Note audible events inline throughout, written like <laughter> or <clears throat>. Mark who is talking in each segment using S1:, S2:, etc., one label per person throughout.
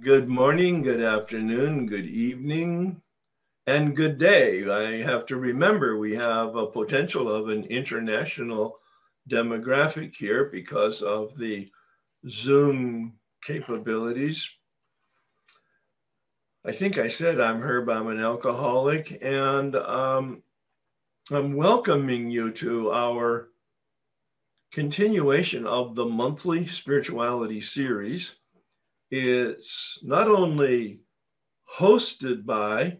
S1: Good morning, good afternoon, good evening, and good day. I have to remember we have a potential of an international demographic here because of the Zoom capabilities. I think I said I'm Herb, I'm an alcoholic, and um, I'm welcoming you to our continuation of the monthly spirituality series. It's not only hosted by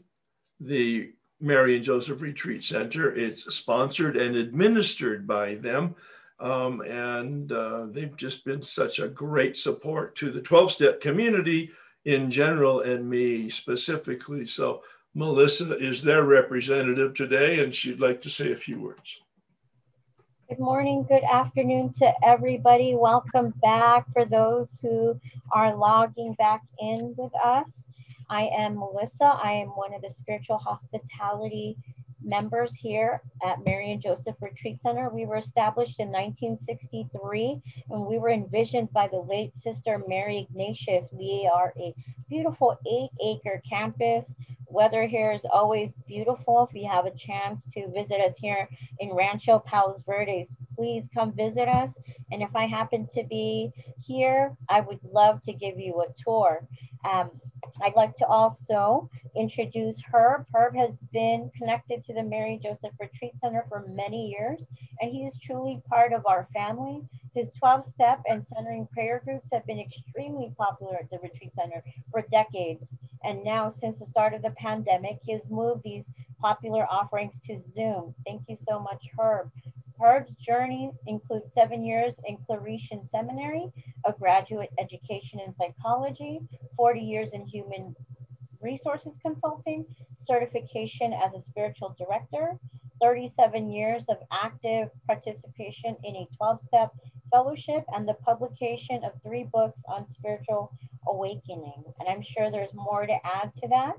S1: the Mary and Joseph Retreat Center, it's sponsored and administered by them. Um, and uh, they've just been such a great support to the 12 step community in general and me specifically. So, Melissa is their representative today, and she'd like to say a few words.
S2: Good morning, good afternoon to everybody. Welcome back for those who are logging back in with us. I am Melissa. I am one of the spiritual hospitality members here at Mary and Joseph Retreat Center. We were established in 1963 and we were envisioned by the late sister Mary Ignatius. We are a beautiful eight acre campus weather here is always beautiful. If you have a chance to visit us here in Rancho Palos Verdes, please come visit us. And if I happen to be here, I would love to give you a tour. Um, I'd like to also introduce Herb. Herb has been connected to the Mary Joseph Retreat Center for many years, and he is truly part of our family. His 12 step and centering prayer groups have been extremely popular at the Retreat Center for decades. And now, since the start of the pandemic, he has moved these popular offerings to Zoom. Thank you so much, Herb. Herb's journey includes seven years in Claretian Seminary, a graduate education in psychology, 40 years in human resources consulting, certification as a spiritual director, 37 years of active participation in a 12 step fellowship, and the publication of three books on spiritual awakening. And I'm sure there's more to add to that.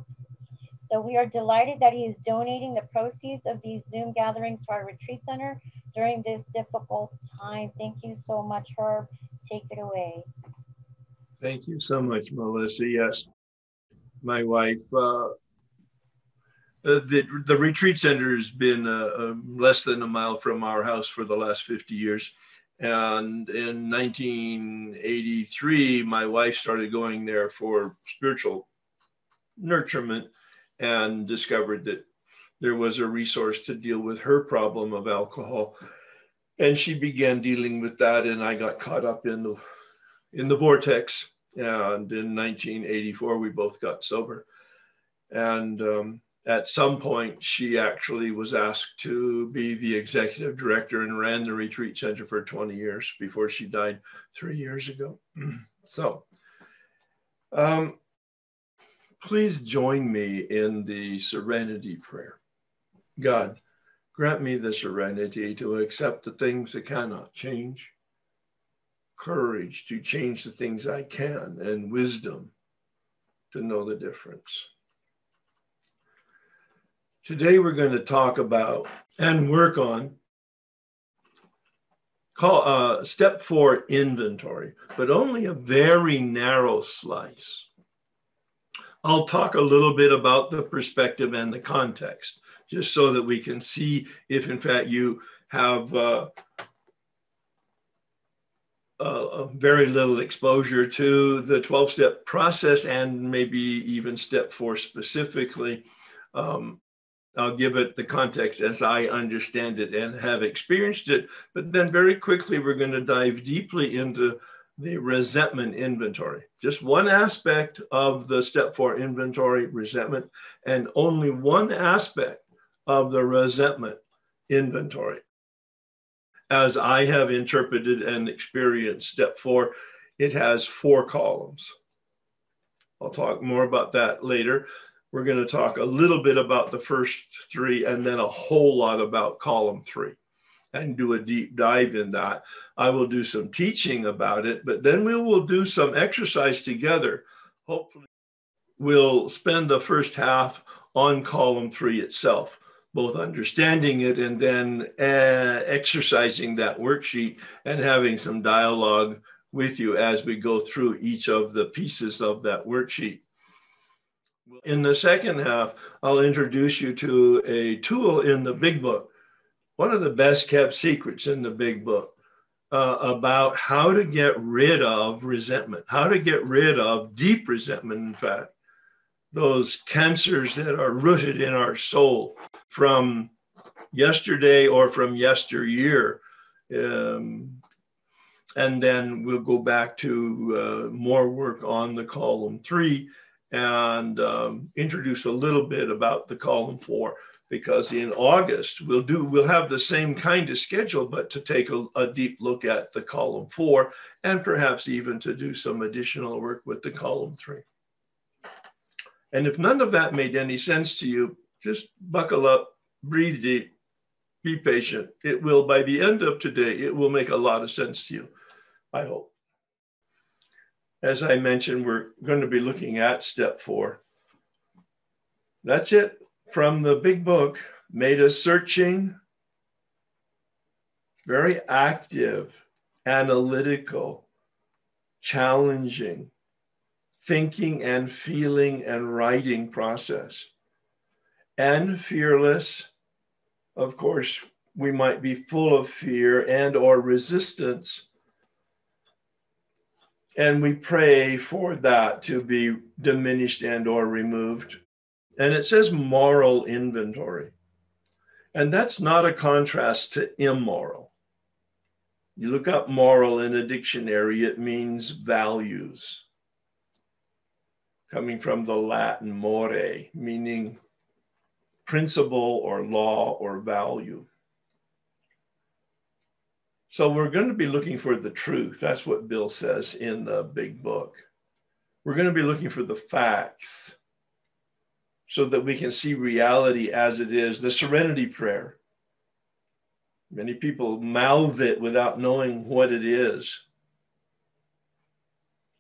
S2: So we are delighted that he is donating the proceeds of these Zoom gatherings to our retreat center during this difficult time. Thank you so much, Herb. Take it away.
S1: Thank you so much, Melissa. Yes, my wife, uh, uh, the, the retreat center has been uh, uh, less than a mile from our house for the last 50 years. And in 1983, my wife started going there for spiritual nurturement and discovered that there was a resource to deal with her problem of alcohol. And she began dealing with that, and I got caught up in the in the vortex. And in 1984, we both got sober. And um, at some point, she actually was asked to be the executive director and ran the retreat center for 20 years before she died three years ago. <clears throat> so, um, please join me in the serenity prayer. God, grant me the serenity to accept the things that cannot change, courage to change the things I can, and wisdom to know the difference. Today we're going to talk about and work on call uh, step four inventory, but only a very narrow slice. I'll talk a little bit about the perspective and the context, just so that we can see if, in fact, you have uh, very little exposure to the 12 step process and maybe even step four specifically. Um, I'll give it the context as I understand it and have experienced it. But then very quickly, we're going to dive deeply into the resentment inventory. Just one aspect of the step four inventory, resentment, and only one aspect of the resentment inventory. As I have interpreted and experienced step four, it has four columns. I'll talk more about that later. We're going to talk a little bit about the first three and then a whole lot about column three and do a deep dive in that. I will do some teaching about it, but then we will do some exercise together. Hopefully, we'll spend the first half on column three itself, both understanding it and then uh, exercising that worksheet and having some dialogue with you as we go through each of the pieces of that worksheet. In the second half, I'll introduce you to a tool in the big book, one of the best kept secrets in the big book uh, about how to get rid of resentment, how to get rid of deep resentment, in fact, those cancers that are rooted in our soul from yesterday or from yesteryear. Um, and then we'll go back to uh, more work on the column three and um, introduce a little bit about the column four because in August we'll do we'll have the same kind of schedule, but to take a, a, deep look at the column four and perhaps even to do some additional work with the column three. And if none of that made any sense to you, just buckle up, breathe deep, be patient. It will, by the end of today, it will make a lot of sense to you, I hope. As I mentioned, we're going to be looking at step four. That's it from the big book, made us searching, very active, analytical, challenging, thinking and feeling and writing process. And fearless, of course, we might be full of fear and or resistance. And we pray for that to be diminished and or removed. And it says moral inventory. And that's not a contrast to immoral. You look up moral in a dictionary, it means values coming from the Latin more, meaning principle or law or value. So we're going to be looking for the truth. That's what Bill says in the big book. We're going to be looking for the facts so that we can see reality as it is. The serenity prayer. Many people mouth it without knowing what it is.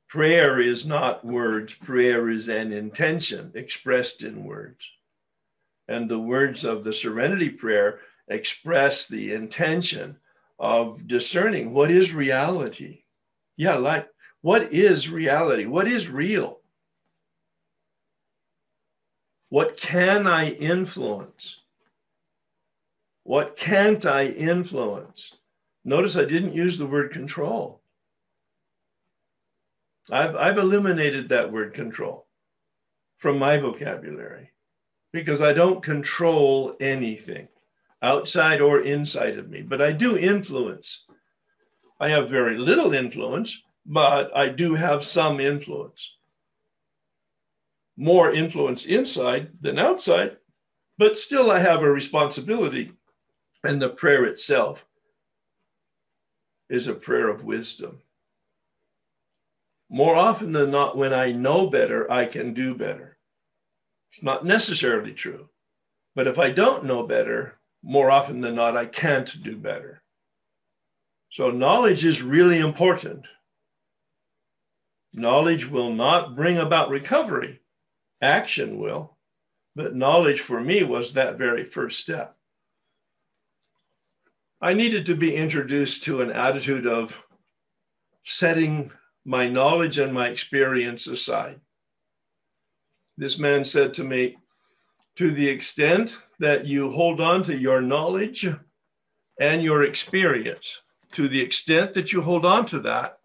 S1: Prayer is not words, prayer is an intention expressed in words. And the words of the serenity prayer express the intention of discerning what is reality. Yeah, like what is reality? What is real? What can I influence? What can't I influence? Notice I didn't use the word control. I've, I've eliminated that word control from my vocabulary because I don't control anything outside or inside of me, but I do influence. I have very little influence, but I do have some influence. More influence inside than outside, but still I have a responsibility. And the prayer itself is a prayer of wisdom more often than not, when I know better, I can do better. It's not necessarily true. But if I don't know better, more often than not, I can't do better. So, knowledge is really important. Knowledge will not bring about recovery, action will. But knowledge for me was that very first step. I needed to be introduced to an attitude of setting my knowledge and my experience aside. This man said to me, to the extent that you hold on to your knowledge and your experience, to the extent that you hold on to that,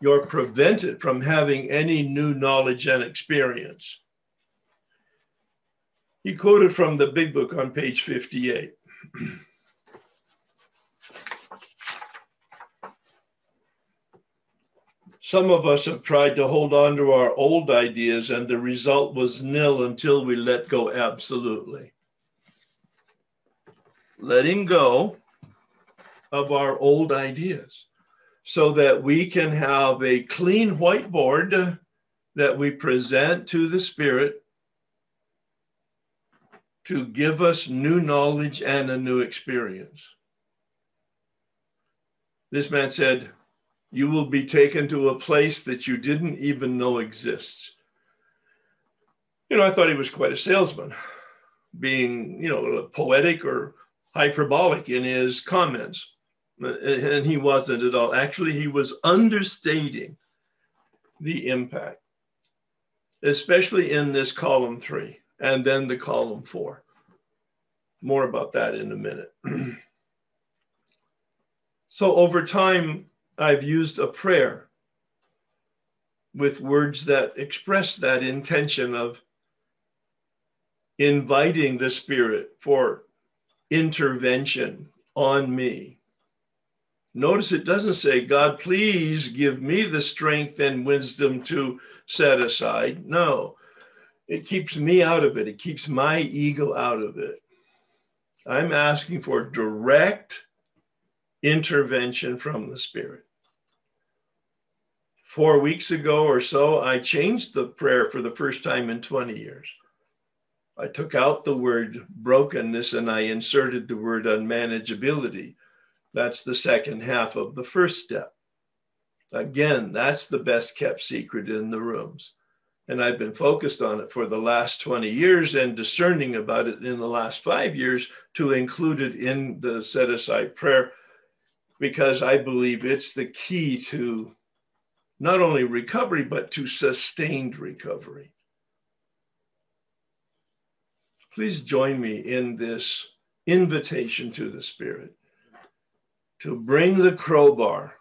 S1: you're prevented from having any new knowledge and experience. He quoted from the big book on page 58. <clears throat> Some of us have tried to hold on to our old ideas, and the result was nil until we let go absolutely. Letting go of our old ideas so that we can have a clean whiteboard that we present to the Spirit to give us new knowledge and a new experience. This man said, you will be taken to a place that you didn't even know exists. You know, I thought he was quite a salesman, being, you know, poetic or hyperbolic in his comments. and he wasn't at all. Actually, he was understating the impact, especially in this column three and then the column four. More about that in a minute. <clears throat> so, over time, I've used a prayer with words that express that intention of inviting the Spirit for intervention on me. Notice it doesn't say, God, please give me the strength and wisdom to set aside. No, it keeps me out of it, it keeps my ego out of it. I'm asking for direct intervention from the Spirit. Four weeks ago or so, I changed the prayer for the first time in 20 years. I took out the word brokenness and I inserted the word unmanageability. That's the second half of the first step. Again, that's the best kept secret in the rooms. And I've been focused on it for the last 20 years and discerning about it in the last five years to include it in the set aside prayer because I believe it's the key to not only recovery, but to sustained recovery. Please join me in this invitation to the Spirit to bring the crowbar,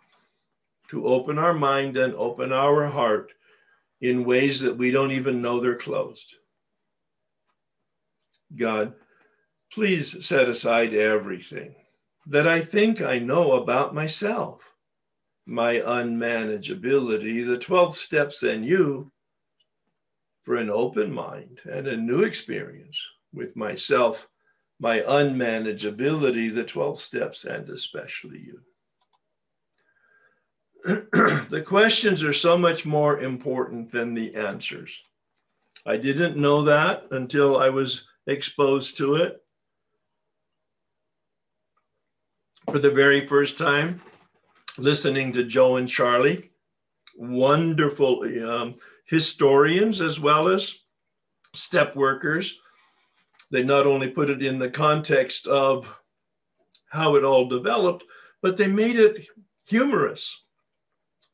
S1: to open our mind and open our heart in ways that we don't even know they're closed. God, please set aside everything that I think I know about myself, my unmanageability, the 12 steps and you for an open mind and a new experience with myself, my unmanageability, the 12 steps, and especially you. <clears throat> the questions are so much more important than the answers. I didn't know that until I was exposed to it for the very first time, listening to Joe and Charlie, wonderful um, historians as well as step workers they not only put it in the context of how it all developed, but they made it humorous.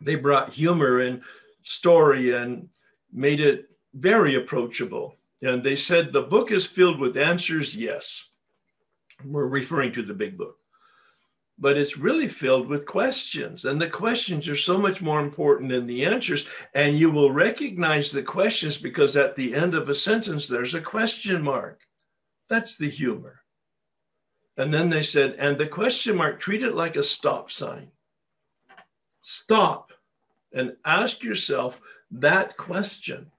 S1: They brought humor and story and made it very approachable. And they said the book is filled with answers, yes. We're referring to the big book. But it's really filled with questions. And the questions are so much more important than the answers. And you will recognize the questions because at the end of a sentence, there's a question mark. That's the humor. And then they said, and the question mark, treat it like a stop sign. Stop and ask yourself that question.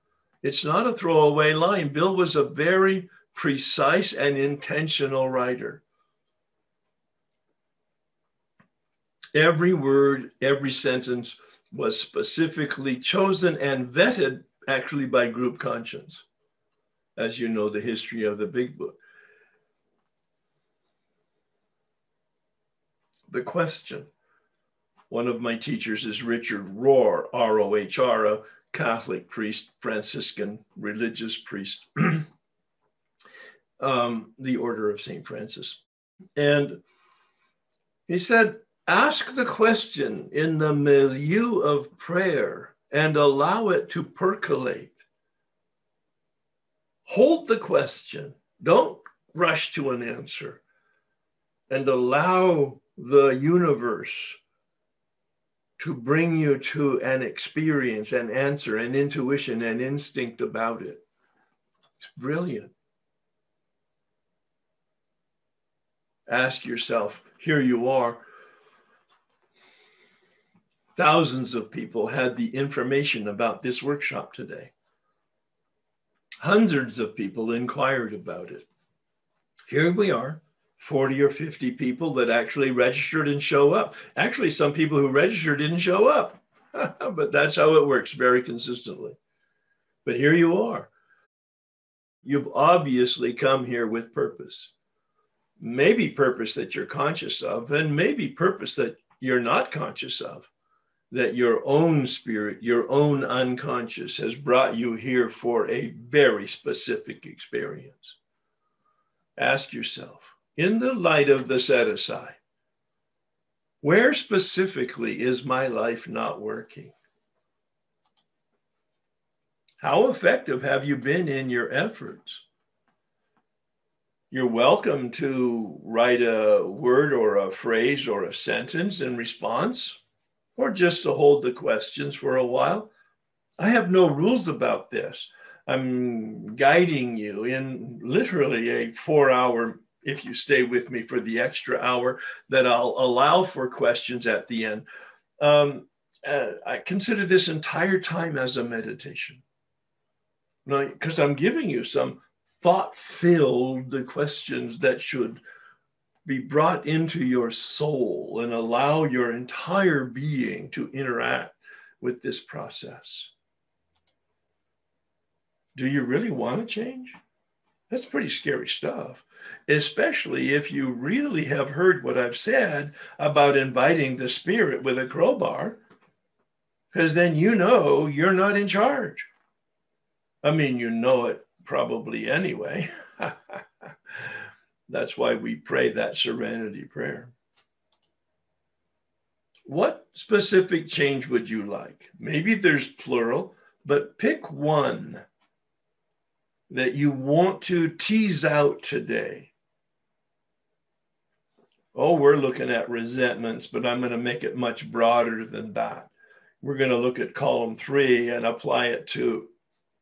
S1: It's not a throwaway line. Bill was a very precise and intentional writer. Every word, every sentence was specifically chosen and vetted actually by group conscience as you know the history of the big book. The question. One of my teachers is Richard Rohr, R O H R, a Catholic priest, Franciscan religious priest, <clears throat> um, the Order of St. Francis. And he said, Ask the question in the milieu of prayer and allow it to percolate hold the question, don't rush to an answer, and allow the universe to bring you to an experience, an answer, an intuition, an instinct about it. It's brilliant. Ask yourself here you are. Thousands of people had the information about this workshop today. Hundreds of people inquired about it. Here we are, 40 or 50 people that actually registered and show up. Actually, some people who registered didn't show up, <laughs> but that's how it works very consistently. But here you are. You've obviously come here with purpose. Maybe purpose that you're conscious of, and maybe purpose that you're not conscious of that your own spirit, your own unconscious has brought you here for a very specific experience. Ask yourself, in the light of the set aside, Where specifically is my life not working? How effective have you been in your efforts? You're welcome to write a word or a phrase or a sentence in response, or just to hold the questions for a while. I have no rules about this. I'm guiding you in literally a four hour, if you stay with me for the extra hour, that I'll allow for questions at the end. Um, uh, I consider this entire time as a meditation. Because I'm giving you some thought filled questions that should be brought into your soul and allow your entire being to interact with this process. Do you really want to change? That's pretty scary stuff, especially if you really have heard what I've said about inviting the spirit with a crowbar, because then you know you're not in charge. I mean, you know it probably anyway. <laughs> That's why we pray that serenity prayer. What specific change would you like? Maybe there's plural, but pick one that you want to tease out today? Oh, we're looking at resentments, but I'm going to make it much broader than that. We're going to look at column three and apply it to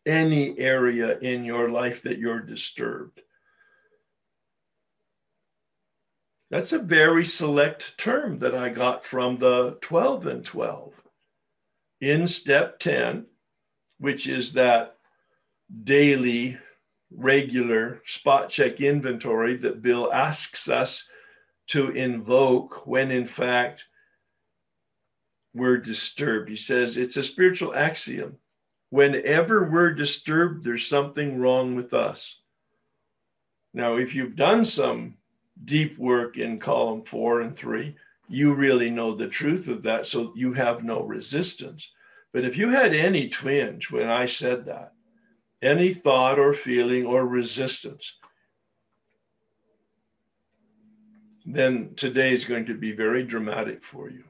S1: any area in your life that you're disturbed. That's a very select term that I got from the 12 and 12. In step 10, which is that daily, regular spot check inventory that Bill asks us to invoke when in fact we're disturbed. He says it's a spiritual axiom. Whenever we're disturbed, there's something wrong with us. Now, if you've done some deep work in column four and three, you really know the truth of that. So you have no resistance. But if you had any twinge when I said that, any thought or feeling or resistance, then today is going to be very dramatic for you.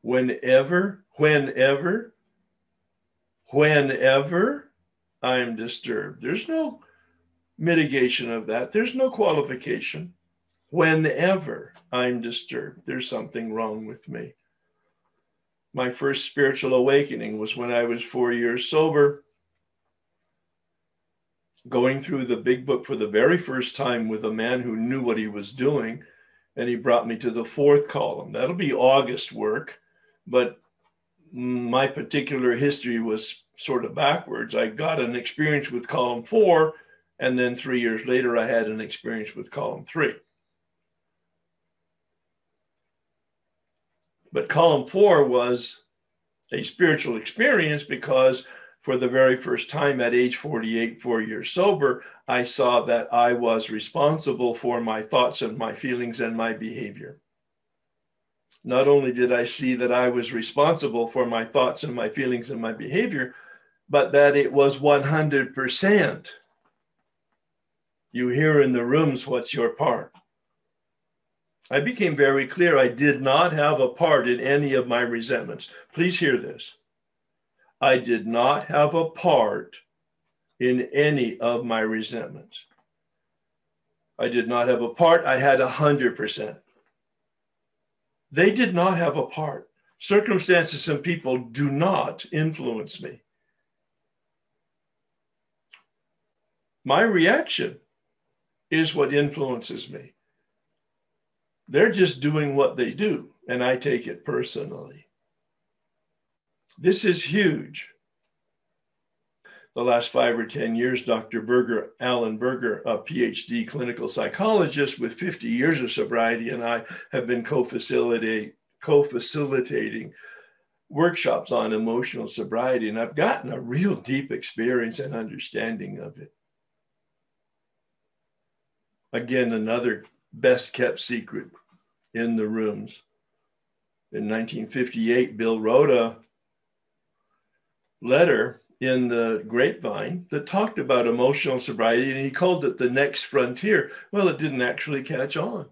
S1: Whenever, whenever, whenever I am disturbed, there's no mitigation of that, there's no qualification. Whenever I'm disturbed, there's something wrong with me. My first spiritual awakening was when I was four years sober going through the big book for the very first time with a man who knew what he was doing. And he brought me to the fourth column. That'll be August work, but my particular history was sort of backwards. I got an experience with column four, and then three years later, I had an experience with column three. But column four was a spiritual experience because for the very first time at age 48, four years sober, I saw that I was responsible for my thoughts and my feelings and my behavior. Not only did I see that I was responsible for my thoughts and my feelings and my behavior, but that it was 100%. You hear in the rooms, what's your part? I became very clear I did not have a part in any of my resentments. Please hear this. I did not have a part in any of my resentments. I did not have a part. I had a hundred percent. They did not have a part. Circumstances and people do not influence me. My reaction is what influences me. They're just doing what they do, and I take it personally. This is huge. The last five or 10 years, Dr. Berger, Allen Berger, a PhD clinical psychologist with 50 years of sobriety, and I have been co co-facilitating workshops on emotional sobriety, and I've gotten a real deep experience and understanding of it. Again, another best kept secret in the rooms. In 1958, Bill wrote a letter in the grapevine that talked about emotional sobriety and he called it the next frontier. Well, it didn't actually catch on.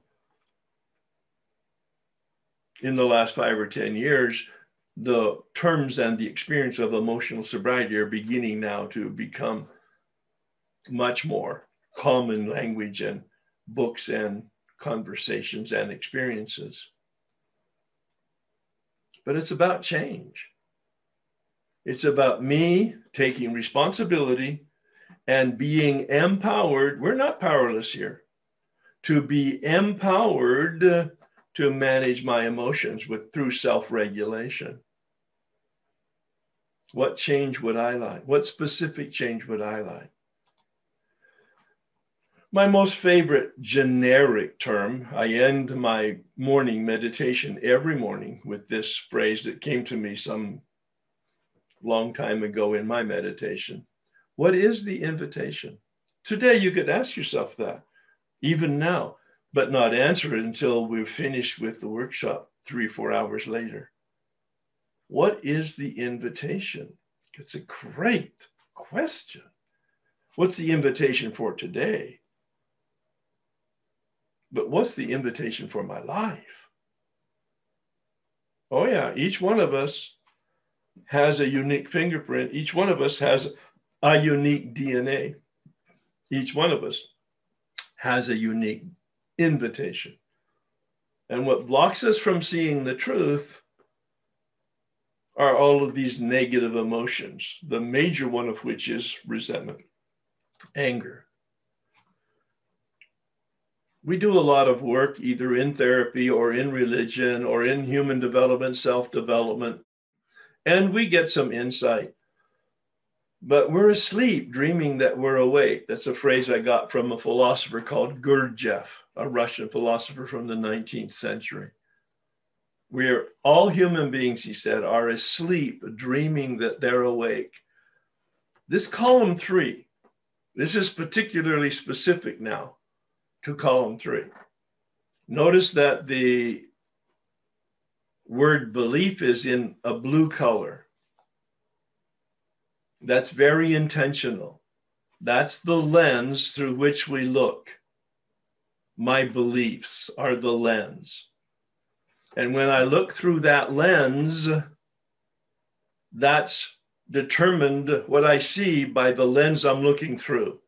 S1: in the last five or 10 years, the terms and the experience of emotional sobriety are beginning now to become much more common language and books and conversations and experiences. But it's about change. It's about me taking responsibility and being empowered. We're not powerless here. To be empowered uh, to manage my emotions with through self-regulation. What change would I like? What specific change would I like? My most favorite generic term, I end my morning meditation every morning with this phrase that came to me some long time ago in my meditation. What is the invitation? Today, you could ask yourself that, even now, but not answer it until we're finished with the workshop three, four hours later. What is the invitation? It's a great question. What's the invitation for today? But what's the invitation for my life? Oh, yeah, each one of us has a unique fingerprint. Each one of us has a unique DNA. Each one of us has a unique invitation. And what blocks us from seeing the truth are all of these negative emotions, the major one of which is resentment, anger, we do a lot of work either in therapy or in religion or in human development, self development, and we get some insight. But we're asleep dreaming that we're awake. That's a phrase I got from a philosopher called Gurdjieff, a Russian philosopher from the 19th century. We're all human beings, he said, are asleep, dreaming that they're awake. This column three, this is particularly specific now to column three. Notice that the word belief is in a blue color. That's very intentional. That's the lens through which we look. My beliefs are the lens. And when I look through that lens, that's determined what I see by the lens I'm looking through.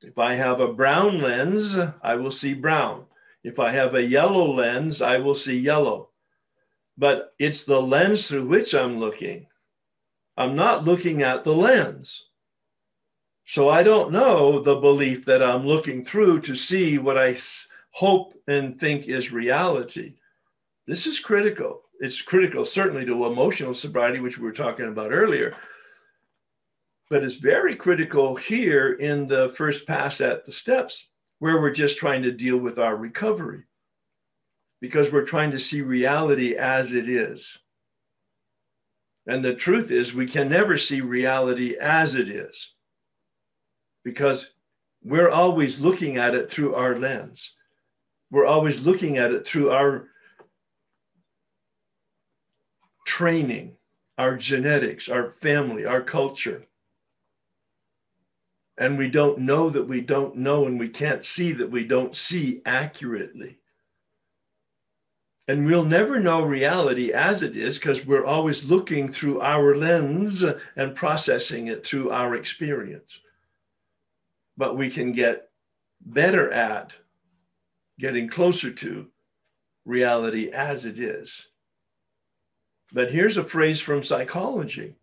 S1: If I have a brown lens, I will see brown. If I have a yellow lens, I will see yellow. But it's the lens through which I'm looking. I'm not looking at the lens. So I don't know the belief that I'm looking through to see what I hope and think is reality. This is critical. It's critical, certainly, to emotional sobriety, which we were talking about earlier but it's very critical here in the first pass at the steps where we're just trying to deal with our recovery because we're trying to see reality as it is. And the truth is, we can never see reality as it is because we're always looking at it through our lens. We're always looking at it through our training, our genetics, our family, our culture and we don't know that we don't know and we can't see that we don't see accurately. And we'll never know reality as it is because we're always looking through our lens and processing it through our experience. But we can get better at getting closer to reality as it is. But here's a phrase from psychology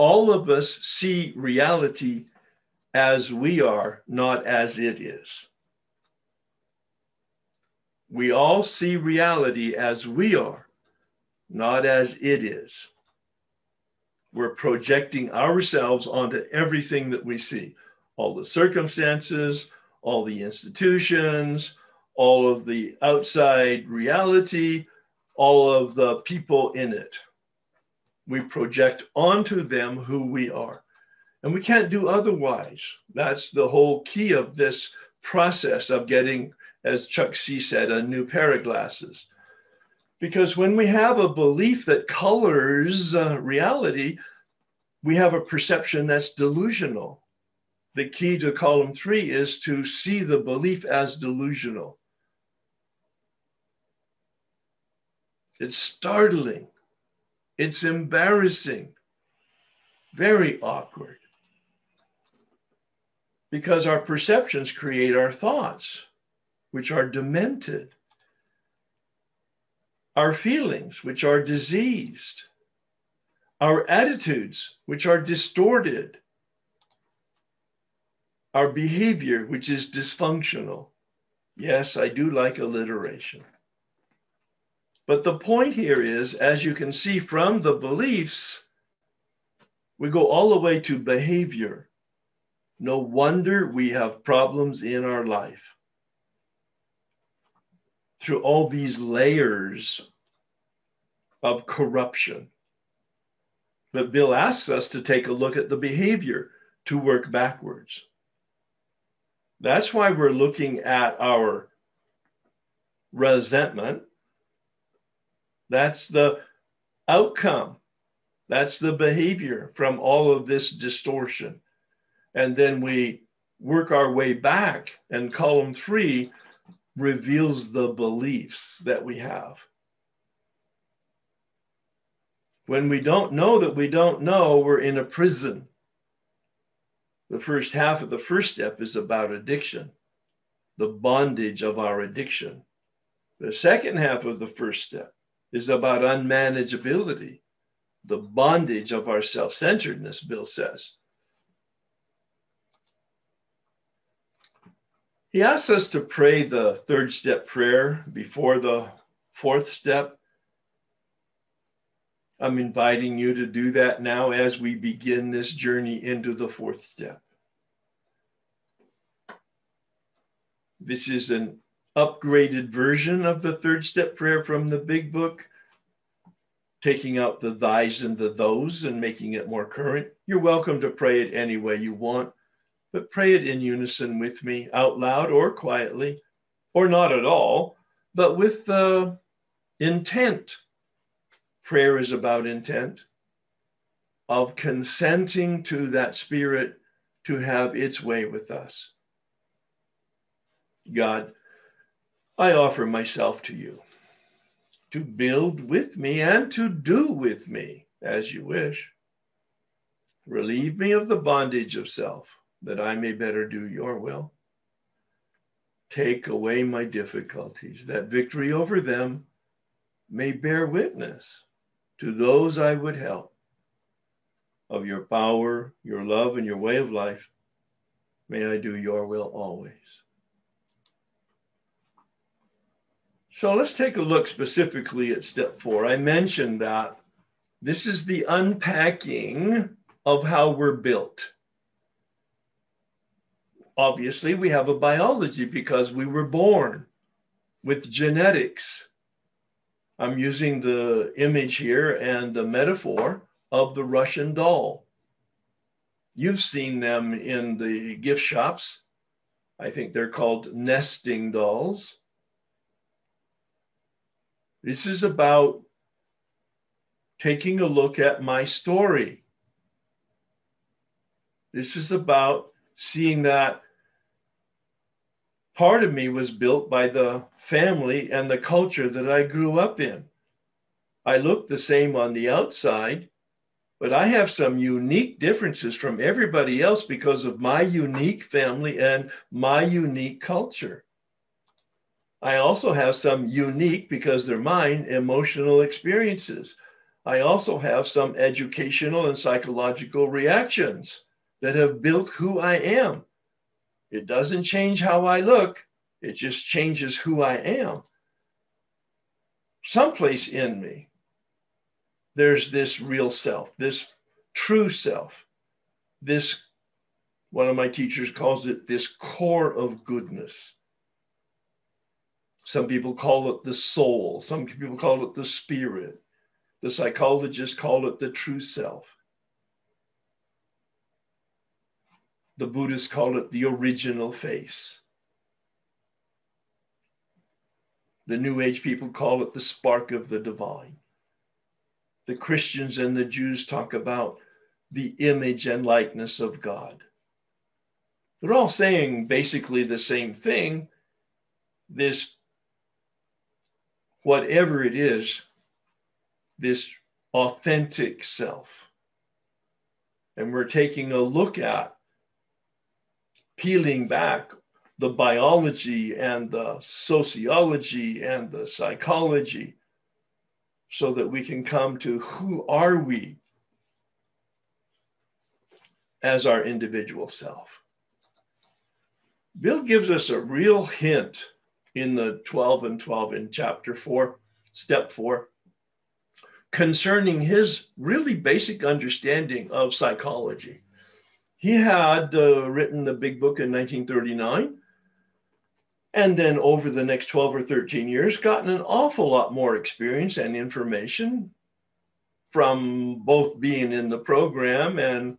S1: all of us see reality as we are, not as it is. We all see reality as we are, not as it is. We're projecting ourselves onto everything that we see all the circumstances, all the institutions, all of the outside reality, all of the people in it we project onto them who we are. And we can't do otherwise. That's the whole key of this process of getting, as Chuck C said, a new pair of glasses. Because when we have a belief that colors uh, reality, we have a perception that's delusional. The key to column three is to see the belief as delusional. It's startling. It's embarrassing. Very awkward. Because our perceptions create our thoughts, which are demented. Our feelings, which are diseased. Our attitudes, which are distorted. Our behavior, which is dysfunctional. Yes, I do like alliteration. But the point here is, as you can see from the beliefs, we go all the way to behavior. No wonder we have problems in our life. Through all these layers of corruption. But Bill asks us to take a look at the behavior to work backwards. That's why we're looking at our resentment that's the outcome. That's the behavior from all of this distortion. And then we work our way back, and column three reveals the beliefs that we have. When we don't know that we don't know, we're in a prison. The first half of the first step is about addiction, the bondage of our addiction. The second half of the first step is about unmanageability, the bondage of our self centeredness, Bill says. He asks us to pray the third step prayer before the fourth step. I'm inviting you to do that now as we begin this journey into the fourth step. This is an upgraded version of the third step prayer from the big book, taking out the thys and the those and making it more current. You're welcome to pray it any way you want, but pray it in unison with me, out loud or quietly, or not at all, but with the intent. Prayer is about intent of consenting to that spirit to have its way with us. God, I offer myself to you to build with me and to do with me as you wish. Relieve me of the bondage of self that I may better do your will. Take away my difficulties, that victory over them may bear witness to those I would help of your power, your love, and your way of life. May I do your will always. So let's take a look specifically at step four. I mentioned that this is the unpacking of how we're built. Obviously, we have a biology because we were born with genetics. I'm using the image here and the metaphor of the Russian doll. You've seen them in the gift shops. I think they're called nesting dolls. This is about taking a look at my story. This is about seeing that part of me was built by the family and the culture that I grew up in. I look the same on the outside, but I have some unique differences from everybody else because of my unique family and my unique culture. I also have some unique, because they're mine, emotional experiences. I also have some educational and psychological reactions that have built who I am. It doesn't change how I look, it just changes who I am. Someplace in me, there's this real self, this true self, this, one of my teachers calls it this core of goodness some people call it the soul. Some people call it the spirit. The psychologists call it the true self. The Buddhists call it the original face. The New Age people call it the spark of the divine. The Christians and the Jews talk about the image and likeness of God. They're all saying basically the same thing. This whatever it is this authentic self. And we're taking a look at peeling back the biology and the sociology and the psychology so that we can come to who are we as our individual self. Bill gives us a real hint in the 12 and 12 in chapter 4, step 4, concerning his really basic understanding of psychology. He had uh, written the big book in 1939 and then over the next 12 or 13 years gotten an awful lot more experience and information from both being in the program and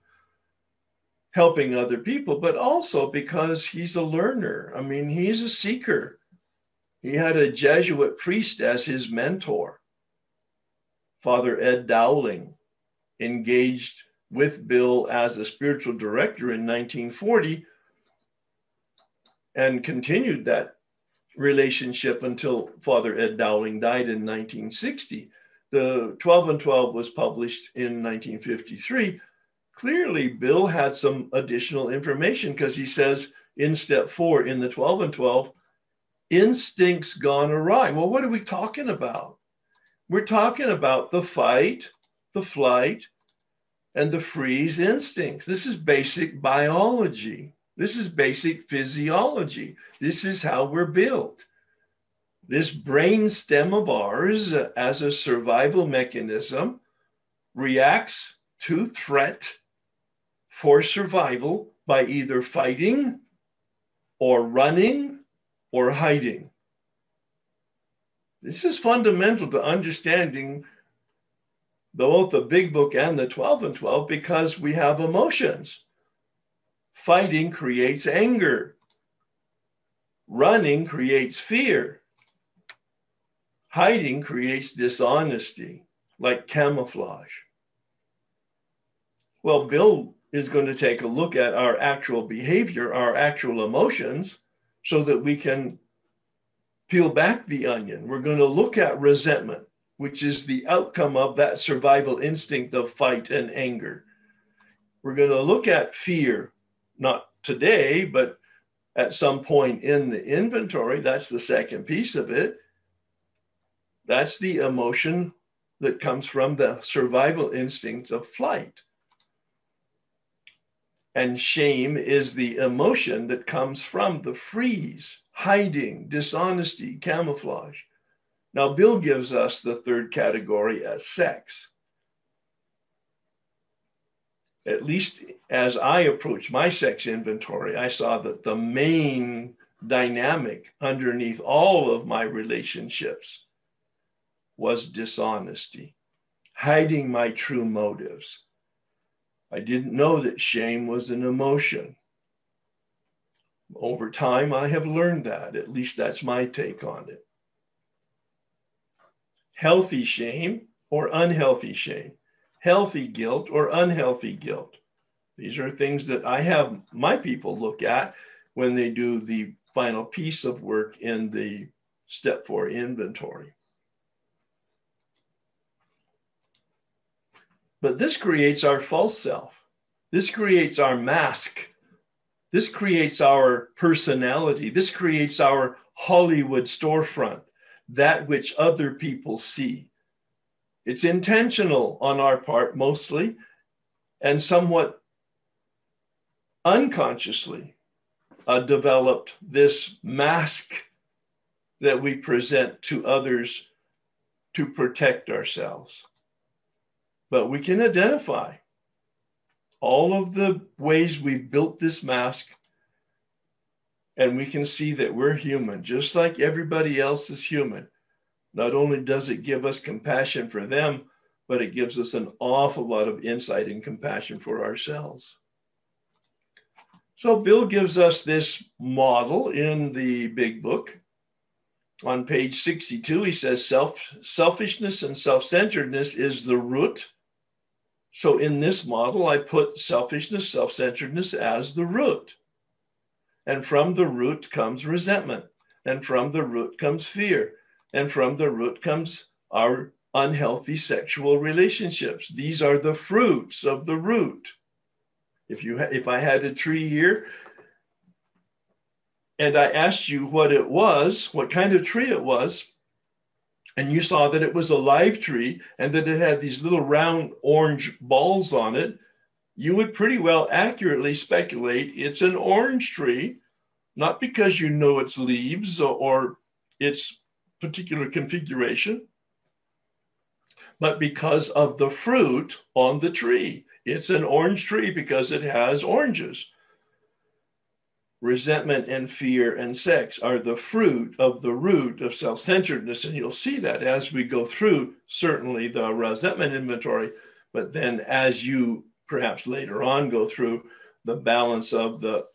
S1: helping other people but also because he's a learner i mean he's a seeker he had a jesuit priest as his mentor father ed dowling engaged with bill as a spiritual director in 1940 and continued that relationship until Father Ed Dowling died in 1960. The 12 and 12 was published in 1953. Clearly, Bill had some additional information because he says in step four in the 12 and 12, instincts gone awry. Well, what are we talking about? We're talking about the fight, the flight, and the freeze instincts. This is basic biology. This is basic physiology. This is how we're built. This brain stem of ours, as a survival mechanism, reacts to threat for survival by either fighting or running or hiding. This is fundamental to understanding both the big book and the 12 and 12 because we have emotions. Fighting creates anger. Running creates fear. Hiding creates dishonesty, like camouflage. Well, Bill is going to take a look at our actual behavior, our actual emotions, so that we can peel back the onion. We're going to look at resentment, which is the outcome of that survival instinct of fight and anger. We're going to look at fear, not today, but at some point in the inventory. That's the second piece of it. That's the emotion that comes from the survival instinct of flight. And shame is the emotion that comes from the freeze, hiding, dishonesty, camouflage. Now, Bill gives us the third category as sex at least as I approached my sex inventory, I saw that the main dynamic underneath all of my relationships was dishonesty, hiding my true motives. I didn't know that shame was an emotion. Over time, I have learned that. At least that's my take on it. Healthy shame or unhealthy shame healthy guilt or unhealthy guilt. These are things that I have my people look at when they do the final piece of work in the step four inventory. But this creates our false self. This creates our mask. This creates our personality. This creates our Hollywood storefront, that which other people see. It's intentional on our part mostly and somewhat unconsciously uh, developed this mask that we present to others to protect ourselves. But we can identify all of the ways we've built this mask, and we can see that we're human, just like everybody else is human. Not only does it give us compassion for them, but it gives us an awful lot of insight and compassion for ourselves. So, Bill gives us this model in the big book. On page 62, he says self, selfishness and self centeredness is the root. So, in this model, I put selfishness, self centeredness as the root. And from the root comes resentment. And from the root comes fear. And from the root comes our unhealthy sexual relationships. These are the fruits of the root. If you if I had a tree here and I asked you what it was, what kind of tree it was, and you saw that it was a live tree and that it had these little round orange balls on it, you would pretty well accurately speculate it's an orange tree, not because you know its leaves or its particular configuration, but because of the fruit on the tree. It's an orange tree because it has oranges. Resentment and fear and sex are the fruit of the root of self centeredness. And you'll see that as we go through, certainly the resentment inventory, but then as you perhaps later on go through the balance of the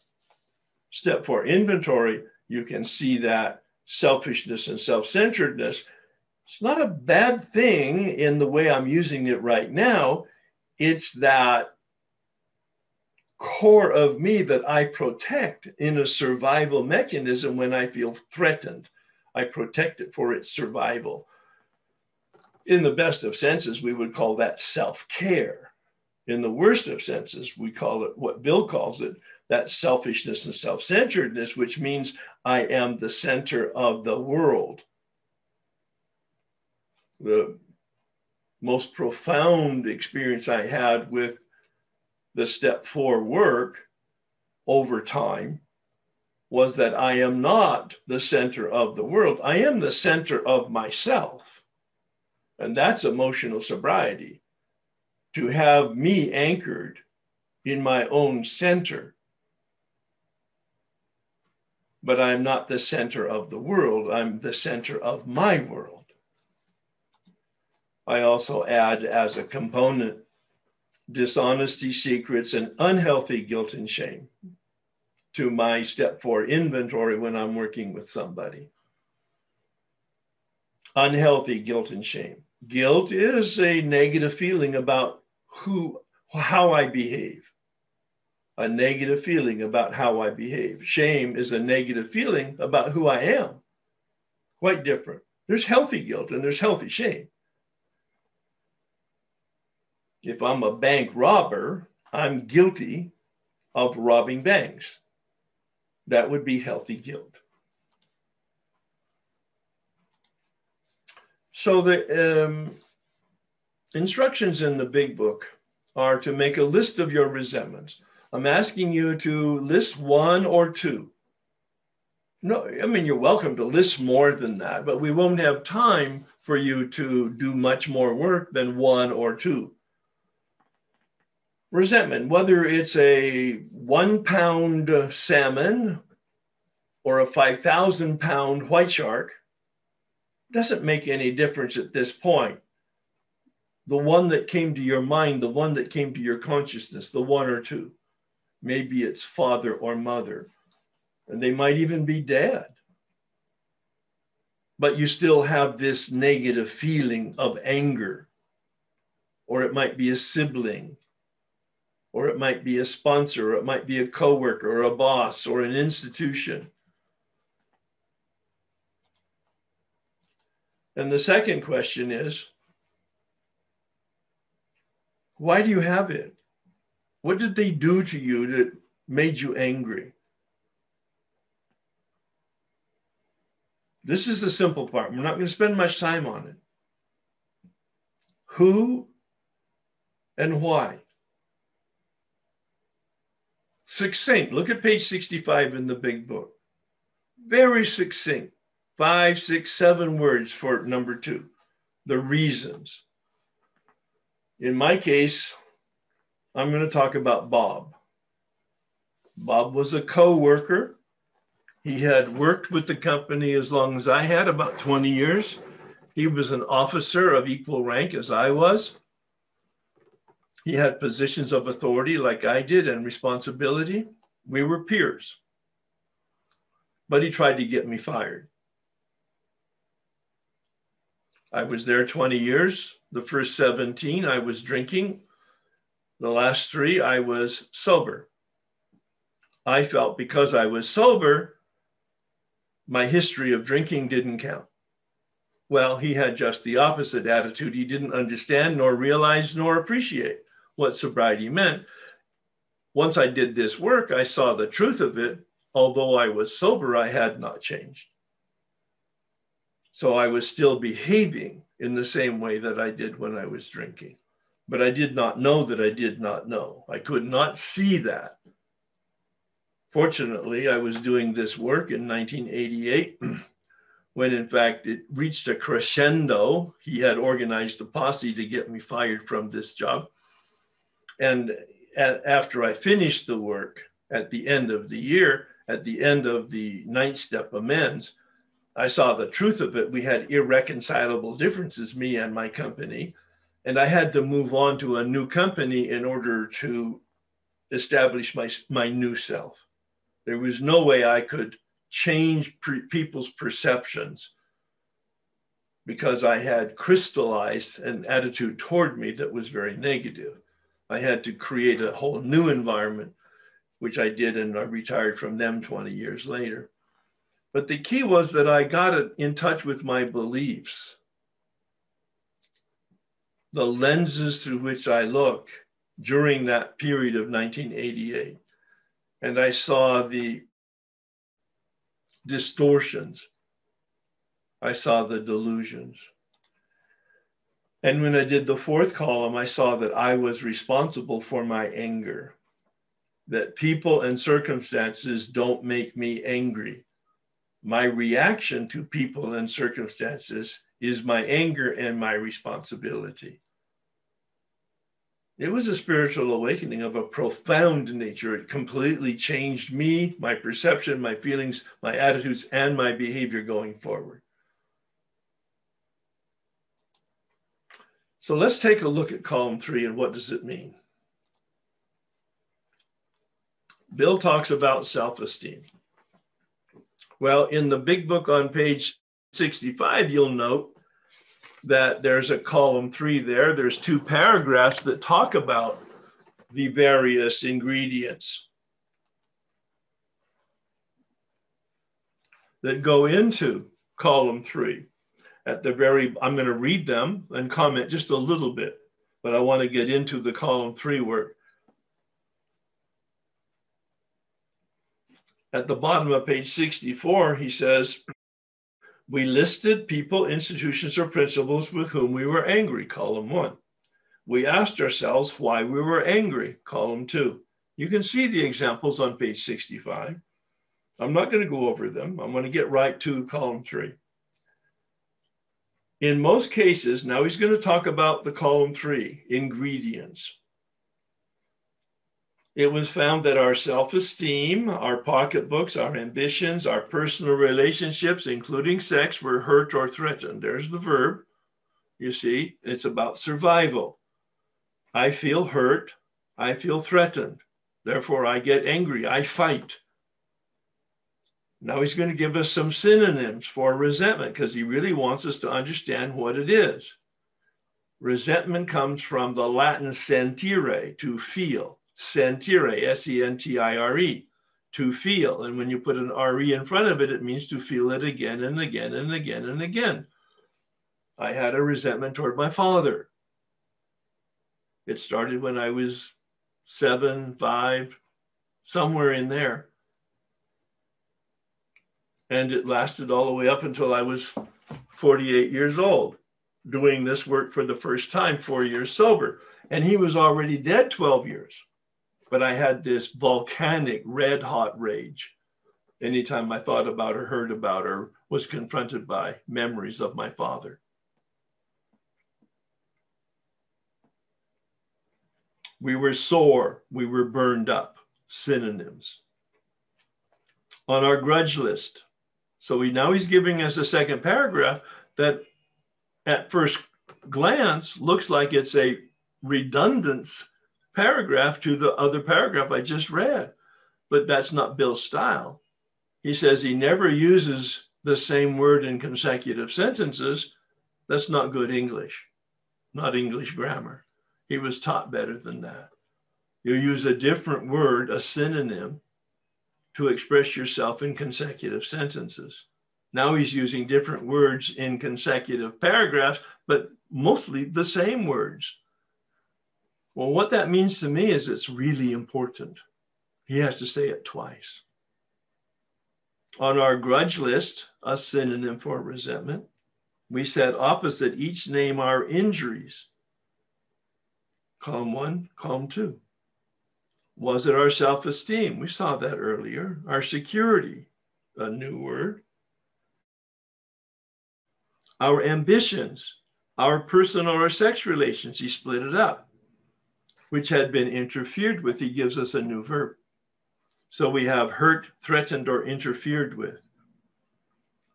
S1: step four inventory, you can see that selfishness and self centeredness. It's not a bad thing in the way I'm using it right now. It's that core of me that I protect in a survival mechanism when I feel threatened. I protect it for its survival. In the best of senses, we would call that self care. In the worst of senses, we call it what Bill calls it that selfishness and self centeredness, which means I am the center of the world. The most profound experience I had with the step four work over time was that I am not the center of the world. I am the center of myself. And that's emotional sobriety to have me anchored in my own center. But I'm not the center of the world, I'm the center of my world. I also add as a component dishonesty, secrets, and unhealthy guilt and shame to my step four inventory when I'm working with somebody. Unhealthy guilt and shame. Guilt is a negative feeling about who, how I behave. A negative feeling about how I behave. Shame is a negative feeling about who I am. Quite different. There's healthy guilt and there's healthy shame. If I'm a bank robber, I'm guilty of robbing banks. That would be healthy guilt. So the um, instructions in the big book are to make a list of your resentments. I'm asking you to list one or two. No, I mean, you're welcome to list more than that, but we won't have time for you to do much more work than one or two resentment, whether it's a one pound salmon or a 5,000 pound white shark, doesn't make any difference at this point. The one that came to your mind, the one that came to your consciousness, the one or two. Maybe it's father or mother, and they might even be dead. But you still have this negative feeling of anger, or it might be a sibling, or it might be a sponsor, or it might be a coworker, or a boss, or an institution. And the second question is why do you have it? What did they do to you that made you angry? This is the simple part. We're not going to spend much time on it. Who and why? Succinct. Look at page 65 in the big book. Very succinct. Five, six, seven words for number two. The reasons. In my case, I'm going to talk about Bob. Bob was a co worker. He had worked with the company as long as I had, about 20 years. He was an officer of equal rank as I was. He had positions of authority like I did and responsibility. We were peers. But he tried to get me fired. I was there 20 years. The first 17, I was drinking. The last three, I was sober. I felt because I was sober, my history of drinking didn't count. Well, he had just the opposite attitude. He didn't understand, nor realize, nor appreciate what sobriety meant. Once I did this work, I saw the truth of it. Although I was sober, I had not changed. So I was still behaving in the same way that I did when I was drinking. But I did not know that I did not know. I could not see that. Fortunately, I was doing this work in 1988 <clears throat> when, in fact, it reached a crescendo. He had organized a posse to get me fired from this job. And after I finished the work at the end of the year, at the end of the ninth step amends, I saw the truth of it. We had irreconcilable differences, me and my company. And I had to move on to a new company in order to establish my, my new self. There was no way I could change pre- people's perceptions because I had crystallized an attitude toward me that was very negative. I had to create a whole new environment, which I did, and I retired from them 20 years later. But the key was that I got in touch with my beliefs, the lenses through which I look during that period of 1988. And I saw the distortions, I saw the delusions. And when I did the fourth column, I saw that I was responsible for my anger, that people and circumstances don't make me angry my reaction to people and circumstances is my anger and my responsibility. It was a spiritual awakening of a profound nature. It completely changed me, my perception, my feelings, my attitudes, and my behavior going forward. So let's take a look at column three and what does it mean? Bill talks about self esteem. Well, in the big book on page 65, you'll note that there's a column three there. There's two paragraphs that talk about the various ingredients that go into column three. At the very, I'm going to read them and comment just a little bit, but I want to get into the column three work. at the bottom of page 64, he says, We listed people, institutions, or principles with whom we were angry, column one. We asked ourselves why we were angry, column two. You can see the examples on page 65. I'm not going to go over them. I'm going to get right to column three. In most cases, now he's going to talk about the column three ingredients it was found that our self esteem, our pocketbooks, our ambitions, our personal relationships, including sex, were hurt or threatened. There's the verb. You see, it's about survival. I feel hurt. I feel threatened. Therefore, I get angry. I fight. Now he's going to give us some synonyms for resentment because he really wants us to understand what it is. Resentment comes from the Latin sentire, to feel sentire, S E N T I R E, to feel. And when you put an R E in front of it, it means to feel it again and again and again and again. I had a resentment toward my father. It started when I was seven, five, somewhere in there. And it lasted all the way up until I was 48 years old, doing this work for the first time, four years sober. And he was already dead 12 years but I had this volcanic red hot rage anytime I thought about or heard about or was confronted by memories of my father. We were sore, we were burned up, synonyms. On our grudge list. So we now he's giving us a second paragraph that at first glance looks like it's a redundance paragraph to the other paragraph I just read. But that's not Bill's style. He says he never uses the same word in consecutive sentences. That's not good English, not English grammar. He was taught better than that. You use a different word, a synonym, to express yourself in consecutive sentences. Now he's using different words in consecutive paragraphs, but mostly the same words. Well, what that means to me is it's really important. He has to say it twice. On our grudge list, a synonym for resentment, we set opposite each name our injuries. Column one, column two. Was it our self esteem? We saw that earlier. Our security, a new word. Our ambitions, our personal or sex relations, he split it up, which had been interfered with. He gives us a new verb. So we have hurt, threatened, or interfered with.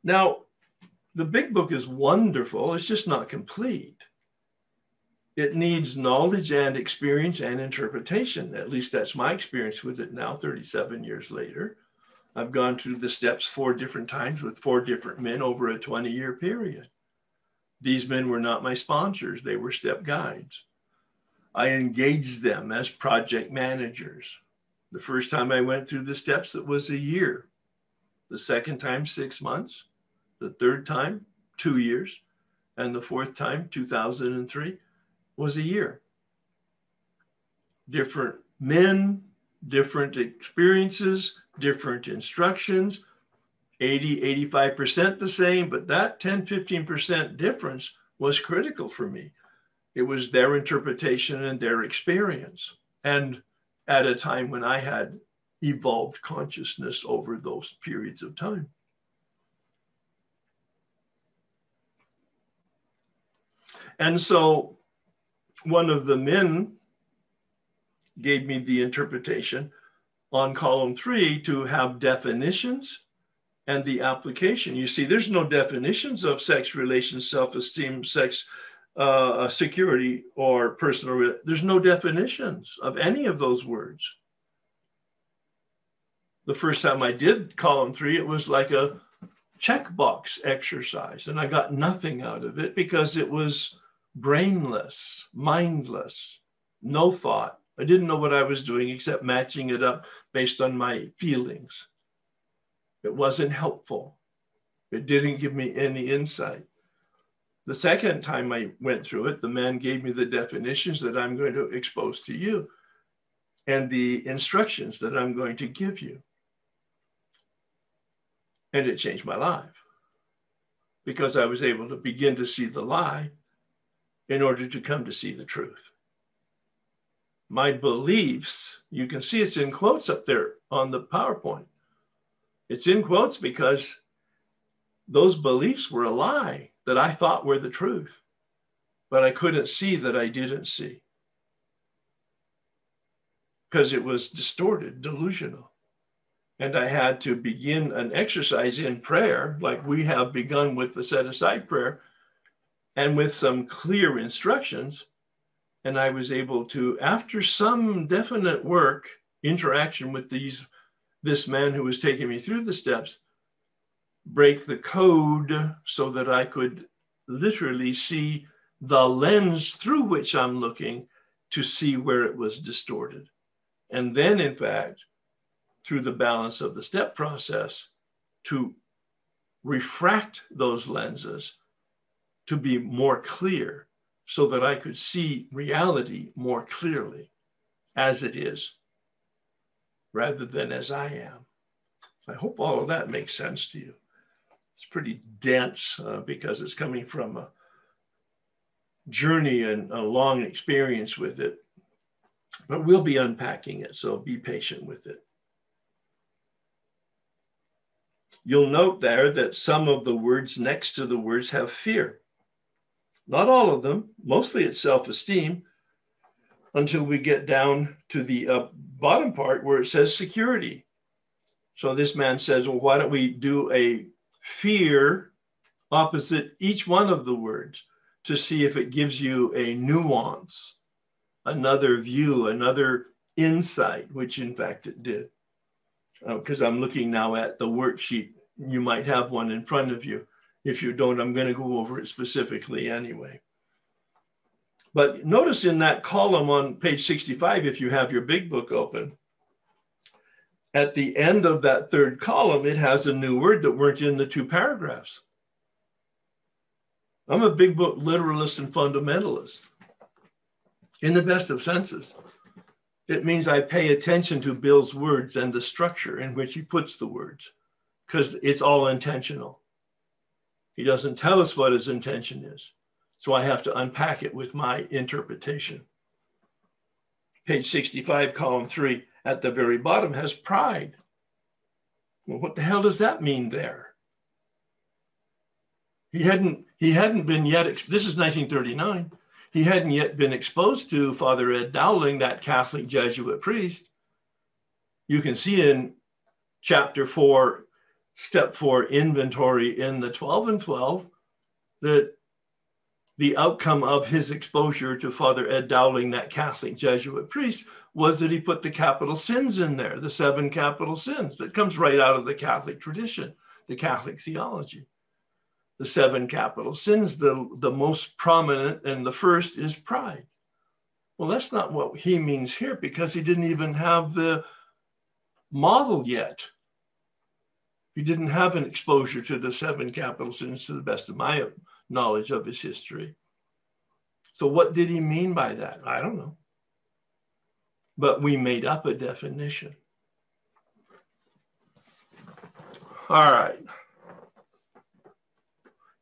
S1: Now, the big book is wonderful, it's just not complete. It needs knowledge and experience and interpretation. At least that's my experience with it now, 37 years later. I've gone through the steps four different times with four different men over a 20 year period. These men were not my sponsors, they were step guides. I engaged them as project managers. The first time I went through the steps, it was a year. The second time, six months. The third time, two years. And the fourth time, 2003, was a year. Different men, different experiences, different instructions, 80, 85% the same, but that 10, 15% difference was critical for me. It was their interpretation and their experience. And at a time when I had evolved consciousness over those periods of time. And so one of the men gave me the interpretation on column three to have definitions and the application. You see, there's no definitions of sex relations, self esteem, sex uh, security or personal. There's no definitions of any of those words. The first time I did column three, it was like a checkbox exercise, and I got nothing out of it because it was brainless, mindless, no thought. I didn't know what I was doing except matching it up based on my feelings. It wasn't helpful. It didn't give me any insight. The second time I went through it, the man gave me the definitions that I'm going to expose to you and the instructions that I'm going to give you. And it changed my life because I was able to begin to see the lie in order to come to see the truth. My beliefs, you can see it's in quotes up there on the PowerPoint. It's in quotes because those beliefs were a lie that I thought were the truth, but I couldn't see that I didn't see because it was distorted, delusional. And I had to begin an exercise in prayer, like we have begun with the set aside prayer, and with some clear instructions. And I was able to, after some definite work, interaction with these this man who was taking me through the steps, break the code so that I could literally see the lens through which I'm looking to see where it was distorted. And then, in fact, through the balance of the step process, to refract those lenses to be more clear so that I could see reality more clearly as it is rather than as I am. I hope all of that makes sense to you it's pretty dense uh, because it's coming from a journey and a long experience with it. But we'll be unpacking it, so be patient with it. You'll note there that some of the words next to the words have fear. Not all of them, mostly it's self esteem, until we get down to the uh, bottom part where it says security. So this man says, well, why don't we do a fear opposite each one of the words to see if it gives you a nuance, another view, another insight, which in fact it did. Because uh, I'm looking now at the worksheet. You might have one in front of you. If you don't, I'm going to go over it specifically anyway. But notice in that column on page 65, if you have your big book open, at the end of that third column, it has a new word that weren't in the two paragraphs. I'm a big book literalist and fundamentalist in the best of senses. It means I pay attention to Bill's words and the structure in which he puts the words because it's all intentional. He doesn't tell us what his intention is. So I have to unpack it with my interpretation. Page 65, column three, at the very bottom has pride. Well, what the hell does that mean there? He hadn't, he hadn't been yet, this is 1939. He hadn't yet been exposed to Father Ed Dowling, that Catholic Jesuit priest. You can see in chapter four, step four, inventory in the 12 and 12, that the outcome of his exposure to Father Ed Dowling, that Catholic Jesuit priest, was that he put the capital sins in there, the seven capital sins that comes right out of the Catholic tradition, the Catholic theology. The seven capital sins, the, the most prominent and the first is pride. Well, that's not what he means here because he didn't even have the model yet. He didn't have an exposure to the seven capital sins to the best of my knowledge of his history. So, what did he mean by that? I don't know but we made up a definition. All right.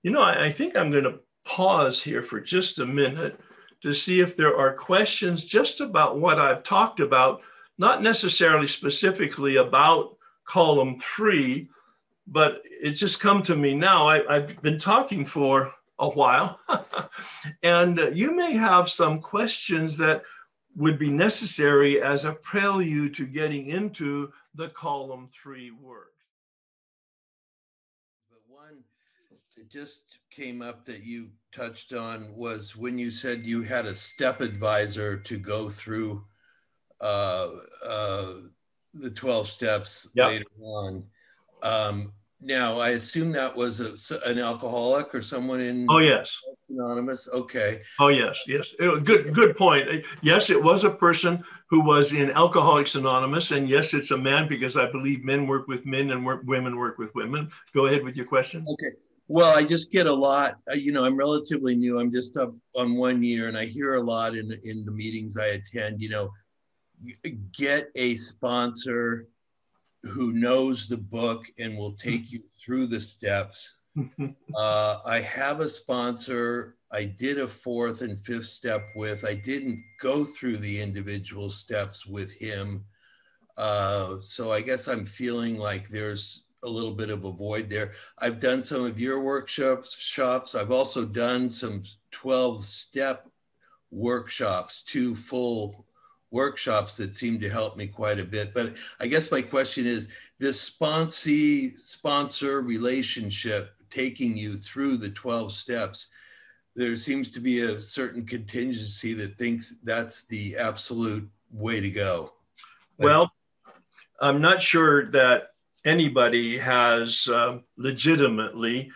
S1: You know, I, I think I'm going to pause here for just a minute to see if there are questions just about what I've talked about, not necessarily specifically about column three, but it's just come to me now. I, have been talking for a while, <laughs> and uh, you may have some questions that would be necessary as a prelude to getting into the column three work.
S3: But one that just came up that you touched on was when you said you had a step advisor to go through uh, uh, the 12 steps yep. later on. Um, now, I assume that was a, an alcoholic or someone in.
S1: Oh yes.
S3: Anonymous. Okay.
S1: Oh yes, yes. It, good, good point. Yes, it was a person who was in Alcoholics Anonymous, and yes, it's a man because I believe men work with men and work, women work with women. Go ahead with your question.
S3: Okay. Well, I just get a lot. Uh, you know, I'm relatively new. I'm just up on one year, and I hear a lot in in the meetings I attend. You know, get a sponsor who knows the book and will take you through the steps. <laughs> uh, I have a sponsor I did a fourth and fifth step with. I didn't go through the individual steps with him. Uh, so I guess I'm feeling like there's a little bit of a void there. I've done some of your workshops. Shops. I've also done some 12 step workshops, two full workshops that seem to help me quite a bit. But I guess my question is this sponsee sponsor relationship taking you through the 12 steps, there seems to be a certain contingency that thinks that's the absolute way to go.
S1: Well, I'm not sure that anybody has uh, legitimately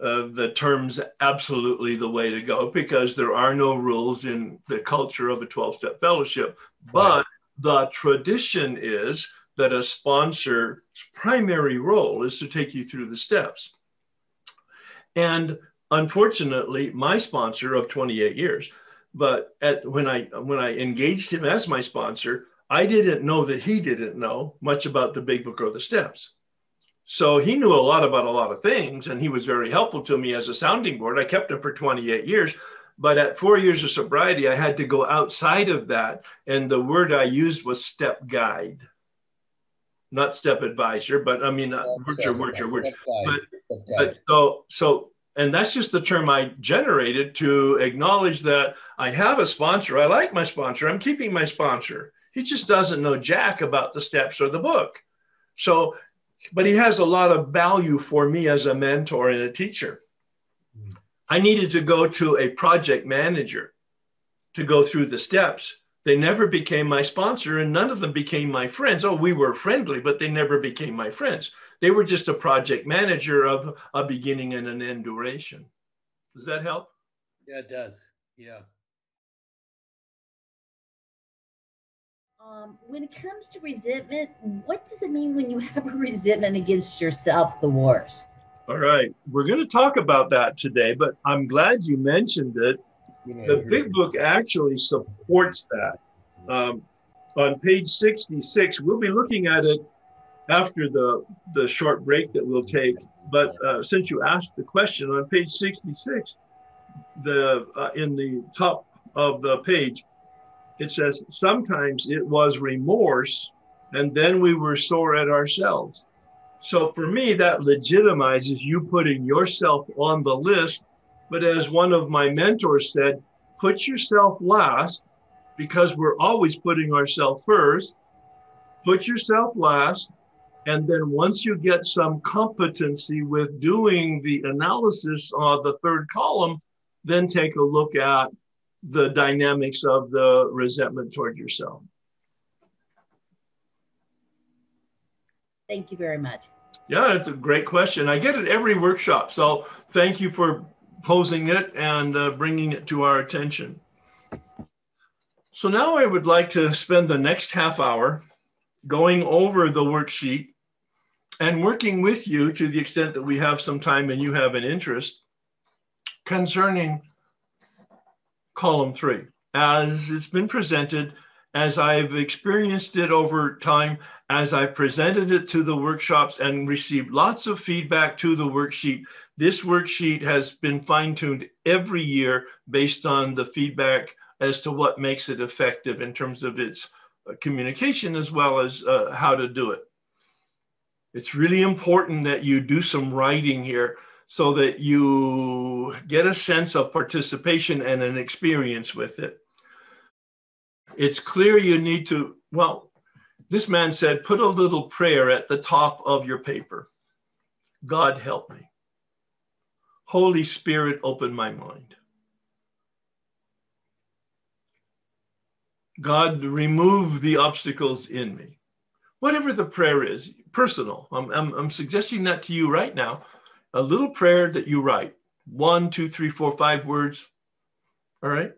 S1: uh, the terms absolutely the way to go because there are no rules in the culture of a 12 step fellowship. But the tradition is that a sponsor's primary role is to take you through the steps. And unfortunately, my sponsor of 28 years, but at, when I when I engaged him as my sponsor, I didn't know that he didn't know much about the big book or the steps. So he knew a lot about a lot of things, and he was very helpful to me as a sounding board. I kept him for 28 years. But at four years of sobriety, I had to go outside of that. And the word I used was step guide, not step advisor, but I mean, uh, words are words are words. But, but so, so, and that's just the term I generated to acknowledge that I have a sponsor. I like my sponsor. I'm keeping my sponsor. He just doesn't know jack about the steps or the book. So but he has a lot of value for me as a mentor and a teacher. I needed to go to a project manager to go through the steps. They never became my sponsor and none of them became my friends. Oh, we were friendly, but they never became my friends. They were just a project manager of a beginning and an end duration. Does that help?
S3: Yeah, it does. Yeah.
S4: Um, when it comes to resentment, what does it mean when you have a resentment against yourself the worst?
S1: All right, we're going to talk about that today, but I'm glad you mentioned it. The big book actually supports that. Um, on page 66, we'll be looking at it after the, the short break that we'll take. But uh, since you asked the question on page 66, the uh, in the top of the page, it says sometimes it was remorse, and then we were sore at ourselves. So for me, that legitimizes you putting yourself on the list. But as one of my mentors said, put yourself last because we're always putting ourselves first. Put yourself last. And then once you get some competency with doing the analysis on the third column, then take a look at the dynamics of the resentment toward yourself.
S4: Thank you very much.
S1: Yeah, it's a great question. I get it every workshop. So thank you for posing it and uh, bringing it to our attention. So now I would like to spend the next half hour going over the worksheet and working with you to the extent that we have some time and you have an interest concerning column three as it's been presented, as I've experienced it over time, as I've presented it to the workshops and received lots of feedback to the worksheet. This worksheet has been fine tuned every year based on the feedback as to what makes it effective in terms of its uh, communication as well as uh, how to do it. It's really important that you do some writing here so that you get a sense of participation and an experience with it. It's clear you need to, well, this man said, put a little prayer at the top of your paper. God help me. Holy Spirit, open my mind. God, remove the obstacles in me. Whatever the prayer is, personal. I'm, I'm, I'm suggesting that to you right now a little prayer that you write one, two, three, four, five words. All right.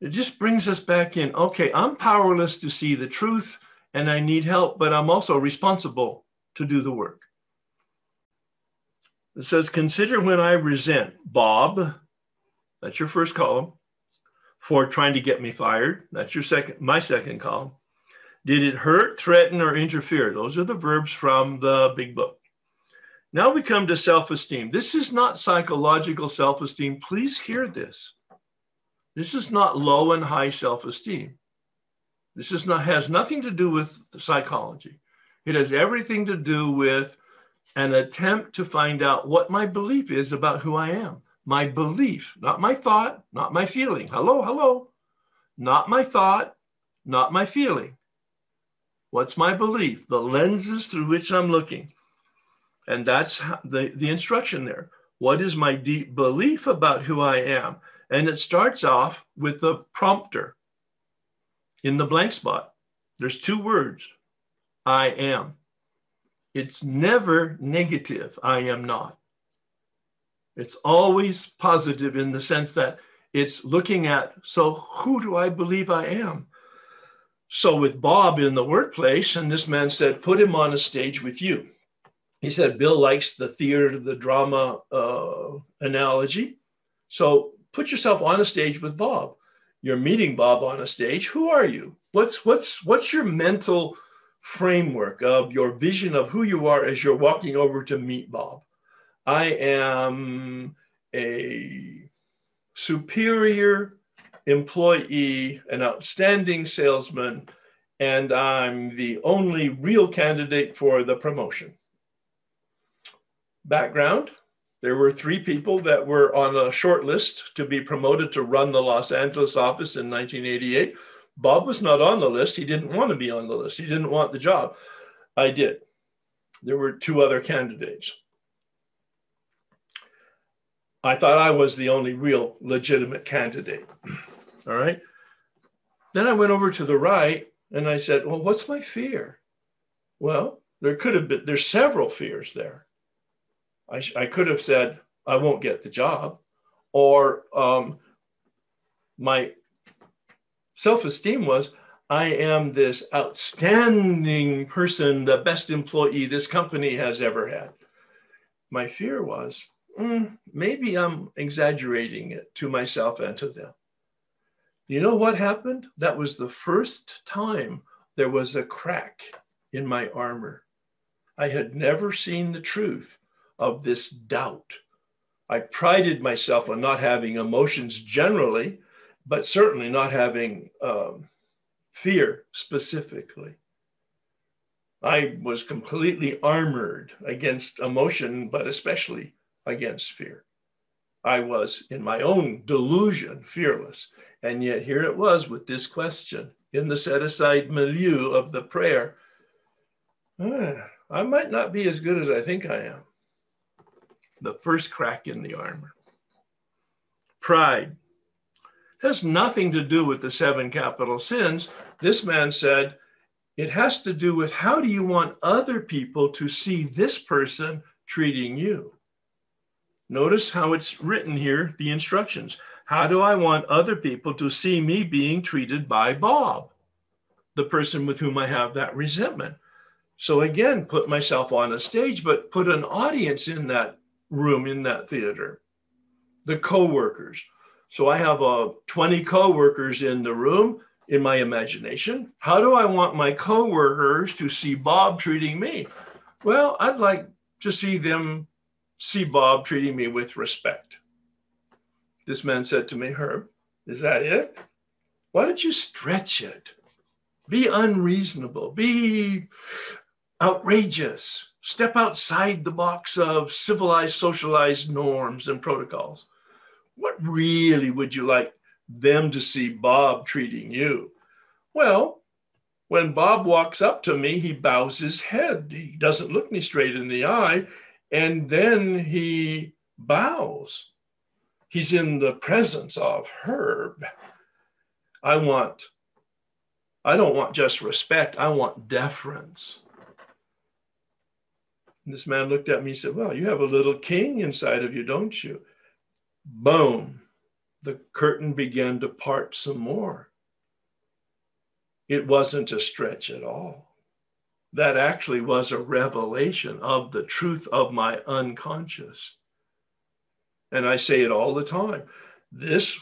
S1: It just brings us back in. Okay, I'm powerless to see the truth and I need help, but I'm also responsible to do the work. It says, Consider when I resent Bob, that's your first column, for trying to get me fired. That's your second, my second column. Did it hurt, threaten, or interfere? Those are the verbs from the big book. Now we come to self esteem. This is not psychological self esteem. Please hear this. This is not low and high self esteem. This is not, has nothing to do with psychology. It has everything to do with an attempt to find out what my belief is about who I am. My belief, not my thought, not my feeling. Hello, hello. Not my thought, not my feeling. What's my belief? The lenses through which I'm looking. And that's the, the instruction there. What is my deep belief about who I am? And it starts off with the prompter in the blank spot. There's two words I am. It's never negative, I am not. It's always positive in the sense that it's looking at, so who do I believe I am? So with Bob in the workplace, and this man said, put him on a stage with you he said Bill likes the theater, the drama uh, analogy. So put yourself on a stage with Bob. You're meeting Bob on a stage. Who are you? What's what's what's your mental framework of your vision of who you are as you're walking over to meet Bob? I am a superior employee, an outstanding salesman, and I'm the only real candidate for the promotion background. There were three people that were on a short list to be promoted to run the Los Angeles office in 1988. Bob was not on the list. He didn't want to be on the list. He didn't want the job. I did. There were two other candidates. I thought I was the only real legitimate candidate. All right. Then I went over to the right and I said, Well, what's my fear? Well, there could have been, there's several fears there. I, I could have said, I won't get the job. Or um, my self esteem was, I am this outstanding person, the best employee this company has ever had. My fear was mm, maybe I'm exaggerating it to myself and to them. You know what happened? That was the first time there was a crack in my armor. I had never seen the truth of this doubt. I prided myself on not having emotions generally, but certainly not having um, fear specifically. I was completely armored against emotion, but especially against fear. I was, in my own delusion, fearless. And yet here it was with this question in the set aside milieu of the prayer ah, I might not be as good as I think I am. The first crack in the armor. Pride has nothing to do with the seven capital sins. This man said, it has to do with how do you want other people to see this person treating you? Notice how it's written here, the instructions. How do I want other people to see me being treated by Bob, the person with whom I have that resentment? So again, put myself on a stage, but put an audience in that room, in that theater, the co-workers. So I have uh, 20 co-workers in the room in my imagination. How do I want my co-workers to see Bob treating me? Well, I'd like to see them see Bob treating me with respect. This man said to me, Herb, is that it? Why don't you stretch it? Be unreasonable, be outrageous, step outside the box of civilized, socialized norms and protocols. What really would you like them to see Bob treating you? Well, when Bob walks up to me, he bows his head. He doesn't look me straight in the eye, and then he bows. He's in the presence of Herb. I want, I don't want just respect, I want deference. And this man looked at me and said, Well, you have a little king inside of you, don't you? Boom. The curtain began to part some more. It wasn't a stretch at all. That actually was a revelation of the truth of my unconscious. And I say it all the time. This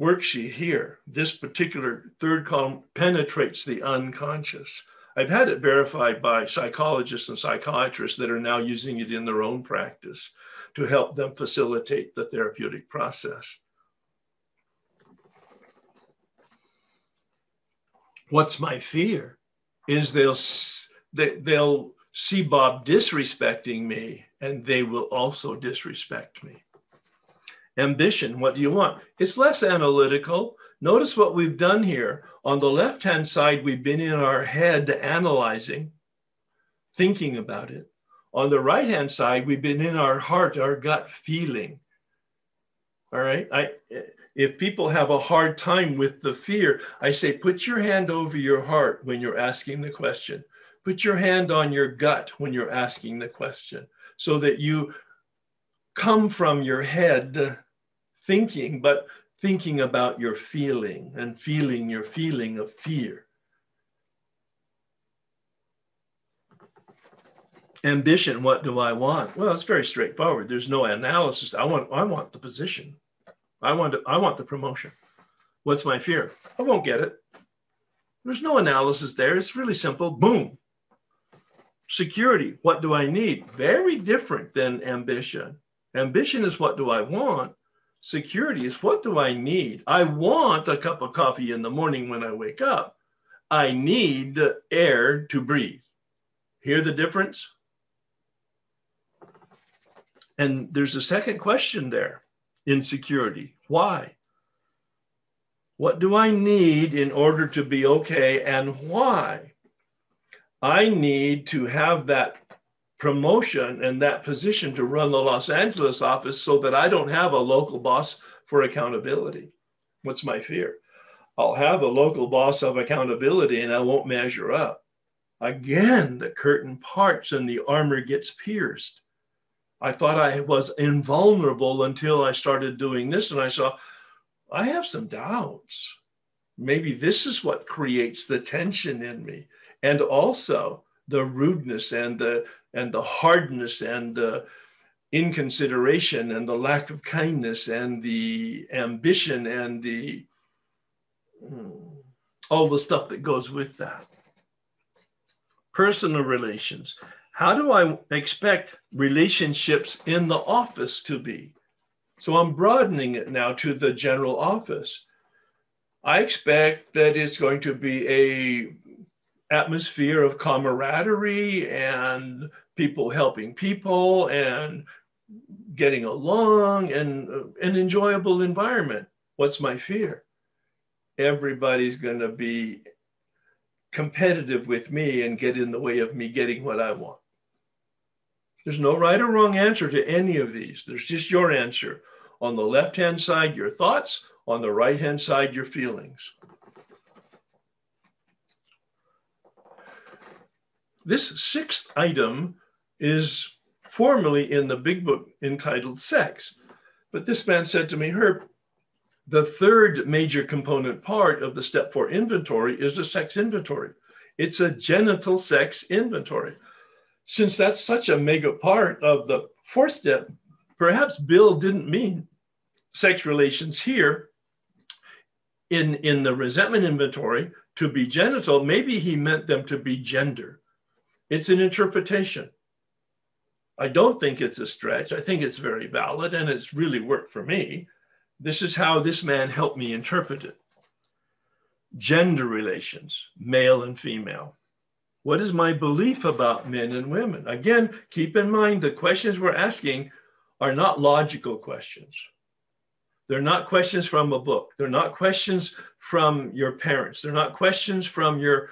S1: worksheet here, this particular third column penetrates the unconscious. I've had it verified by psychologists and psychiatrists that are now using it in their own practice to help them facilitate the therapeutic process. What's my fear is they'll they'll see Bob disrespecting me and they will also disrespect me ambition. What do you want? It's less analytical. Notice what we've done here. On the left hand side, we've been in our head analyzing, thinking about it. On the right hand side, we've been in our heart, our gut feeling. All right. I, if people have a hard time with the fear, I say, put your hand over your heart when you're asking the question. Put your hand on your gut when you're asking the question so that you come from your head thinking, but thinking about your feeling and feeling your feeling of fear. Ambition, what do I want? Well, it's very straightforward. There's no analysis. I want I want the position. I want to, I want the promotion. What's my fear? I won't get it. There's no analysis there. It's really simple. Boom. Security, what do I need? Very different than ambition. Ambition is what do I want? Security is what do I need? I want a cup of coffee in the morning when I wake up. I need air to breathe. Hear the difference? And there's a second question there insecurity. Why? What do I need in order to be okay and why? I need to have that promotion and that position to run the Los Angeles office so that I don't have a local boss for accountability. What's my fear? I'll have a local boss of accountability and I won't measure up. Again, the curtain parts and the armor gets pierced. I thought I was invulnerable until I started doing this and I saw I have some doubts. maybe this is what creates the tension in me and also the rudeness and the and the hardness and the inconsideration and the lack of kindness and the ambition and the hmm, all the stuff that goes with that. Personal relations. How do i expect relationships in the office to be? So i'm broadening it now to the general office. I expect that it's going to be a atmosphere of camaraderie and people helping people and getting along and uh, an enjoyable environment. What's my fear? Everybody's going to be competitive with me and get in the way of me getting what I want. There's no right or wrong answer to any of these. There's just your answer. On the left hand side, your thoughts. On the right hand side, your feelings. This sixth item is formally in the big book entitled Sex. But this man said to me, Herb, the third major component part of the step four inventory is a sex inventory. It's a genital sex inventory. Since that's such a mega part of the fourth step, perhaps Bill didn't mean sex relations here, in, in the resentment inventory to be genital, maybe he meant them to be gender. It's an interpretation. I don't think it's a stretch. I think it's very valid and it's really worked for me. This is how this man helped me interpret it. Gender relations, male and female. What is my belief about men and women? Again, keep in mind the questions we're asking are not logical questions. They're not questions from a book. They're not questions from your parents. They're not questions from your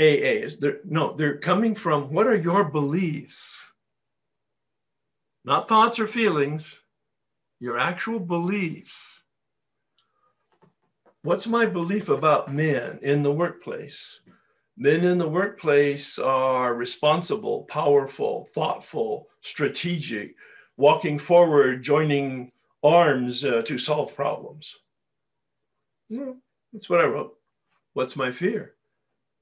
S1: AAs. They're, no, they're coming from what are your beliefs? Not thoughts or feelings, your actual beliefs. What's my belief about men in the workplace? Men in the workplace are responsible, powerful, thoughtful, strategic, walking forward, joining arms uh, to solve problems. that's what I wrote. What's my fear?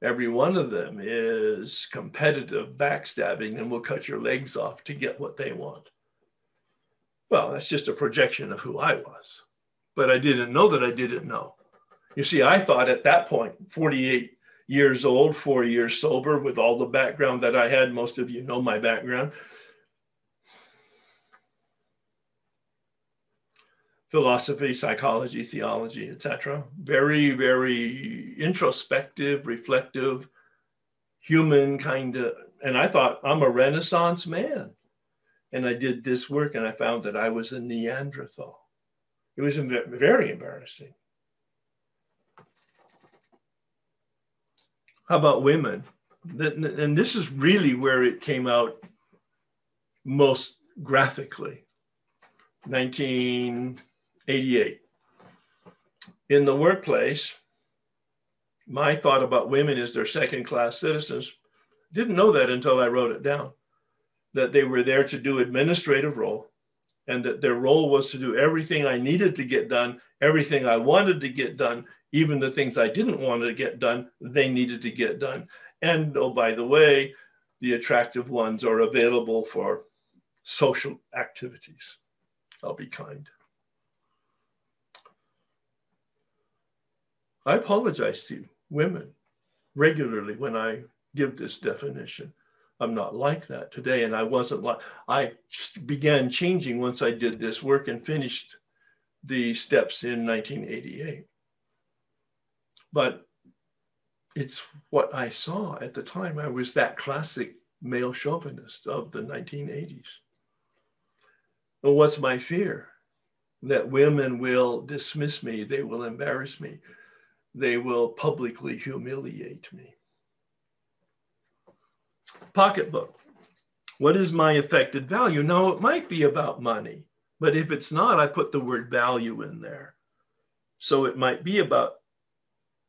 S1: Every one of them is competitive, backstabbing, and will cut your legs off to get what they want. Well, that's just a projection of who I was. But I didn't know that I didn't know. You see, I thought at that point, 48 years old, four years sober, with all the background that I had, most of you know my background, philosophy, psychology, theology, etc. Very, very introspective, reflective, human kind of. And I thought I'm a Renaissance man. And I did this work and I found that I was a Neanderthal. It was very embarrassing. How about women? And this is really where it came out most graphically. 19 88. In the workplace, my thought about women is they're second class citizens. Didn't know that until I wrote it down, that they were there to do administrative role and that their role was to do everything I needed to get done, everything I wanted to get done, even the things I didn't want to get done, they needed to get done. And oh, by the way, the attractive ones are available for social activities. I'll be kind. I apologize to women regularly when I give this definition. I'm not like that today. And I wasn't like, I began changing once I did this work and finished the steps in 1988. But it's what I saw at the time. I was that classic male chauvinist of the 1980s. Well, what's my fear? That women will dismiss me, they will embarrass me, they will publicly humiliate me. Pocketbook. What is my affected value? Now, it might be about money, but if it's not, I put the word value in there. So it might be about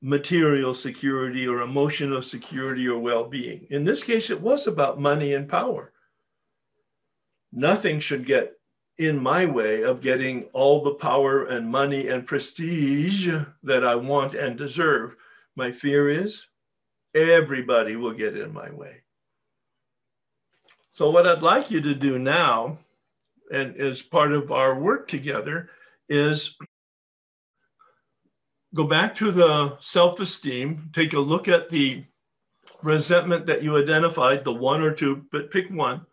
S1: material security or emotional security or well being. In this case, it was about money and power. Nothing should get in my way of getting all the power and money and prestige that I want and deserve. My fear is everybody will get in my way. So, what I'd like you to do now, and as part of our work together, is go back to the self esteem, take a look at the resentment that you identified, the one or two, but pick one.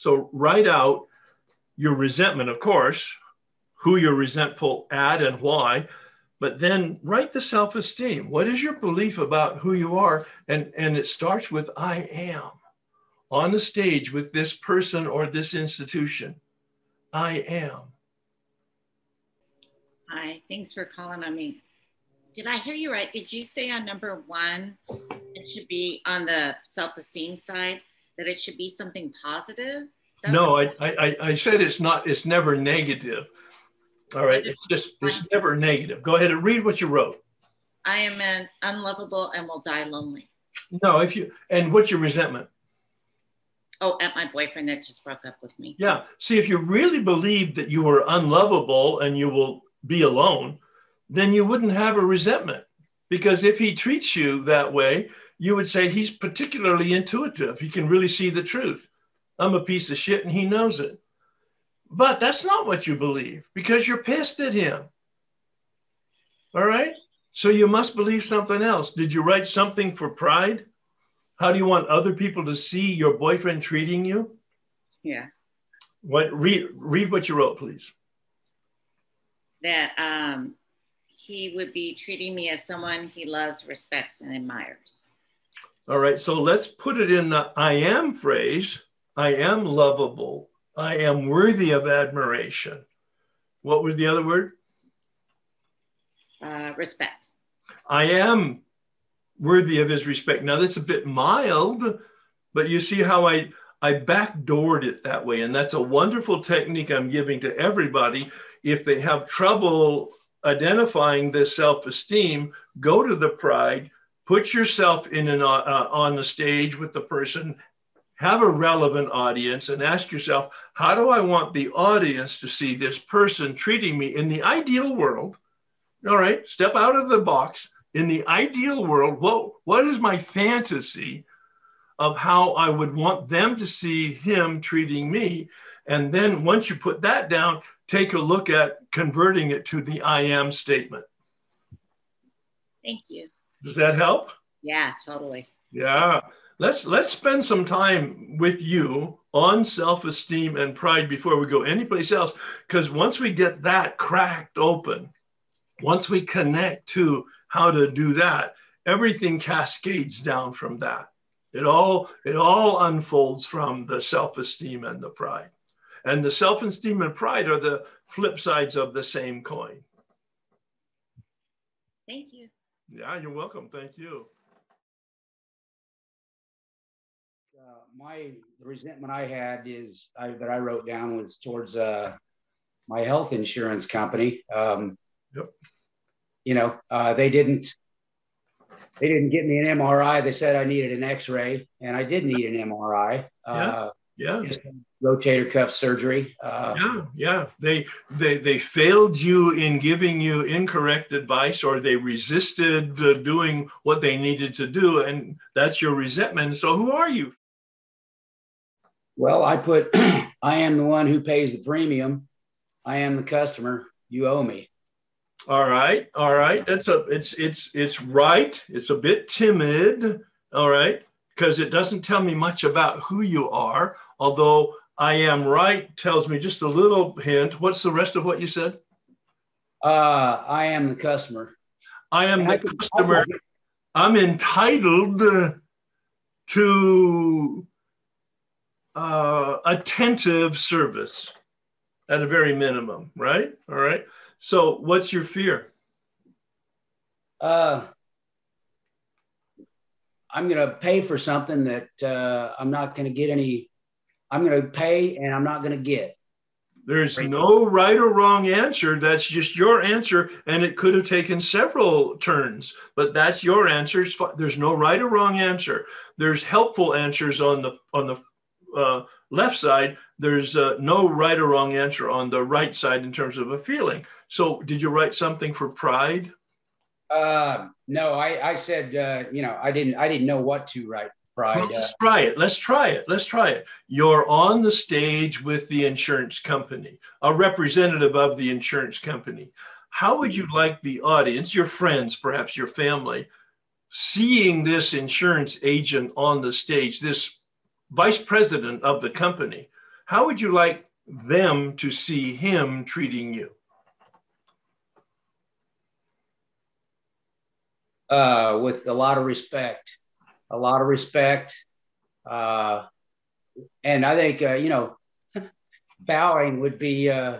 S1: So write out your resentment, of course, who you're resentful at and why, but then write the self esteem. What is your belief about who you are? And, and it starts with I am on the stage with this person or this institution. I am.
S5: Hi, thanks for calling on me. Did I hear you right? Did you say on number one, it should be on the self-esteem side, that it should be something positive?
S1: No, I, I, I said it's not, it's never negative. All right, it's just, it's never negative. Go ahead and read what you wrote.
S5: I am an unlovable and will die lonely.
S1: No, if you, and what's your resentment?
S5: Oh, at my boyfriend that just broke up with me.
S1: Yeah. See, if you really believe that you were unlovable and you will be alone, then you wouldn't have a resentment. Because if he treats you that way, you would say he's particularly intuitive. He can really see the truth. I'm a piece of shit and he knows it. But that's not what you believe because you're pissed at him. All right? So you must believe something else. Did you write something for pride? How do you want other people to see your boyfriend treating you?
S5: Yeah.
S1: What read read what you wrote, please.
S5: That um he would be treating me as someone he loves, respects, and admires.
S1: All right, so let's put it in the I am phrase. I am lovable. I am worthy of admiration. What was the other word?
S5: Uh, respect.
S1: I am worthy of his respect. Now that's a bit mild, but you see how I I backdoored it that way, and that's a wonderful technique I'm giving to everybody. If they have trouble identifying this self-esteem, go to the pride, put yourself in an, uh, on the stage with the person, have a relevant audience, and ask yourself, how do I want the audience to see this person treating me in the ideal world? All right, step out of the box. In the ideal world, what, what is my fantasy of how I would want them to see him treating me? And then once you put that down, take a look at converting it to the I am statement.
S5: Thank you.
S1: Does that help?
S5: Yeah, totally.
S1: Yeah. Let's let's spend some time with you on self-esteem and pride before we go anyplace else because once we get that cracked open, once we connect to how to do that, everything cascades down from that. It all it all unfolds from the self-esteem and the pride. And the self esteem and pride are the flip sides of the same coin.
S5: Thank you.
S1: Yeah, you're welcome. Thank you.
S6: Uh, my the resentment I had is I, that I wrote down was towards uh, my health insurance company. Um,
S1: yep.
S6: You know, uh, they didn't they didn't get me an MRI. They said I needed an X-ray, and I did need an MRI.
S1: Yeah. Uh, yeah
S6: rotator cuff surgery. Uh,
S1: yeah, yeah. They they they failed you in giving you incorrect advice, or they resisted uh, doing what they needed to do, and that's your resentment. So, who are you?
S6: Well, I put, <clears throat> I am the one who pays the premium. I am the customer. You owe me.
S1: All right, all right. That's a it's it's it's right. It's a bit timid. All right, because it doesn't tell me much about who you are. Although I am right tells me just a little hint. What's the rest of what you said?
S6: Uh, I am the customer.
S1: I am and the I customer. I'm entitled to uh, attentive service at a very minimum, right? All right. So, what's your fear?
S6: Uh, I'm going to pay for something that uh, I'm not going to get any I'm going to pay and I'm not going to get.
S1: There's no right or wrong answer. That's just your answer. And it could have taken several turns, but that's your answer. There's no right or wrong answer. There's helpful answers on the, on the, uh, left side, there's uh, no right or wrong answer on the right side in terms of a feeling. So, did you write something for pride?
S6: Uh, no, I, I said, uh, you know, I didn't, I didn't know what to write pride.
S1: Well, let's try it. Let's try it. Let's try it. You're on the stage with the insurance company, a representative of the insurance company. How would you like the audience, your friends, perhaps your family, seeing this insurance agent on the stage, this vice president of the company? How would you like them to see him treating you?
S6: uh, with a lot of respect, a lot of respect. Uh, and I think, uh, you know, <laughs> bowing would be, uh,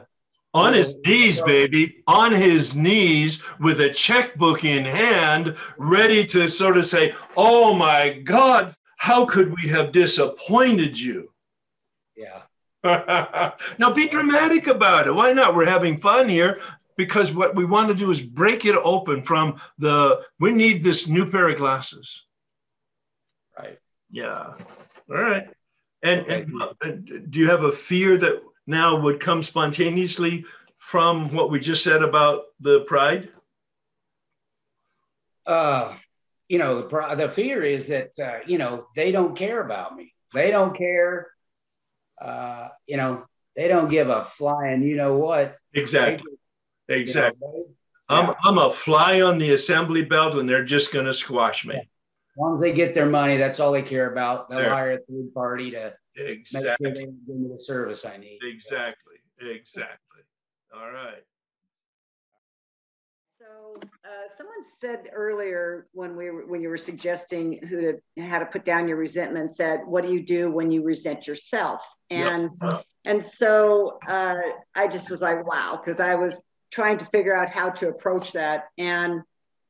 S1: On his knees, baby, on his knees with a checkbook in hand, ready to sort of say, Oh my God, how could we have disappointed you?
S6: yeah. <laughs>
S1: now be dramatic about it. Why not? We're having fun here because what we want to do is break it open from the we need this new pair of glasses. Yeah. All right. And,
S6: Okay.
S1: and do you have a fear that now would come spontaneously from what we just said about the pride?
S6: Uh, you know, the, the fear is that, uh, you know, they don't care about me. They don't care. Uh, you know, they don't give a flying, you know what? They
S1: Exactly.
S6: you know,
S1: Exactly.
S6: they-
S1: I'm. I'm a fly on the assembly belt and they're just going to squash me.
S6: As long as they get their money, that's all they care about. They'll
S1: There.
S6: hire a third party to make sure they give me the service I need.
S1: Exactly. Exactly. All right.
S7: So uh, someone said earlier when we were, when you were suggesting who to how to put down your resentment, said, "What do you do when you resent yourself?" And
S1: Yeah.
S7: and so uh, I just was like, "Wow," because I was trying to figure out how to approach that. And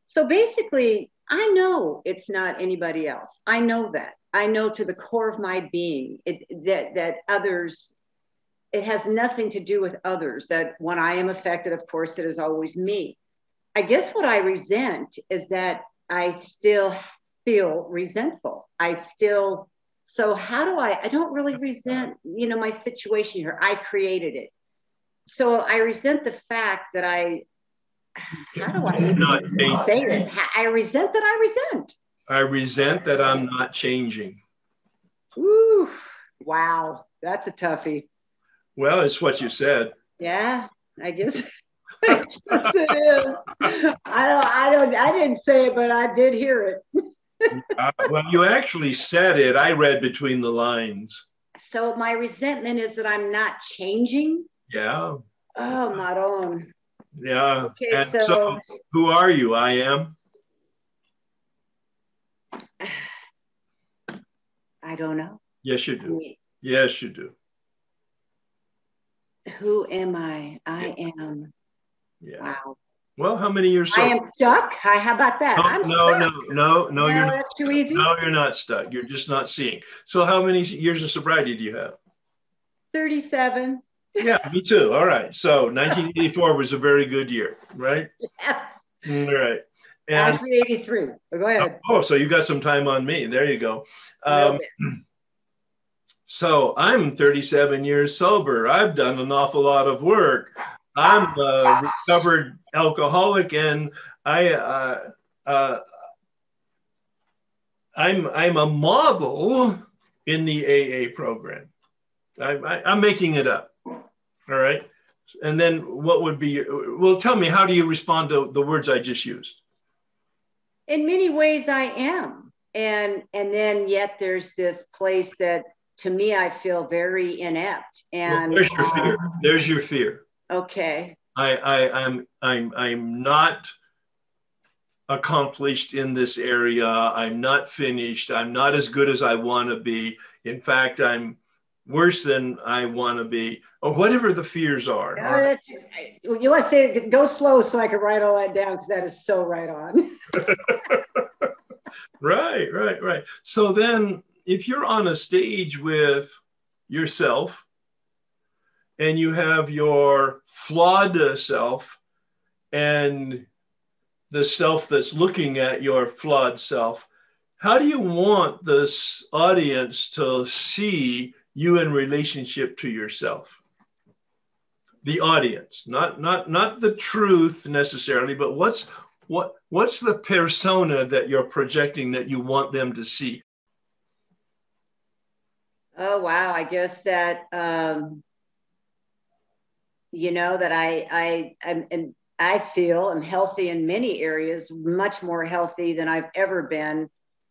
S7: so basically, I know it's not anybody else. I know that. I know to the core of my being it, that that others. It has nothing to do with others. That when I am affected, of course, it is always me. I guess what I resent is that I still feel resentful. I still, so how do I, I don't really resent, you know, my situation here. I created it. So I resent the fact that I, how do I
S1: Not
S7: say this? I resent that I resent.
S1: I resent that I'm not changing.
S7: Ooh, wow. That's a toughie.
S1: Well, it's what you said.
S7: Yeah, I guess. <laughs> Guess it is. I don't, I don't, I didn't say it, but I did hear it.
S1: Uh, well, you actually said it. I read between the lines.
S7: So my resentment is that I'm not changing.
S1: Yeah.
S7: Oh, Maron.
S1: Yeah.
S7: Okay,
S1: and so,
S7: so-
S1: who are you? I am. <sighs>
S7: I don't know.
S1: Yes, you do.
S7: mean,
S1: Yes, you do.
S7: who am I? I am.
S1: Yeah.
S7: Wow.
S1: Well, how many years?
S7: I am stuck. Hi, how about that?
S1: No,
S7: I'm
S1: no,
S7: stuck.
S1: no, no, no, you're not.
S7: that's too easy.
S1: No, you're not stuck. You're just not seeing. So, how many years of sobriety do you have?
S7: 37.
S1: Yeah, me too. All right. So, 1984 was a very good year, right?
S7: Yes.
S1: All right. And
S7: Actually, 83. But go ahead.
S1: oh, so you got some time on me. There you go. Um, <clears throat> so I'm 37 years sober. I've done an awful lot of work. I'm a recovered alcoholic, and I, uh, uh, I'm I'm a model in the AA program. I, I, I'm making it up. All right. And then what would be? your- Well, tell me, how do you respond to the words I just used?
S7: in many ways i am and and then yet there's this place that to me i feel very inept
S1: Well,
S7: and
S1: there's your fear.
S7: uh,
S1: There's your fear.
S7: okay
S1: I, I I'm I'm I'm not accomplished in this area. I'm not finished. I'm not as good as I want to be. In fact, I'm worse than I want to be, or whatever the fears are.
S7: Uh, you want to say go slow so i can write all that down because that is so right on <laughs>
S1: Right, right, right. So then, if you're on a stage with yourself and you have your flawed self and the self that's looking at your flawed self, how do you want this audience to see you in relationship to yourself? The audience, not not not the truth necessarily, but what's what what's the persona that you're projecting that you want them to see?
S7: Oh wow, I guess that um, you know that I I I'm, and I feel I'm healthy in many areas, much more healthy than I've ever been.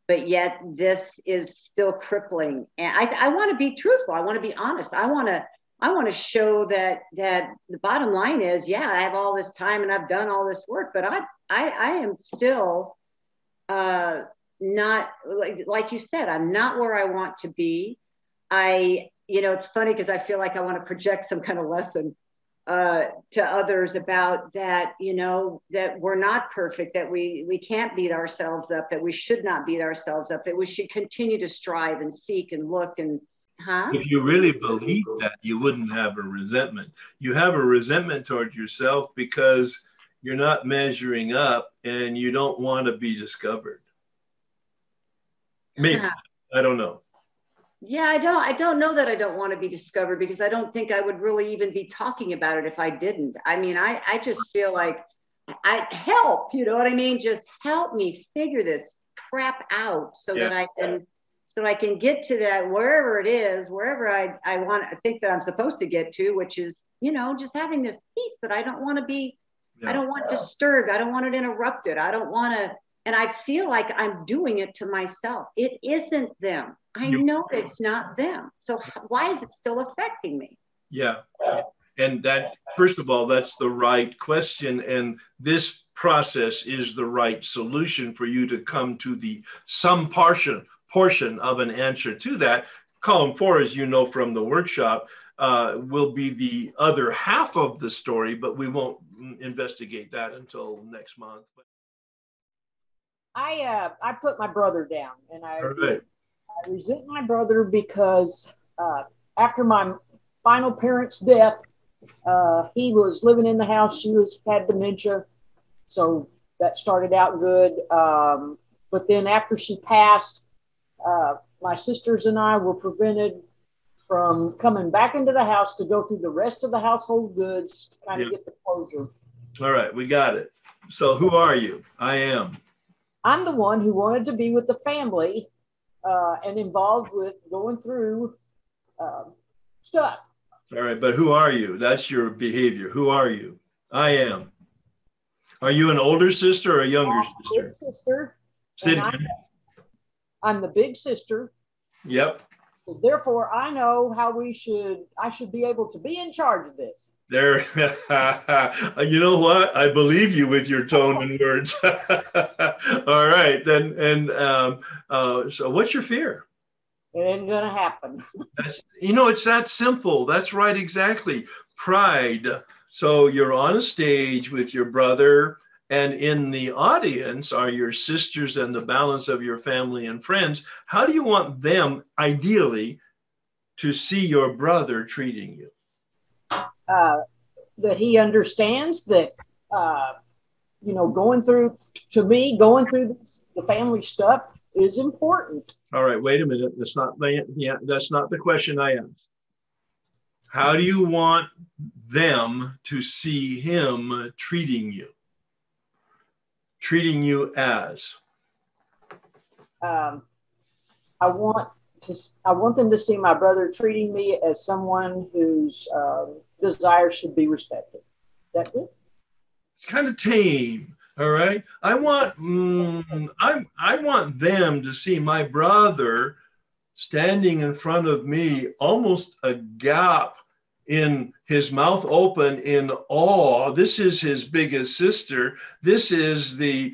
S7: But yet this is still crippling, and I, I want to be truthful. I want to be honest. I want to I want to show that that the bottom line is, yeah, I have all this time and I've done all this work, but I I, I am still uh, not like like you said, I'm not where I want to be. I you know it's funny because I feel like I want to project some kind of lesson uh, to others about that you know that we're not perfect that we we can't beat ourselves up that we should not beat ourselves up that we should continue to strive and seek and look and huh?
S1: If you really believe that you wouldn't have a resentment. You have a resentment toward yourself because you're not measuring up and you don't want to be discovered. Maybe i don't know
S7: yeah i don't i don't know that i don't want to be discovered because i don't think i would really even be talking about it if i didn't i mean i i just feel like i help you know what i mean just help me figure this crap out so yeah. that i can so i can get to that wherever it is wherever i i want i think that i'm supposed to get to which is you know just having this peace that i don't want to be yeah. i don't want disturbed i don't want it interrupted i don't want to and i feel like i'm doing it to myself it isn't them I you, know it's not them. So why is it still affecting me?
S1: Yeah. And that, first of all, that's the right question. And this process is the right solution for you to come to the some portion portion of an answer to that. Column four, as you know from the workshop, uh, will be the other half of the story, but we won't investigate that until next month.
S8: I uh, I put my brother down, and I I resent my brother because uh, after my final parent's death, uh, he was living in the house. She was had dementia, so that started out good. Um, but then after she passed, uh, my sisters and I were prevented from coming back into the house to go through the rest of the household goods to kind of get the closure.
S1: All right, we got it. So who are you? I am.
S8: I'm the one who wanted to be with the family uh, and involved with going through um, stuff.
S1: All right, but who are you? That's your behavior. Who are you? I am. Are you an older sister or a younger sister?
S8: Big sister. I'm, I'm the big sister.
S1: Yep.
S8: Therefore, I know how we should. I should be able to be in charge of this.
S1: There, <laughs> you know what? I believe you with your tone and words. <laughs> All right, then, and um, uh, so, what's your fear?
S8: It ain't gonna happen.
S1: That's, you know, it's that simple. That's right, exactly. Pride. So you're on a stage with your brother, and in the audience are your sisters and the balance of your family and friends. How do you want them, ideally, to see your brother treating you?
S8: Uh, that he understands that uh, you know going through to me going through the family stuff is important.
S1: All right, wait a minute. That's not the yeah, that's not the question I asked. How do you want them to see him treating you? Treating you as?
S8: Um, I want to. I want them to see my brother treating me as someone whose um, desires should be respected. Is that good?
S1: Kind of tame. All right. I want mm, I I want them to see my brother standing in front of me, almost a gap in his mouth open in awe. This is his biggest sister. This is the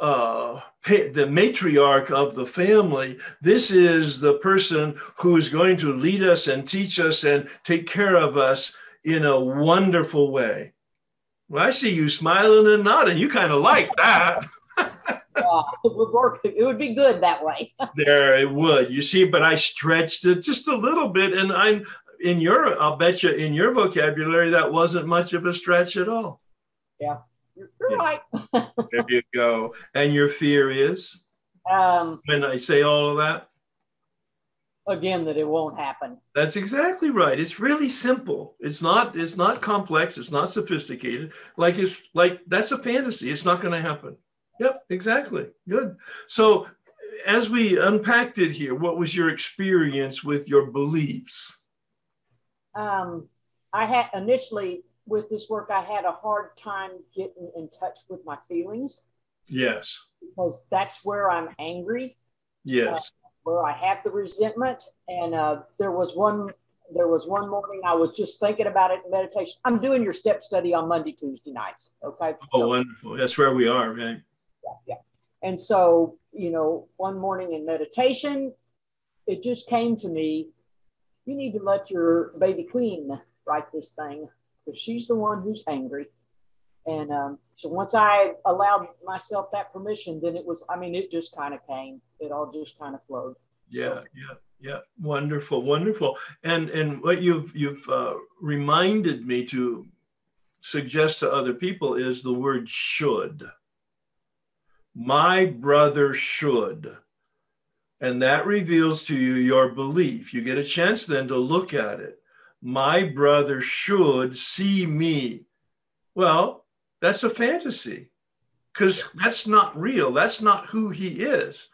S1: uh, the matriarch of the family. This is the person who is going to lead us and teach us and take care of us in a wonderful way. Well, I see you smiling and nodding. You kind of like that. <laughs>
S8: uh, it would work. It would be good that way. <laughs>
S1: there, it would. You see, but I stretched it just a little bit, and I'm in your. I'll bet you in your vocabulary that wasn't much of a stretch at all.
S8: Yeah. You're right. <laughs>
S1: there you go. And your fear is?
S8: Um,
S1: when I say all of that?
S8: again that it won't happen.
S1: That's exactly right. It's really simple. It's not it's not complex, it's not sophisticated. Like it's like that's a fantasy. It's not going to happen. Yep, exactly. Good. So as we unpacked it here, what was your experience with your beliefs?
S8: Um, I had initially with this work, I had a hard time getting in touch with my feelings.
S1: Yes.
S8: Because that's where I'm angry.
S1: Yes.
S8: Uh, where I have the resentment. And uh, there was one there was one morning I was just thinking about it in meditation. I'm doing your step study on Monday, Tuesday nights. Okay.
S1: Oh, so, wonderful. That's where we are, right?
S8: Yeah, yeah. And so, you know, one morning in meditation, it just came to me, you need to let your baby queen write this thing because she's the one who's angry. And um, so once I allowed myself that permission, then it was, I mean, it just kind of came. It all just kind of flowed.
S1: Yeah, so. yeah, yeah. Wonderful, wonderful. And and what you've you've uh, reminded me to suggest to other people is the word should. My brother should. And that reveals to you your belief. You get a chance then to look at it my brother should see me. Well, that's a fantasy because that's not real. That's not who he is.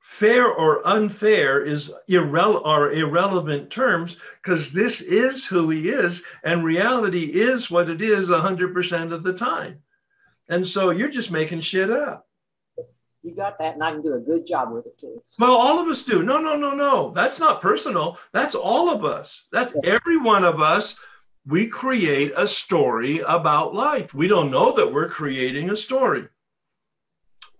S1: Fair or unfair is irre- are irrelevant terms because this is who he is, and reality is what it is 100% of the time. And so you're just making shit up
S8: you got that, and I can do a good job with it too.
S1: Well, all of us do. No, no, no, no. That's not personal. That's all of us. That's every one of us. We create a story about life. We don't know that we're creating a story.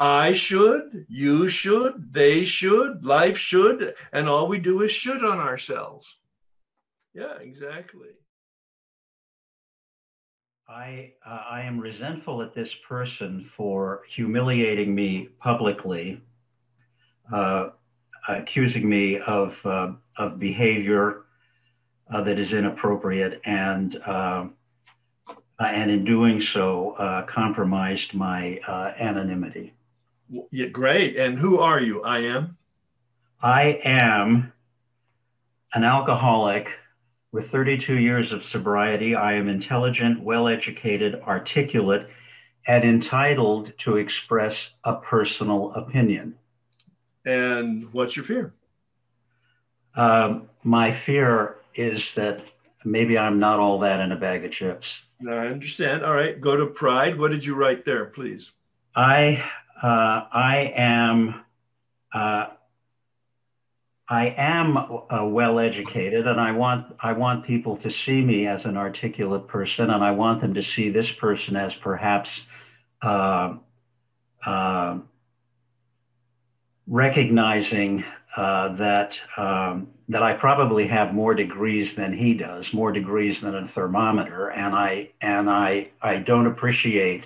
S1: I should, you should, they should, life should, and all we do is should on ourselves. Yeah, exactly.
S9: I, uh, I am resentful at this person for humiliating me publicly, uh, accusing me of, uh, of behavior uh, that is inappropriate, and, uh, and in doing so, uh, compromised my anonymity.
S1: Yeah, great. And who are you? I am?
S9: I am an alcoholic with 32 years of sobriety, I am intelligent, well educated, articulate, and entitled to express a personal opinion.
S1: And what's your fear?
S9: Um, my fear is that maybe I'm not all that in a bag of chips.
S1: I understand. All right, go to pride. What did you write there, please?
S9: I uh, I am uh, I am uh, well educated, and I want I want people to see me as an articulate person, and I want them to see this person as perhaps uh, uh, recognizing uh, that um, that I probably have more degrees than he does, more degrees than a thermometer, and I and I I don't appreciate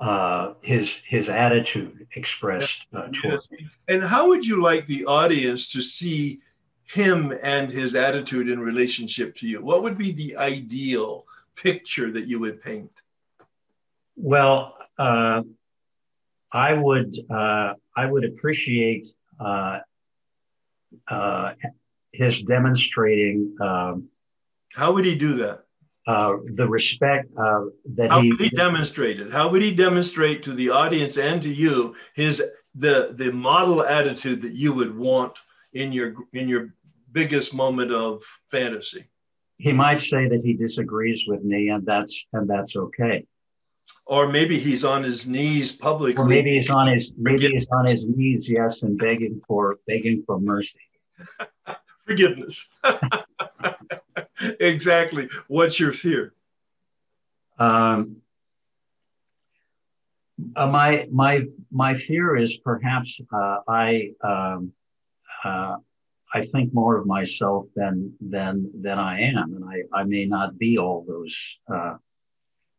S9: uh, his his attitude expressed uh, towards me.
S1: And how would you like the audience to see him and his attitude in relationship to you? What would be the ideal picture that you would paint?
S9: Well, uh, I would uh, I would appreciate uh, uh, his demonstrating. Um,
S1: how would he do that?
S9: Uh, the respect uh, that
S1: how
S9: he,
S1: would he demonstrate it? How would he demonstrate to the audience and to you his the the model attitude that you would want in your in your biggest moment of fantasy?
S9: He might say that he disagrees with me, and that's and that's okay.
S1: Or maybe he's on his knees publicly.
S9: Or maybe he's on his maybe he's on his knees, yes, and begging for begging for mercy. <laughs>
S1: Forgiveness. <laughs> <laughs> exactly. What's your fear?
S9: Um, uh, my my my fear is perhaps uh, I um, uh, I think more of myself than than than I am, and I I may not be all those uh,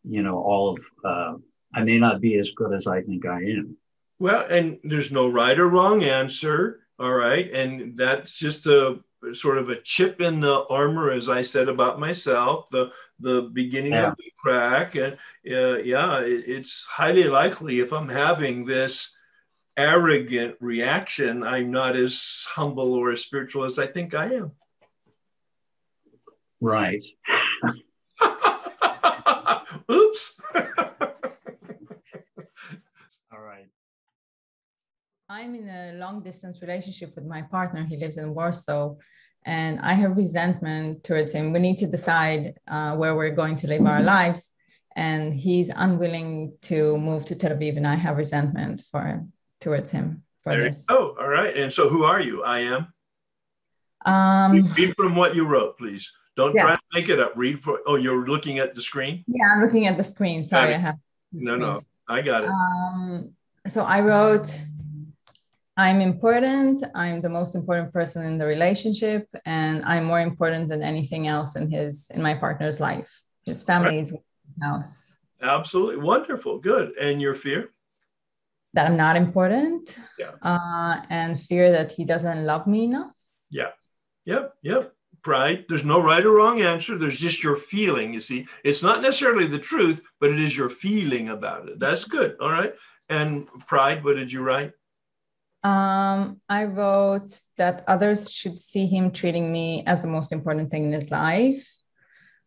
S9: you know all of uh, I may not be as good as I think I am.
S1: Well, and there's no right or wrong answer. All right, and that's just a sort of a chip in the armor, as I said about myself, the the beginning yeah. of the crack, and uh, yeah, it, it's highly likely if I'm having this arrogant reaction, I'm not as humble or as spiritual as I think I am.
S9: Right. <laughs>
S1: Oops. <laughs>
S9: All right.
S10: I'm in a long distance relationship with my partner. He lives in Warsaw and I have resentment towards him. We need to decide uh, where we're going to live our lives. And he's unwilling to move to Tel Aviv, and I have resentment for towards him for
S1: there
S10: this.
S1: Oh, all right. And so, who are you? I am.
S10: Um,
S1: Read from what you wrote, please. Don't
S10: Yes.
S1: try to make it up. Read for. Oh, you're looking at the screen.
S10: yeah, I'm looking at the screen. Sorry. I have.
S1: No, no. I got it.
S10: Um, so I wrote, I'm important. I'm the most important person in the relationship, and I'm more important than anything else in his in my partner's life. His family is in house.
S1: Absolutely wonderful. Good. And your fear?
S10: That I'm not important,
S1: Yeah.
S10: uh, and fear that he doesn't love me enough.
S1: Yeah. Yep. Yep. Pride. There's no right or wrong answer. There's just your feeling. You see, it's not necessarily the truth, but it is your feeling about it. That's good. All right. And pride. What did you write?
S10: Um, I wrote that others should see him treating me as the most important thing in his life,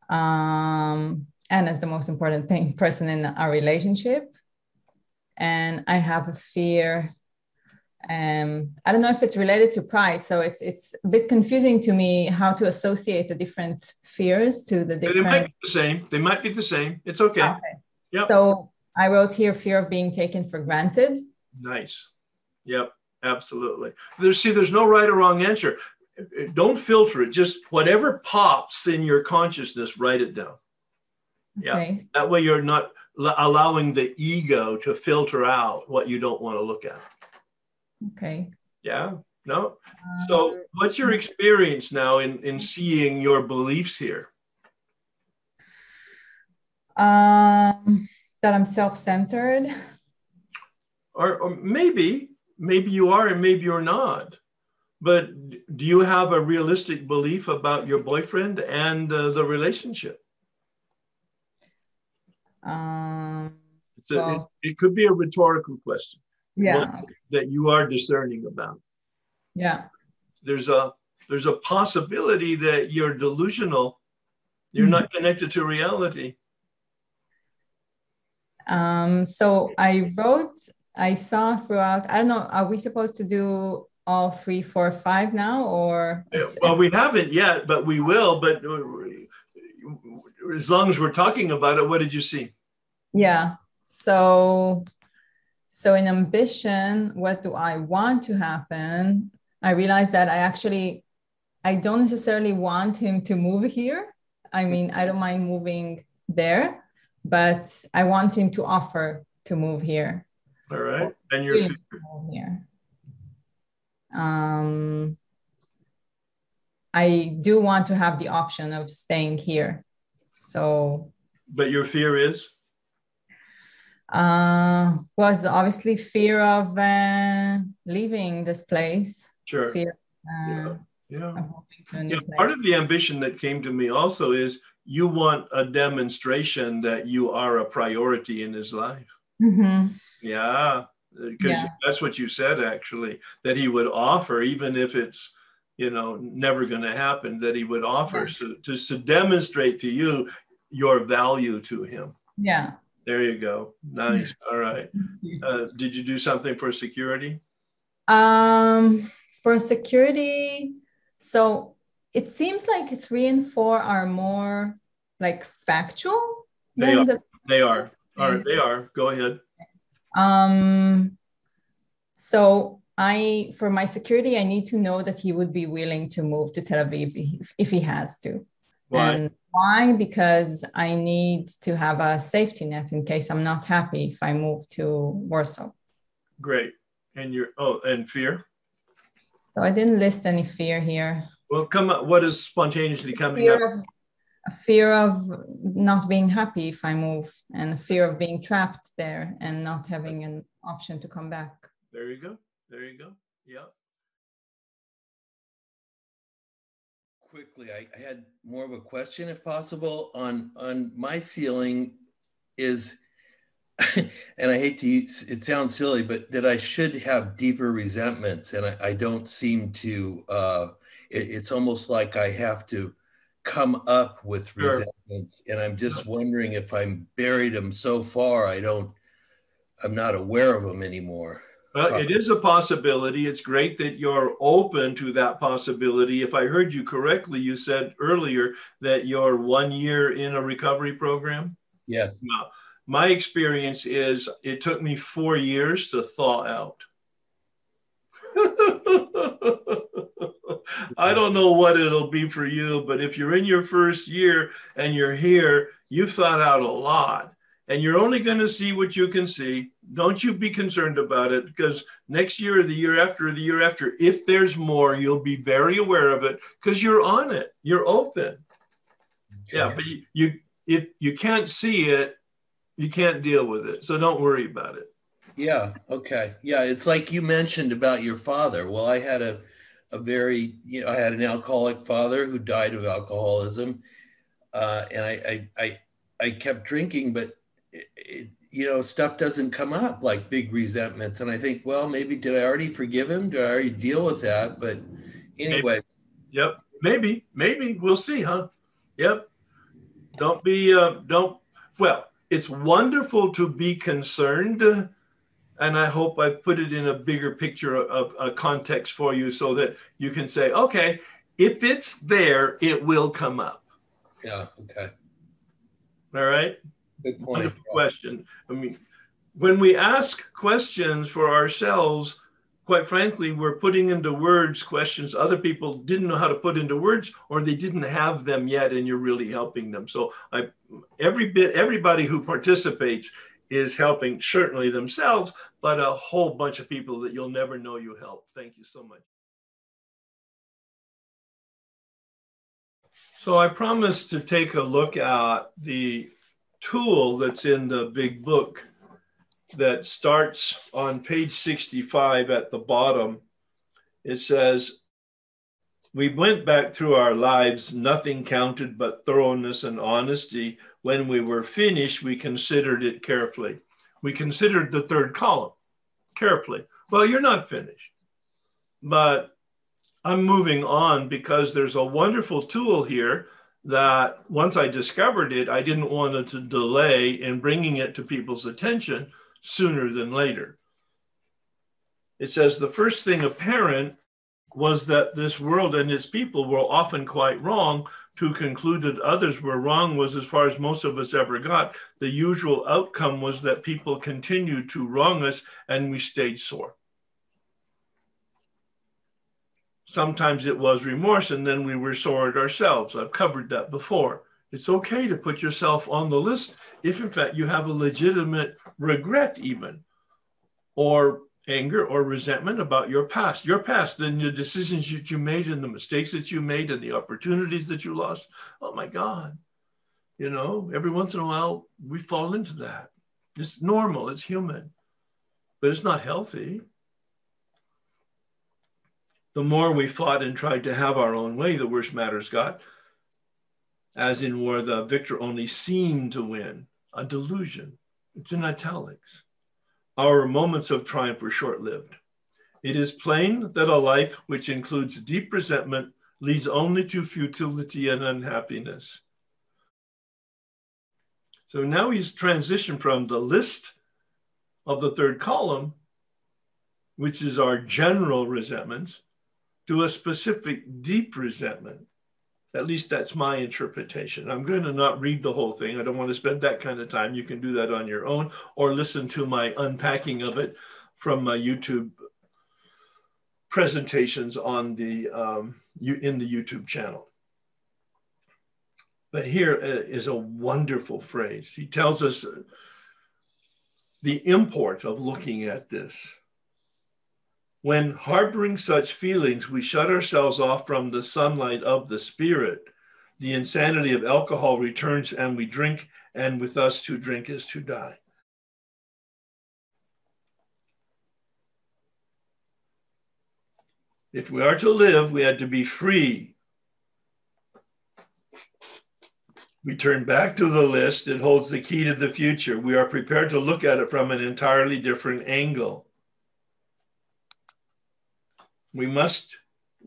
S10: um, and as the most important thing <laughs> person in our relationship. And I have a fear. Um, I don't know if it's related to pride, so it's it's a bit confusing to me how to associate the different fears to the different.
S1: They might be the same. They might be the same. It's okay.
S10: Okay.
S1: Yep.
S10: So I wrote here fear of being taken for granted.
S1: Nice. Yep, absolutely. There's see, there's no right or wrong answer. Don't filter it. Just whatever pops in your consciousness, write it down. Yeah.
S10: Okay.
S1: That way you're not allowing the ego to filter out what you don't want to look at.
S10: Okay.
S1: Yeah. No. So what's your experience now in, in seeing your beliefs here?
S10: Um, that I'm self-centered.
S1: Or, or maybe, maybe you are and maybe you're not. But do you have a realistic belief about your boyfriend and uh, the relationship?
S10: Um,
S1: It's a,
S10: Well-
S1: it, it could be a rhetorical question
S10: yeah,
S1: that you are discerning about.
S10: yeah.
S1: There's a there's a possibility that you're delusional. You're not connected to reality.
S10: Um, so I wrote, I saw throughout. I don't know. Are we supposed to do all three, four, five now, or
S1: Well, we haven't yet, but we will. But uh, as long as we're talking about it, what did you see?
S10: yeah. So, so in ambition, what do I want to happen? I realized that I actually, I don't necessarily want him to move here. I mean, I don't mind moving there, but I want him to offer to move here.
S1: All right, and your
S10: to here. Um, I do want to have the option of staying here. So,
S1: but your fear is
S10: uh, well, it's obviously fear of uh, leaving this place.
S1: sure.
S10: Fear uh,
S1: Yeah.
S10: to
S1: Yeah, part of the ambition that came to me also is you want a demonstration that you are a priority in his life.
S10: Mhm.
S1: Yeah, because
S10: Yeah.
S1: that's what you said actually, that he would offer, even if it's you know never going to happen, that he would offer
S10: Yeah.
S1: so, just to demonstrate to you your value to him.
S10: Yeah.
S1: There you go. Nice. <laughs> All right. Uh, did you do something for security?
S10: Um, for security, so it seems like three and four are more like factual
S1: They
S10: than
S1: are.
S10: the
S1: They are. All right. They are. Go ahead.
S10: Um, so I, for my security, I need to know that he would be willing to move to Tel Aviv if, if he has to.
S1: Why?
S10: And why? Because I need to have a safety net in case I'm not happy if I move to Warsaw.
S1: Great. And your oh, and fear.
S10: So I didn't list any fear here.
S1: Well, come up. What is spontaneously coming up?
S10: Of, a fear of not being happy if I move, and a fear of being trapped there and not having an option to come back.
S1: There you go. There you go. Yeah.
S3: quickly I, I had more of a question if possible on on my feeling is <laughs> and I hate to use, it sounds silly, but that I should have deeper resentments, and I, I don't seem to. Uh, it, it's almost like I have to come up with
S1: Sure.
S3: resentments, and I'm just wondering if I'm buried them so far I don't. I'm not aware of them anymore.
S1: Well, it is a possibility. It's great that you're open to that possibility. If I heard you correctly, you said earlier that you're one year in a recovery program.
S3: Yes.
S1: Now, my experience is it took me four years to thaw out. I don't know what it'll be for you, but if you're in your first year and you're here, you've thought out a lot and you're only going to see what you can see. Don't you be concerned about it because next year or the year after or the year after, if there's more, you'll be very aware of it because you're on it. You're open. Yeah, but you, you if you can't see it, you can't deal with it. So don't worry about it.
S3: Yeah. Okay. Yeah. It's like you mentioned about your father. Well, I had a, a very, you know, I had an alcoholic father who died of alcoholism. Uh, and I, I, I, I kept drinking, but it, it, you know, stuff doesn't come up like big resentments. And I think, well, maybe did I already forgive him? Did I already deal with that? But anyway.
S1: Yep. Maybe, maybe we'll see, huh? Yep. Don't be, uh, don't, well, it's wonderful to be concerned. And I hope I've put it in a bigger picture of a context for you so that you can say, okay, if it's there, it will come up.
S3: Yeah. Okay.
S1: All right.
S3: Good point.
S1: Wonderful question. I mean, when we ask questions for ourselves, quite frankly, we're putting into words questions other people didn't know how to put into words or they didn't have them yet, and you're really helping them. So I every bit everybody who participates is helping certainly themselves, but a whole bunch of people that you'll never know you help. Thank you so much. So I promised to take a look at the tool that's in the big book that starts on page 65 at the bottom. It says, We went back through our lives, nothing counted but thoroughness and honesty. When we were finished, we considered it carefully. We considered the third column carefully. Well, you're not finished, but I'm moving on because there's a wonderful tool here that once I discovered it, I didn't want to delay in bringing it to people's attention sooner than later. It says the first thing apparent was that this world and its people were often quite wrong. To conclude that others were wrong was as far as most of us ever got. The usual outcome was that people continued to wrong us and we stayed sore. Sometimes it was remorse, and then we were sore at ourselves. I've covered that before. It's okay to put yourself on the list if, in fact, you have a legitimate regret, even, or anger or resentment about your past, your past, and the decisions that you made, and the mistakes that you made, and the opportunities that you lost. Oh my God. You know, every once in a while, we fall into that. It's normal, it's human, but it's not healthy the more we fought and tried to have our own way, the worse matters got. As in where the victor only seemed to win, a delusion. It's in italics. Our moments of triumph were short lived. It is plain that a life which includes deep resentment leads only to futility and unhappiness. So now he's transitioned from the list of the third column, which is our general resentments, to a specific deep resentment. At least that's my interpretation. I'm going to not read the whole thing. I don't want to spend that kind of time. You can do that on your own or listen to my unpacking of it from my YouTube presentations on the um, in the YouTube channel. But here is a wonderful phrase. He tells us the import of looking at this. When harboring such feelings, we shut ourselves off from the sunlight of the spirit. The insanity of alcohol returns and we drink, and with us to drink is to die. If we are to live, we had to be free. We turn back to the list. It holds the key to the future. We are prepared to look at it from an entirely different angle. We must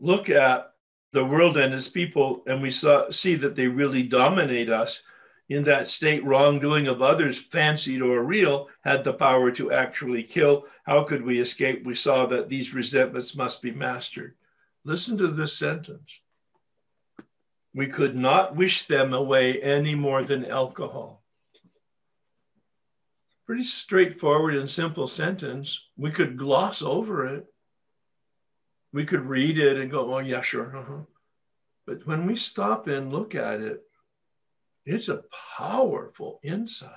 S1: look at the world and its people, and we saw, see that they really dominate us in that state wrongdoing of others, fancied or real, had the power to actually kill. How could we escape? We saw that these resentments must be mastered. Listen to this sentence. We could not wish them away any more than alcohol. Pretty straightforward and simple sentence. We could gloss over it. We could read it and go, oh, yeah, sure. Uh-huh. But when we stop and look at it, it's a powerful insight.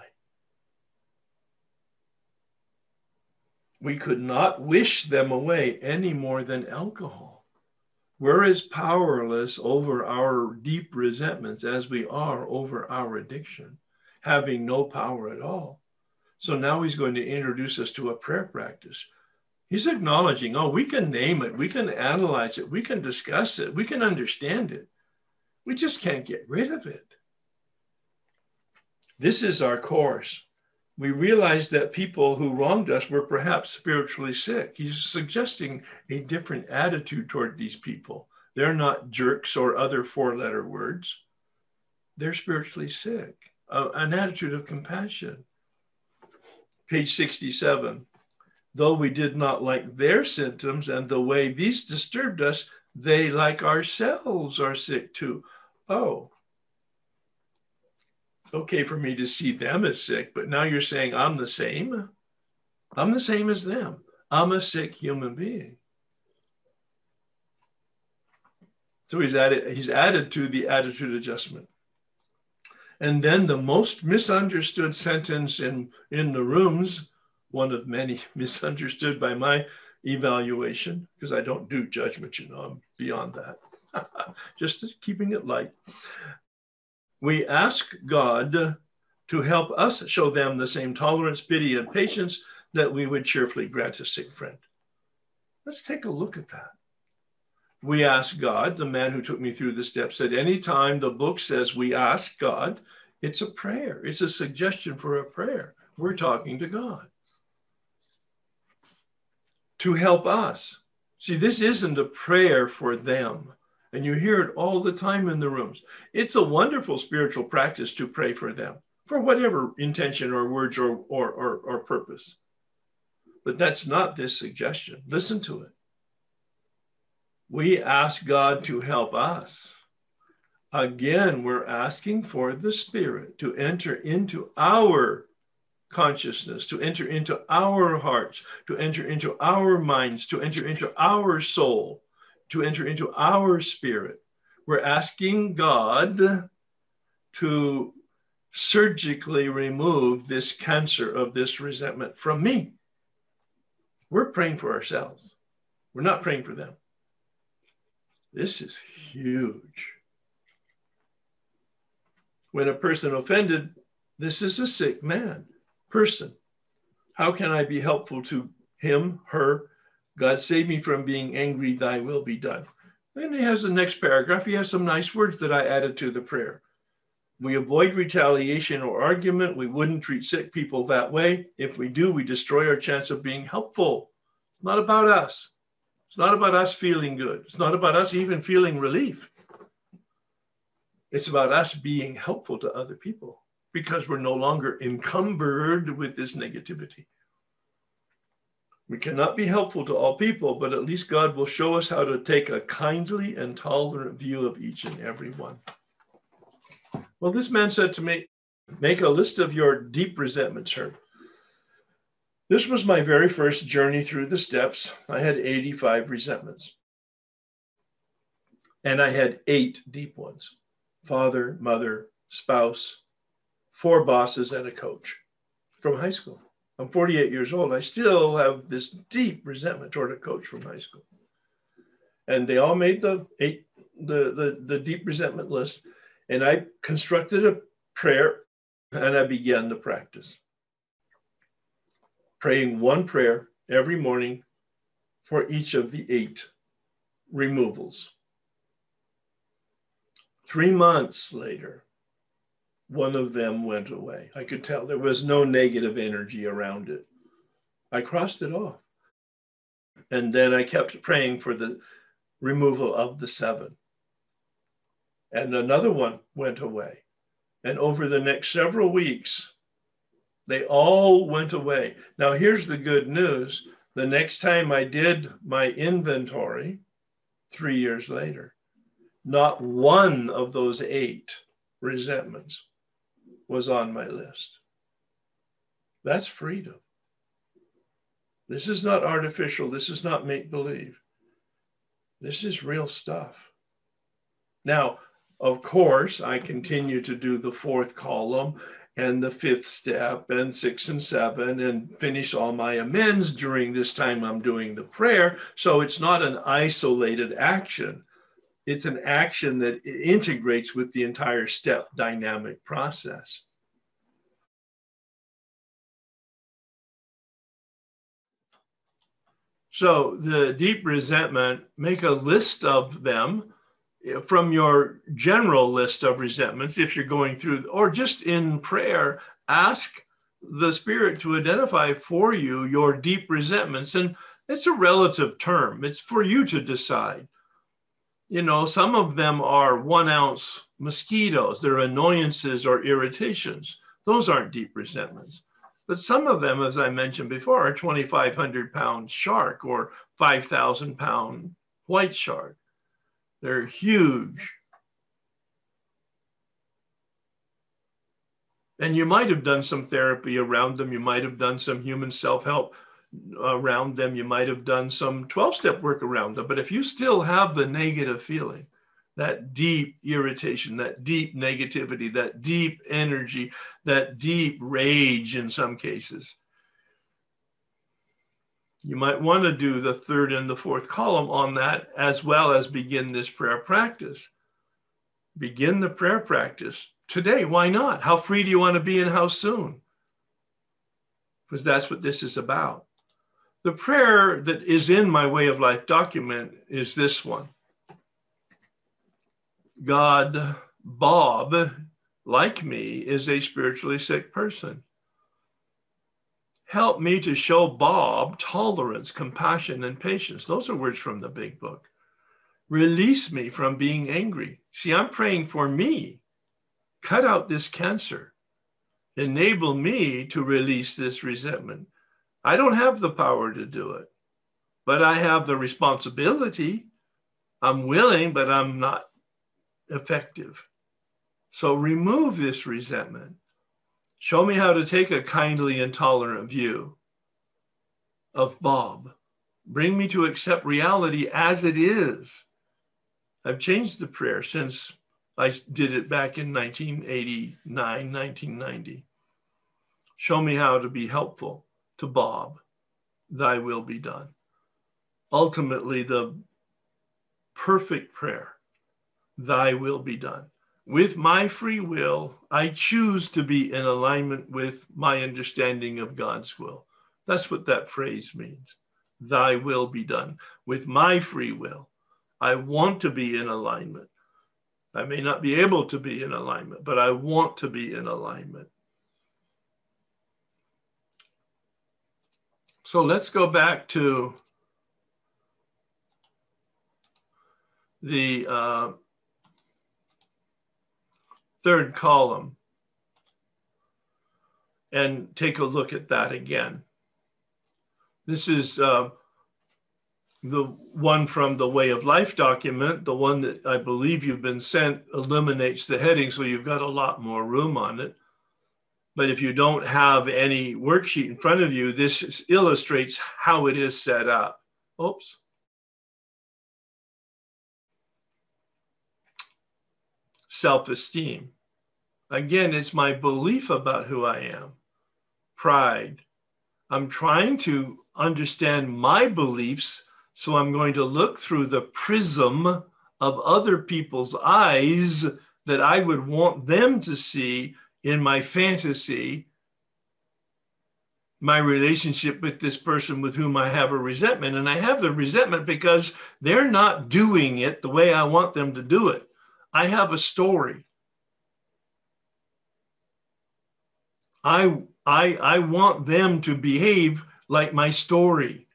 S1: We could not wish them away any more than alcohol. We're as powerless over our deep resentments as we are over our addiction, having no power at all. So now he's going to introduce us to a prayer practice. He's acknowledging, oh, we can name it, we can analyze it, we can discuss it, we can understand it. We just can't get rid of it. This is our course. We realized that people who wronged us were perhaps spiritually sick. He's suggesting a different attitude toward these people. They're not jerks or other four letter words. They're spiritually sick, uh, an attitude of compassion. Page 67. Though we did not like their symptoms and the way these disturbed us, they, like ourselves, are sick too. Oh, it's okay for me to see them as sick, but now you're saying I'm the same. I'm the same as them. I'm a sick human being. So he's added, he's added to the attitude adjustment. And then the most misunderstood sentence in, in the rooms, one of many <laughs> misunderstood by my evaluation, because I don't do judgment, you know, I'm beyond that. <laughs> Just keeping it light we ask God to help us show them the same tolerance, pity, and patience that we would cheerfully grant a sick friend. Let's take a look at that. We ask God, the man who took me through the steps said, anytime the book says we ask God, it's a prayer, it's a suggestion for a prayer. We're talking to God to help us. See, this isn't a prayer for them. And you hear it all the time in the rooms. It's a wonderful spiritual practice to pray for them for whatever intention or words or, or, or, or purpose. But that's not this suggestion. Listen to it. We ask God to help us. Again, we're asking for the Spirit to enter into our consciousness, to enter into our hearts, to enter into our minds, to enter into our soul to enter into our spirit. We're asking God to surgically remove this cancer of this resentment from me. We're praying for ourselves. We're not praying for them. This is huge. When a person offended, this is a sick man, person. How can I be helpful to him, her, God save me from being angry, thy will be done. Then he has the next paragraph. He has some nice words that I added to the prayer. We avoid retaliation or argument. We wouldn't treat sick people that way. If we do, we destroy our chance of being helpful. It's not about us. It's not about us feeling good. It's not about us even feeling relief. It's about us being helpful to other people because we're no longer encumbered with this negativity. We cannot be helpful to all people, but at least God will show us how to take a kindly and tolerant view of each and every one. Well, this man said to me, Make a list of your deep resentments, sir. This was my very first journey through the steps. I had 85 resentments. And I had eight deep ones father, mother, spouse, four bosses, and a coach from high school. I'm 48 years old. I still have this deep resentment toward a coach from high school. And they all made the eight, the, the, the deep resentment list. And I constructed a prayer and I began the practice. Praying one prayer every morning for each of the eight removals. Three months later, one of them went away. I could tell there was no negative energy around it. I crossed it off. And then I kept praying for the removal of the seven. And another one went away. And over the next several weeks, they all went away. Now, here's the good news the next time I did my inventory, three years later, not one of those eight resentments was on my list. That's freedom. This is not artificial. This is not make believe. This is real stuff. Now, of course, I continue to do the fourth column and the fifth step and six and seven and finish all my amends during this time I'm doing the prayer. So it's not an isolated action, it's an action that integrates with the entire step dynamic process. So the deep resentment, make a list of them eh, from your general list of resentments, if you're going through, or just in prayer, ask the Spirit to identify for you your deep resentments. And it's a relative term, it's for you to decide. You know, some of them are one ounce mosquitoes, they're annoyances or irritations. Those aren't deep resentments. But some of them, as I mentioned before, are 2,500 pound shark or 5,000 pound white shark. They're huge. And you might have done some therapy around them. You might have done some human self help around them. You might have done some 12 step work around them. But if you still have the negative feeling, that deep irritation, that deep negativity, that deep energy, that deep rage in some cases, you might want to do the third and the fourth column on that as well as begin this prayer practice. Begin the prayer practice today. Why not? How free do you want to be and how soon? Because that's what this is about. The prayer that is in my way of life document is this one God, Bob, like me, is a spiritually sick person. Help me to show Bob tolerance, compassion, and patience. Those are words from the big book. Release me from being angry. See, I'm praying for me. Cut out this cancer. Enable me to release this resentment. I don't have the power to do it, but I have the responsibility. I'm willing, but I'm not effective. So remove this resentment. Show me how to take a kindly and tolerant view of Bob. Bring me to accept reality as it is. I've changed the prayer since I did it back in 1989, 1990. Show me how to be helpful to Bob. Thy will be done. Ultimately, the perfect prayer, Thy will be done with my free will, I choose to be in alignment with my understanding of God's will. That's what that phrase means. Thy will be done. With my free will, I want to be in alignment. I may not be able to be in alignment, but I want to be in alignment. So let's go back to the uh, third column and take a look at that again. This is uh, the one from the Way of Life document. The one that I believe you've been sent eliminates the heading, so you've got a lot more room on it. But if you don't have any worksheet in front of you, this illustrates how it is set up. Oops. self esteem. Again, it's my belief about who I am, pride. I'm trying to understand my beliefs, so I'm going to look through the prism of other people's eyes that I would want them to see in my fantasy my relationship with this person with whom I have a resentment. And I have the resentment because they're not doing it the way I want them to do it. I have a story. I, I, I want them to behave like my story.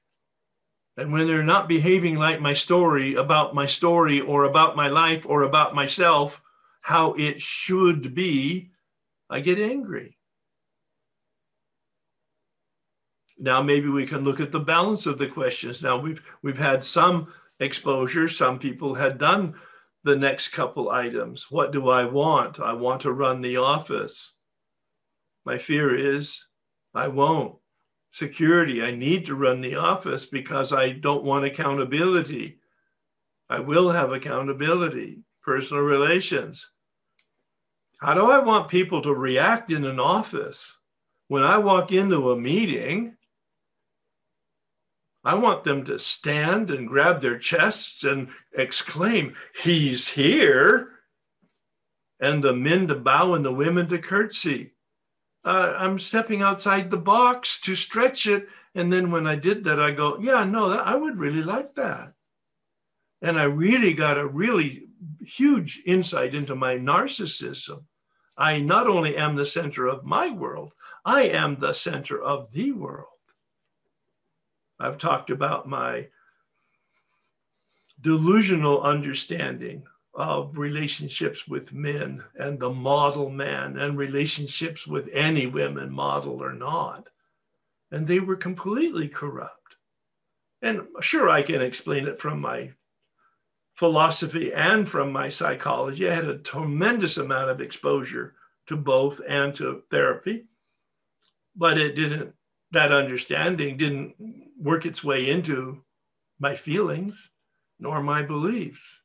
S1: And when they're not behaving like my story about my story or about my life or about myself, how it should be, I get angry. Now maybe we can look at the balance of the questions. Now we've we've had some exposure. Some people had done the next couple items. What do I want? I want to run the office. My fear is I won't. Security, I need to run the office because I don't want accountability. I will have accountability. Personal relations. How do I want people to react in an office when I walk into a meeting? I want them to stand and grab their chests and exclaim, He's here. And the men to bow and the women to curtsy. Uh, I'm stepping outside the box to stretch it. And then when I did that, I go, Yeah, no, I would really like that. And I really got a really huge insight into my narcissism. I not only am the center of my world, I am the center of the world. I've talked about my delusional understanding of relationships with men and the model man and relationships with any women, model or not. And they were completely corrupt. And sure, I can explain it from my philosophy and from my psychology. I had a tremendous amount of exposure to both and to therapy, but it didn't, that understanding didn't work its way into my feelings nor my beliefs.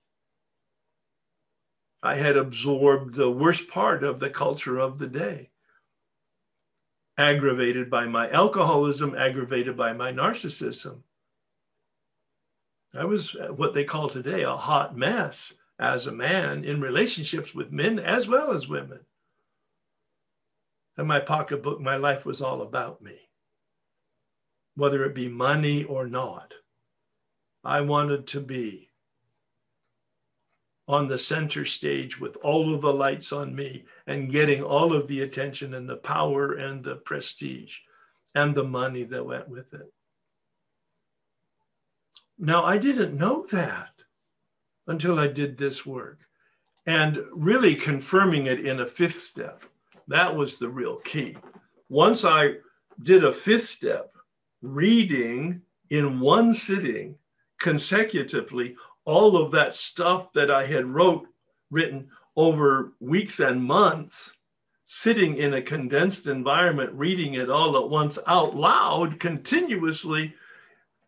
S1: I had absorbed the worst part of the culture of the day, aggravated by my alcoholism, aggravated by my narcissism. I was uh, what they call today a hot mess as a man in relationships with men as well as women. And my pocketbook, my life was all about me whether it be money or not. I wanted to be on the center stage with all of the lights on me and getting all of the attention and the power and the prestige and the money that went with it. Now, I didn't know that until I did this work and really confirming it in a fifth step. That was the real key. Once I did a fifth step, reading in one sitting consecutively all of that stuff that I had wrote written over weeks and months sitting in a condensed environment reading it all at once out loud continuously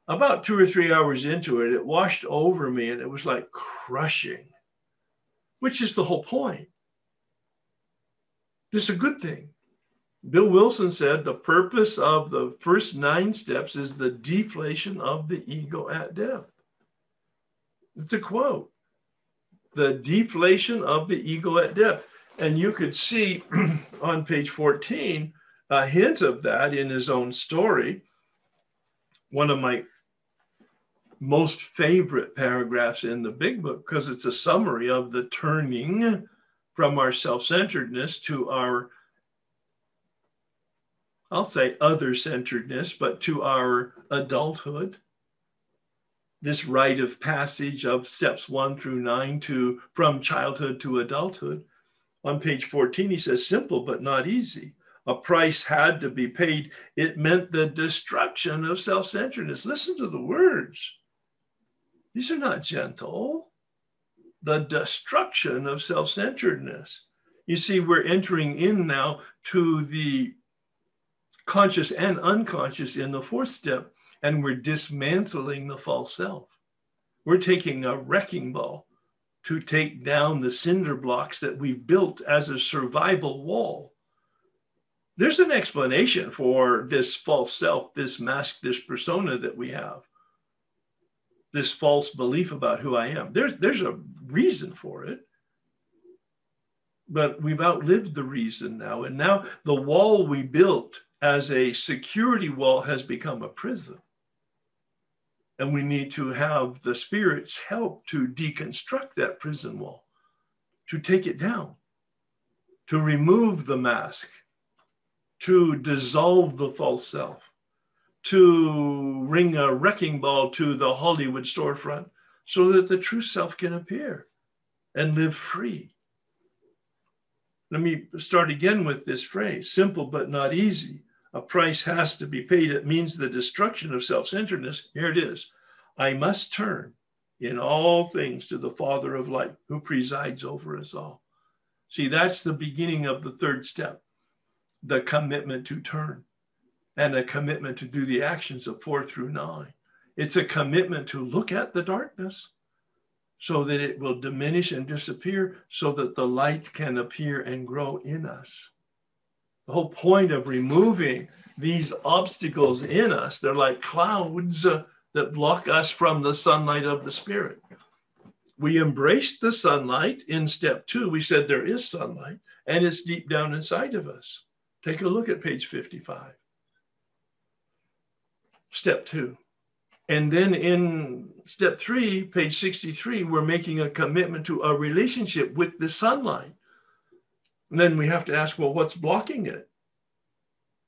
S1: about 2 or 3 hours into it it washed over me and it was like crushing which is the whole point this is a good thing Bill Wilson said the purpose of the first nine steps is the deflation of the ego at death. It's a quote. The deflation of the ego at death. And you could see <clears throat> on page 14 a hint of that in his own story. One of my most favorite paragraphs in the big book because it's a summary of the turning from our self centeredness to our I'll say other centeredness, but to our adulthood. This rite of passage of steps one through nine to from childhood to adulthood. On page 14, he says, simple but not easy. A price had to be paid. It meant the destruction of self centeredness. Listen to the words. These are not gentle. The destruction of self centeredness. You see, we're entering in now to the conscious and unconscious in the fourth step, and we're dismantling the false self. We're taking a wrecking ball to take down the cinder blocks that we've built as a survival wall. There's an explanation for this false self, this mask, this persona that we have, this false belief about who I am. There's, there's a reason for it but we've outlived the reason now. And now the wall we built as a security wall has become a prison. And we need to have the Spirit's help to deconstruct that prison wall, to take it down, to remove the mask, to dissolve the false self, to ring a wrecking ball to the Hollywood storefront so that the true self can appear and live free. Let me start again with this phrase simple but not easy. A price has to be paid. It means the destruction of self centeredness. Here it is. I must turn in all things to the Father of light who presides over us all. See, that's the beginning of the third step the commitment to turn and a commitment to do the actions of four through nine. It's a commitment to look at the darkness so that it will diminish and disappear so that the light can appear and grow in us. The whole point of removing these obstacles in us, they're like clouds uh, that block us from the sunlight of the Spirit. We embraced the sunlight in step two. We said there is sunlight and it's deep down inside of us. Take a look at page 55. Step two. And then in step three, page 63, we're making a commitment to a relationship with the sunlight. And then we have to ask, well, what's blocking it?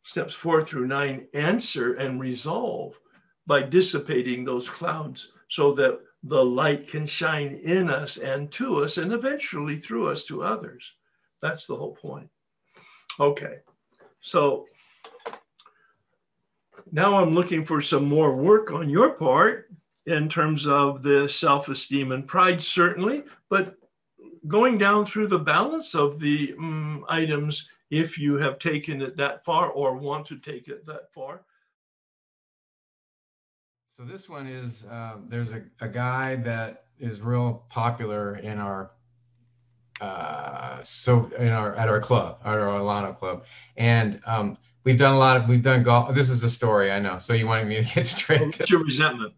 S1: Steps four through nine answer and resolve by dissipating those clouds so that the light can shine in us and to us and eventually through us to others. That's the whole point. Okay, so now I'm looking for some more work on your part in terms of the self esteem and pride, certainly, but going down through the balance of the um, items if you have taken it that far or want to take it that far.
S11: So this one is uh, there's a, a guy that is real popular in our uh, so in our at our club, at our Alano club, and um, we've done a lot of we've done golf. This is a story I know. So you wanted me to get straight
S1: What's to your resentment?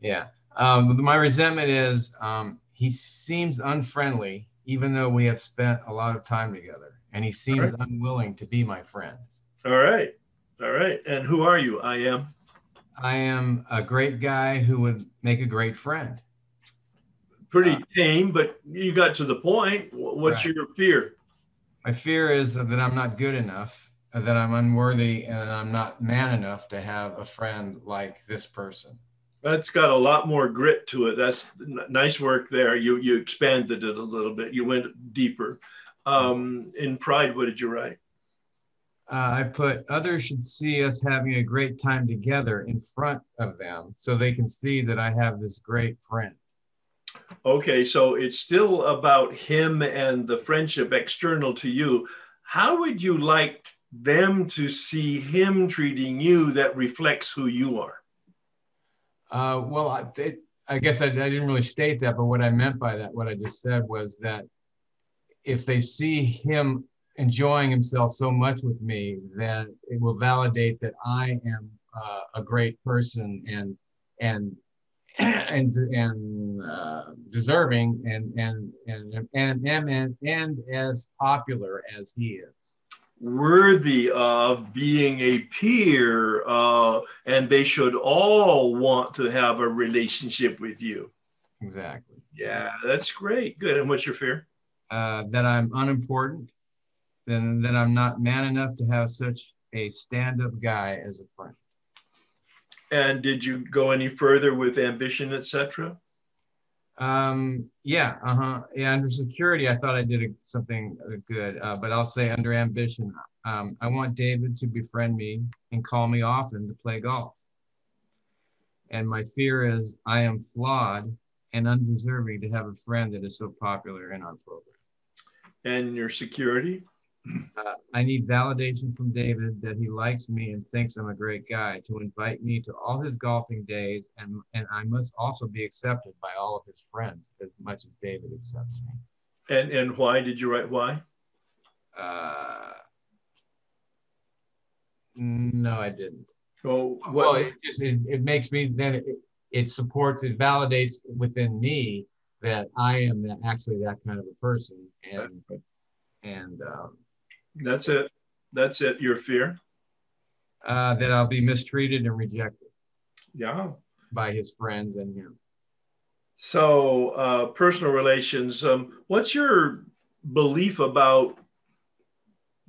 S11: Yeah, um, my resentment is um, he seems unfriendly, even though we have spent a lot of time together, and he seems right. unwilling to be my friend.
S1: All right, all right. And who are you? I am.
S11: I am a great guy who would make a great friend.
S1: Pretty uh, tame, but you got to the point. What's right. your fear?
S11: My fear is that I'm not good enough, that I'm unworthy, and I'm not man enough to have a friend like this person.
S1: That's got a lot more grit to it. That's nice work there. You you expanded it a little bit. You went deeper. Um, in Pride, what did you write?
S11: uh, I put others should see us having a great time together in front of them so they can see that I have this great friend.
S1: Okay, so it's still about him and the friendship external to you. How would you like them to see him treating you that reflects who you are?
S11: Uh, well, I, it, I guess I, I didn't really state that, but what I meant by that, what I just said was that if they see him enjoying himself so much with me that it will validate that I am uh, a great person and and <clears throat> and and uh, deserving and and and and and, and and as popular as he is
S1: worthy of being a peer uh, and they should all want to have a relationship with you
S11: exactly
S1: yeah that's great good and what's your fear
S11: uh, that i'm unimportant then that I'm not man enough to have such a stand-up guy as a friend.
S1: And did you go any further with ambition, etc.?
S11: Um, yeah, uh huh. Yeah, under security, I thought I did a, something good, uh, but I'll say under ambition, um, I want David to befriend me and call me often to play golf. And my fear is I am flawed and undeserving to have a friend that is so popular in our program.
S1: And your security?
S11: Uh, I need validation from David that he likes me and thinks I'm a great guy to invite me to all his golfing days, and and I must also be accepted by all of his friends as much as David accepts me.
S1: And and why did you write why?
S11: Uh, no, I didn't.
S1: So
S11: what? well, it just it, it makes me then it, it supports it validates within me that I am actually that kind of a person, and and um,
S1: that's it. That's it. Your fear?
S11: Uh, that I'll be mistreated and rejected.
S1: Yeah.
S11: By his friends and him.
S1: So, uh, personal relations. Um, what's your belief about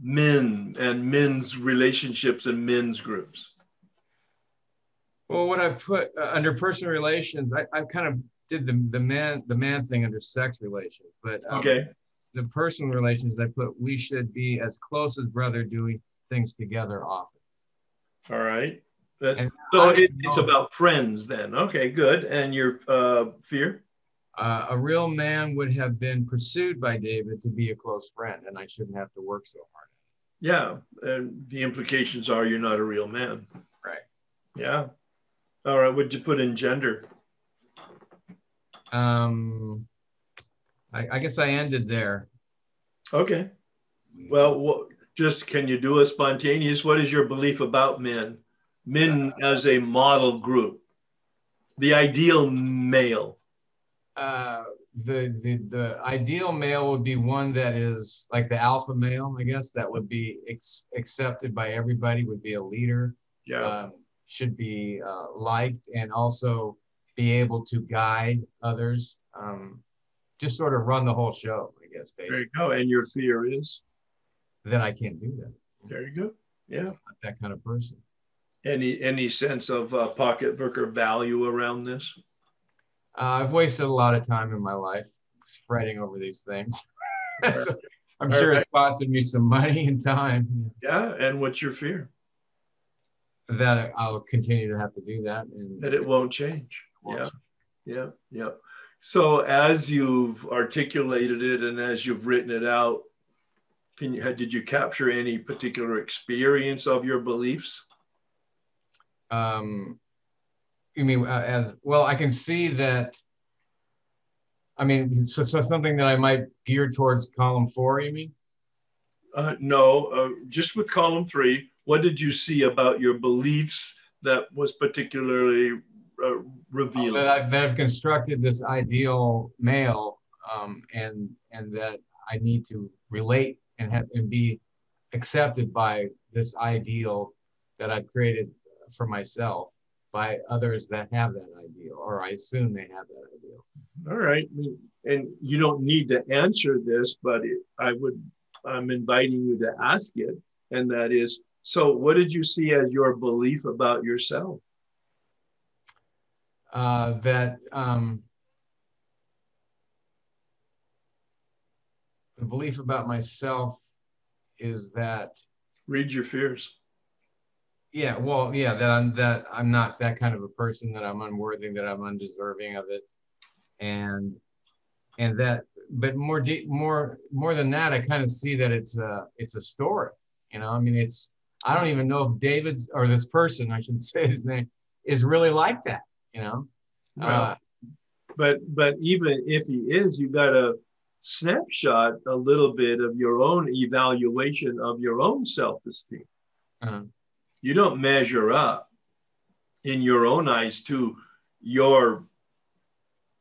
S1: men and men's relationships and men's groups?
S11: Well, what I put uh, under personal relations, I, I kind of did the, the man the man thing under sex relations, but um,
S1: okay,
S11: the personal relations I put we should be as close as brother doing things together often.
S1: All right. so it, it's about friends then. Okay, good. And your uh, fear?
S11: Uh, a real man would have been pursued by David to be a close friend, and I shouldn't have to work so hard.
S1: Yeah, and the implications are you're not a real man.
S11: Right.
S1: Yeah. All right. What'd you put in gender?
S11: Um, I, I guess I ended there.
S1: Okay. Well, what, just can you do a spontaneous? What is your belief about men? Men uh, as a model group, the ideal male.
S11: Uh, the, the the ideal male would be one that is like the alpha male, I guess. That would be ex- accepted by everybody. Would be a leader.
S1: Yeah.
S11: Um, should be uh, liked and also be able to guide others. Um, just sort of run the whole show, I guess.
S1: Basically. There you go. And your fear is
S11: that I can't do that.
S1: Very good. Yeah.
S11: Not that kind of person.
S1: Any any sense of uh, pocketbook or value around this?
S11: Uh, I've wasted a lot of time in my life spreading over these things. <laughs> so I'm sure right. it's costing me some money and time.
S1: Yeah. And what's your fear?
S11: That I'll continue to have to do that. And
S1: that it won't change. It won't yeah. Change. Yeah. Yeah. So as you've articulated it and as you've written it out, can you, did you capture any particular experience of your beliefs?
S11: Um, you mean uh, as well? I can see that. I mean, so, so, something that I might gear towards column four. You mean?
S1: Uh, no, uh, just with column three. What did you see about your beliefs that was particularly uh, revealing?
S11: that, I've, that I've constructed this ideal male, um, and and that I need to relate and have and be accepted by this ideal that I've created for myself by others that have that ideal, or I assume they have that ideal.
S1: All right, and you don't need to answer this, but it, I would. I'm inviting you to ask it, and that is, so what did you see as your belief about yourself?
S11: Uh, that um, the belief about myself is that
S1: read your fears.
S11: Yeah well yeah that i'm that i'm not that kind of a person that i'm unworthy that i'm undeserving of it. And and that but more deep more more than that i kind of see that it's a it's a story you know? I mean it's i don't even know if david or this person i should <laughs> say his name is really like that you know well, uh,
S1: but but even if he is you got to snapshot a little bit of your own evaluation of your own self-esteem. Uh-huh. You don't measure up in your own eyes to your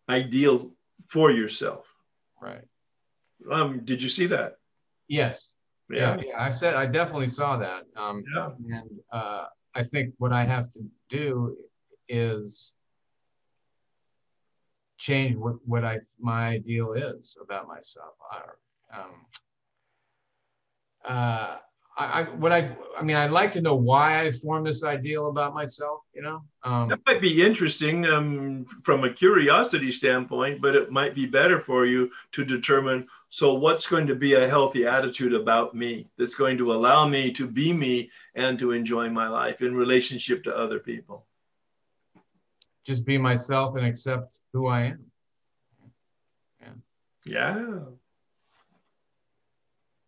S1: ideal for yourself.
S11: Right.
S1: Um, did you see that?
S11: Yes. Yeah. yeah, yeah. I said I definitely saw that. Um,
S1: yeah.
S11: And uh, I think what I have to do is change what, what I my ideal is about myself. I, um, uh, I, I, what I, I mean, I'd like to know why I formed this ideal about myself. You know,
S1: um, that might be interesting um, from a curiosity standpoint, but it might be better for you to determine. So, what's going to be a healthy attitude about me that's going to allow me to be me and to enjoy my life in relationship to other people?
S11: Just be myself and accept who I am.
S1: Yeah. Yeah.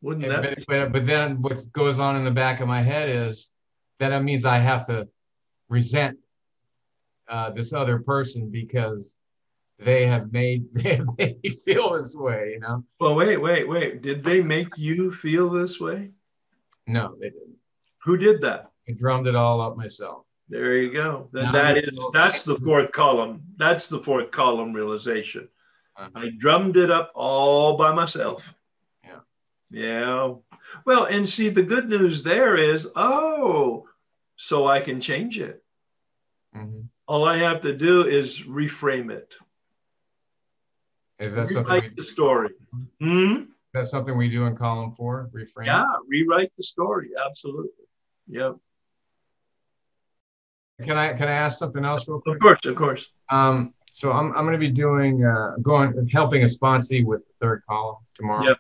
S1: Wouldn't
S11: that?
S1: But,
S11: but, but then what goes on in the back of my head is that it means I have to resent uh, this other person because they have made <laughs> they have made me feel this way, you know.
S1: Well, wait, wait, wait. Did they make you feel this way?
S11: No, they didn't.
S1: Who did that?
S11: I drummed it all up myself.
S1: There you go. Then that is that's the fourth column. That's the fourth column realization. Uh-huh. I drummed it up all by myself.
S11: Yeah.
S1: Yeah. Well, and see the good news there is, oh, so I can change it. Mm-hmm. All I have to do is reframe it.
S11: Is that Rewrite something?
S1: We... the story. Hmm?
S11: That's something we do in column four, reframe.
S1: Yeah, rewrite the story. Absolutely. Yep.
S11: Can I can I ask something else real quick?
S1: Of course, of course.
S11: Um, so I'm I'm going to be doing uh, going helping a sponsee with the third column tomorrow.
S1: Yep.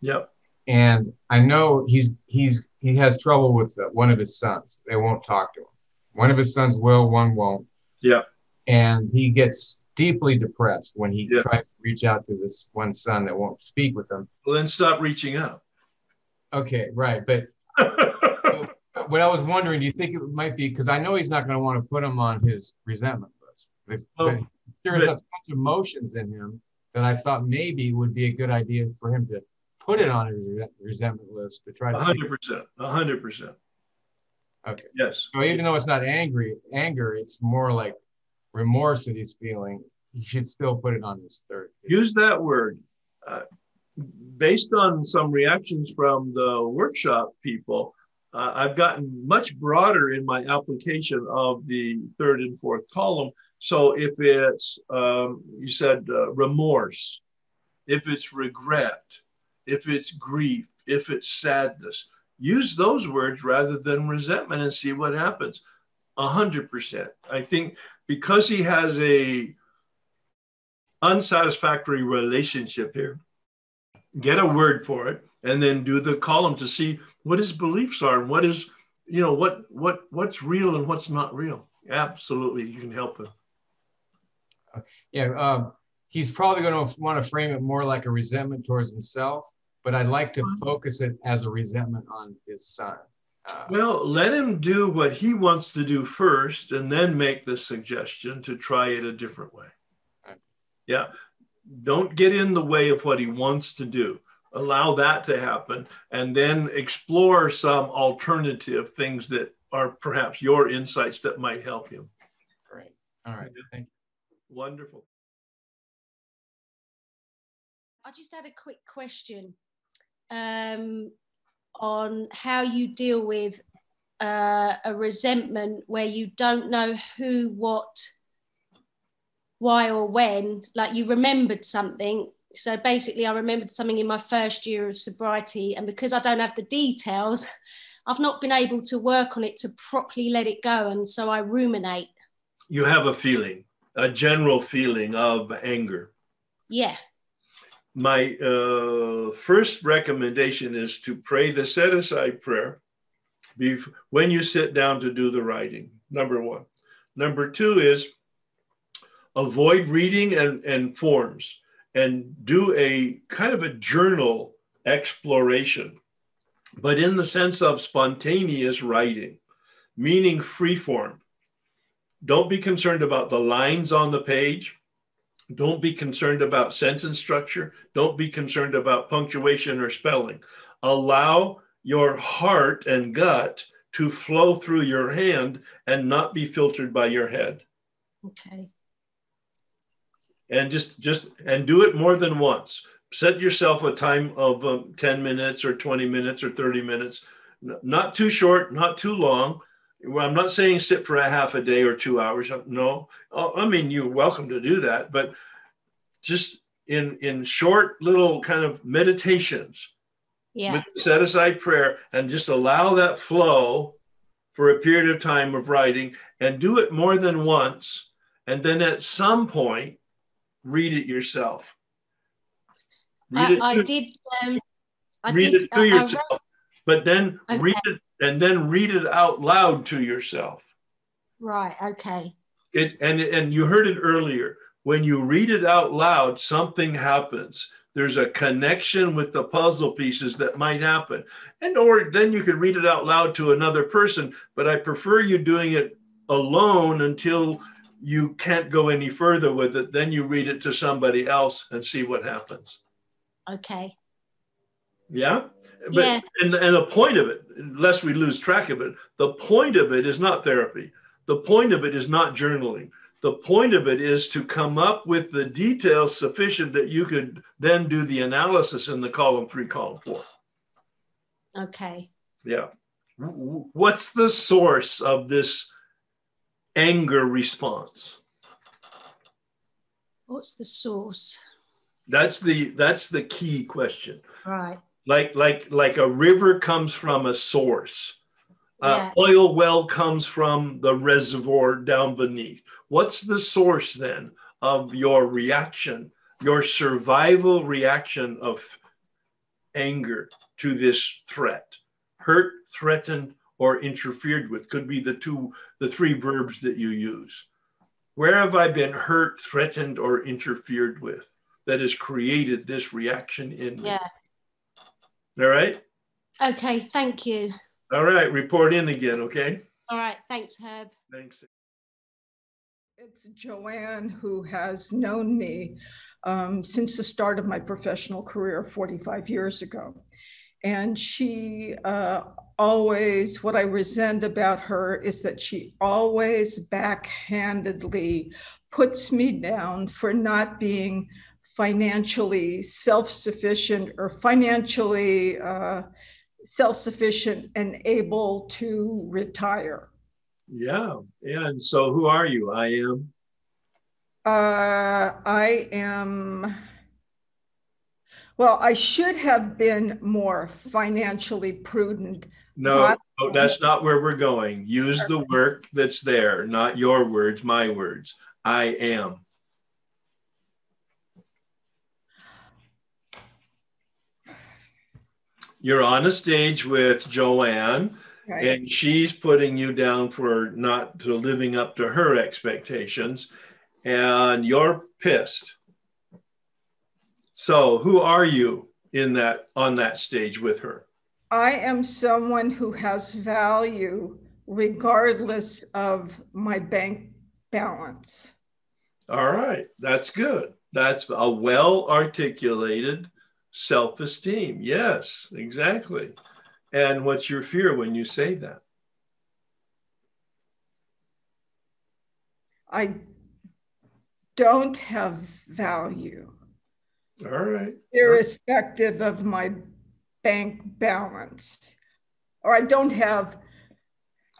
S1: Yep.
S11: And I know he's he's he has trouble with uh, one of his sons. They won't talk to him. One of his sons will, one won't.
S1: Yeah.
S11: And he gets deeply depressed when he
S1: Yeah.
S11: tries to reach out to this one son that won't speak with him.
S1: Well, then stop reaching out.
S11: Okay, right. But <laughs> what I was wondering, do you think it might be because I know he's not going to want to put him on his resentment list, but,
S1: Oh,
S11: but there's
S1: but-
S11: a bunch of emotions in him that I thought maybe would be a good idea for him to put it on his resentment list to try to
S1: hundred percent. Hundred percent.
S11: Okay.
S1: Yes.
S11: So even though it's not angry, anger, it's more like remorse that he's feeling. He should still put it on his third.
S1: Use that word. Uh, based on some reactions from the workshop people, uh, I've gotten much broader in my application of the third and fourth column. So if it's, um, you said uh, remorse, if it's regret, if it's grief, if it's sadness, use those words rather than resentment and see what happens. A hundred percent. I think because he has a unsatisfactory relationship here, get a word for it, and then do the column to see what his beliefs are and what is, you know, what what what's real and what's not real. Absolutely, you can help him.
S11: Yeah, um, he's probably going to want to frame it more like a resentment towards himself, but I'd like to focus it as a resentment on his son. Uh,
S1: Well, let him do what he wants to do first, and then make the suggestion to try it a different way.
S11: Right.
S1: Yeah, don't get in the way of what he wants to do. Allow that to happen, and then explore some alternative things that are perhaps your insights that might help him.
S11: Great. All right. Thank you.
S1: Wonderful.
S12: I just had a quick question um, on how you deal with uh, a resentment where you don't know who, what, why, or when. Like you remembered something. So basically, I remembered something in my first year of sobriety, and because I don't have the details, <laughs> I've not been able to work on it to properly let it go, and so I ruminate.
S1: You have a feeling, a general feeling of anger.
S12: Yeah.
S1: My uh, first recommendation is to pray the set aside prayer when you sit down to do the writing. Number one. Number two is avoid reading and, and forms and do a kind of a journal exploration, but in the sense of spontaneous writing, meaning free form. Don't be concerned about the lines on the page. Don't be concerned about sentence structure. Don't be concerned about punctuation or spelling. Allow your heart and gut to flow through your hand and not be filtered by your head.
S12: Okay.
S1: And just just and do it more than once. Set yourself a time of um, 10 minutes or 20 minutes or 30 minutes. Not too short, not too long. Well, I'm not saying sit for a half a day or two hours. No, Uh, I mean you're welcome to do that, but just in in short little kind of meditations
S12: Yeah.
S1: with set aside prayer and just allow that flow for a period of time of writing and do it more than once and then at some point read it yourself read
S12: I,
S1: it
S12: I
S1: to,
S12: did. Um, I
S1: read
S12: did.
S1: it to
S12: I- I
S1: yourself
S12: wrote-
S1: but then
S12: Okay.
S1: read it and then read it out loud to yourself
S12: right. Okay.
S1: it and and you heard it earlier when you read it out loud something happens there's a connection with the puzzle pieces that might happen and or then you could read it out loud to another person but i prefer you doing it alone until you can't go any further with it then you read it to somebody else and see what happens
S12: Okay.
S1: yeah but
S12: Yeah.
S1: and, and the point of it lest we lose track of it the point of it is not therapy the point of it is not journaling the point of it is to come up with the details sufficient that you could then do the analysis in the column three column four
S12: Okay.
S1: yeah what's the source of this anger response
S12: What's the source?
S1: That's the that's the key question.
S12: Right.
S1: Like like like a river comes from a source. Uh,
S12: Yeah.
S1: Oil well comes from the reservoir down beneath. What's the source then of your reaction, your survival reaction of anger to this threat? Hurt, threatened, or interfered with could be the two, the three verbs that you use. Where have I been hurt, threatened, or interfered with that has created this reaction in me?
S12: Yeah.
S1: All right.
S12: Okay. Thank you.
S1: All right. Report in again. Okay.
S12: All right. Thanks, Herb.
S1: Thanks.
S13: It's Joanne who has known me um, since the start of my professional career 45 years ago. And she uh, always, what I resent about her is that she always backhandedly puts me down for not being financially self sufficient or financially uh, self sufficient and able to retire.
S1: Yeah. Yeah. And so who are you? I am.
S13: Uh, I am, well, I should have been more financially prudent.
S1: No, no, that's not where we're going. Use the work that's there, not your words, my words. I am. You're on a stage with Joanne,
S13: Right.
S1: and she's putting you down for not to living up to her expectations, and you're pissed. So, who are you in that on that stage with her?
S13: I am someone who has value regardless of my bank balance.
S1: All right, that's good. That's a well articulated self esteem. Yes, exactly. And what's your fear when you say that?
S13: I don't have value,
S1: All right.
S13: irrespective of my bank balance. Or I don't have,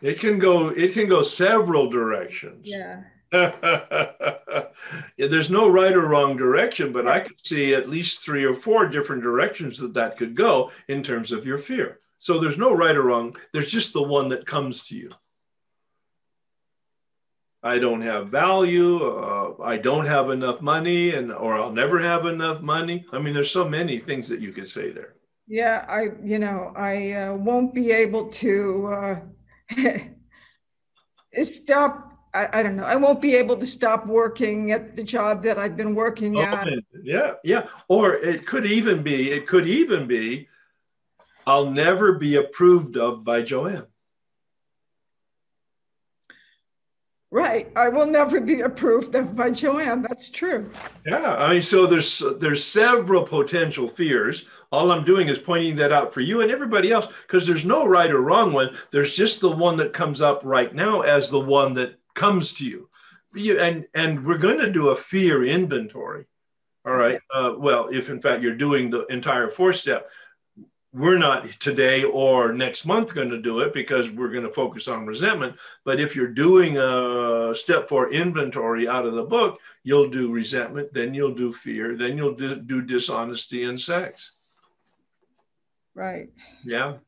S1: It can go it can go several directions. <laughs>
S13: yeah.
S1: There's no right or wrong direction, but I could see at least three or four different directions that that could go in terms of your fear. So there's no right or wrong. There's just the one that comes to you. I don't have value. Uh, I don't have enough money, and or I'll never have enough money. I mean, there's so many things that you could say there.
S13: Yeah, I, you know, I uh, won't be able to uh, <laughs> stop. I, I don't know. I won't be able to stop working at the job that I've been working at.
S1: Oh, yeah, yeah. Or it could even be, it could even be, I'll never be approved of by Joanne.
S13: Right. I will never be approved of by Joanne. That's true.
S1: Yeah, I mean, so there's there's several potential fears. All I'm doing is pointing that out for you and everybody else because there's no right or wrong one. There's just the one that comes up right now as the one that comes to you. you and and we're going to do a fear inventory. All right. Uh, well, if in fact you're doing the entire four step, we're not today or next month going to do it because we're going to focus on resentment. But if you're doing a step four inventory out of the book, you'll do resentment, then you'll do fear, then you'll do, do dishonesty and sex.
S13: Right.
S1: Yeah.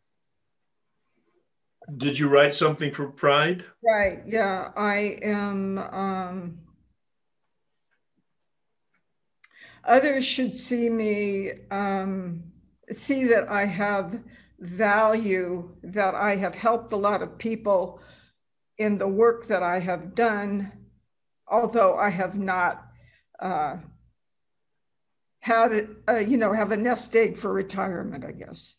S1: Did you write something for pride?
S13: Right. Yeah. I am. Um, others should see me, um, see that I have value, that I have helped a lot of people in the work that I have done, although I have not uh, had it, uh, you know, have a nest egg for retirement, I guess.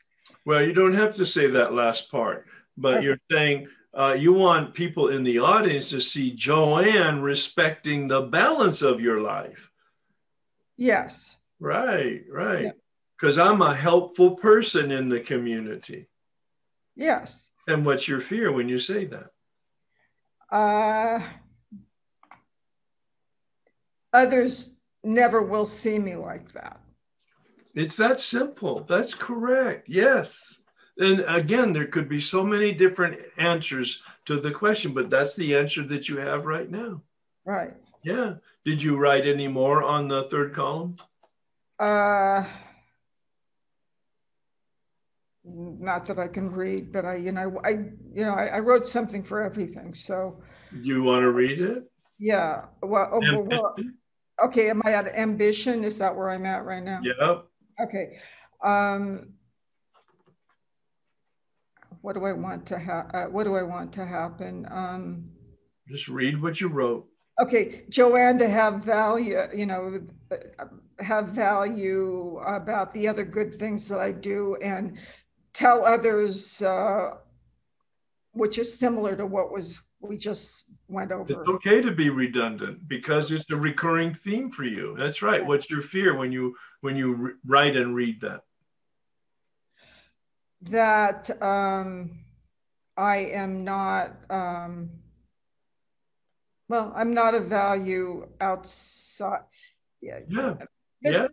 S1: Well, you don't have to say that last part, but
S13: Okay.
S1: you're saying uh, you want people in the audience to see Joanne respecting the balance of your life.
S13: Yes.
S1: Right, right. Because I'm a helpful person in the community.
S13: Yes.
S1: And what's your fear when you say that?
S13: Uh, others never will see me like that.
S1: It's that simple. That's correct. Yes. And again, there could be so many different answers to the question, but that's the answer that you have right now.
S13: Right.
S1: Yeah. Did you write any more on the third column?
S13: Uh, not that I can read, but I, you know, I, you know, I, I wrote something for everything. So.
S1: You want to read it?
S13: Yeah. Well, oh, well, okay. Am I at ambition? Is that where I'm at right now?
S1: Yeah.
S13: Okay. Um, what do I want to have? Uh, what do I want to happen? Um,
S1: Just read what you wrote.
S13: Okay, Joanne, to have value, you know, have value about the other good things that I do and tell others, uh, which is similar to what was we just went over.
S1: It's okay to be redundant because it's a recurring theme for you. That's right. What's your fear when you when you write and read that?
S13: That um, I am not. Um, well, I'm not a value outside.
S1: Yeah. Yeah. yeah.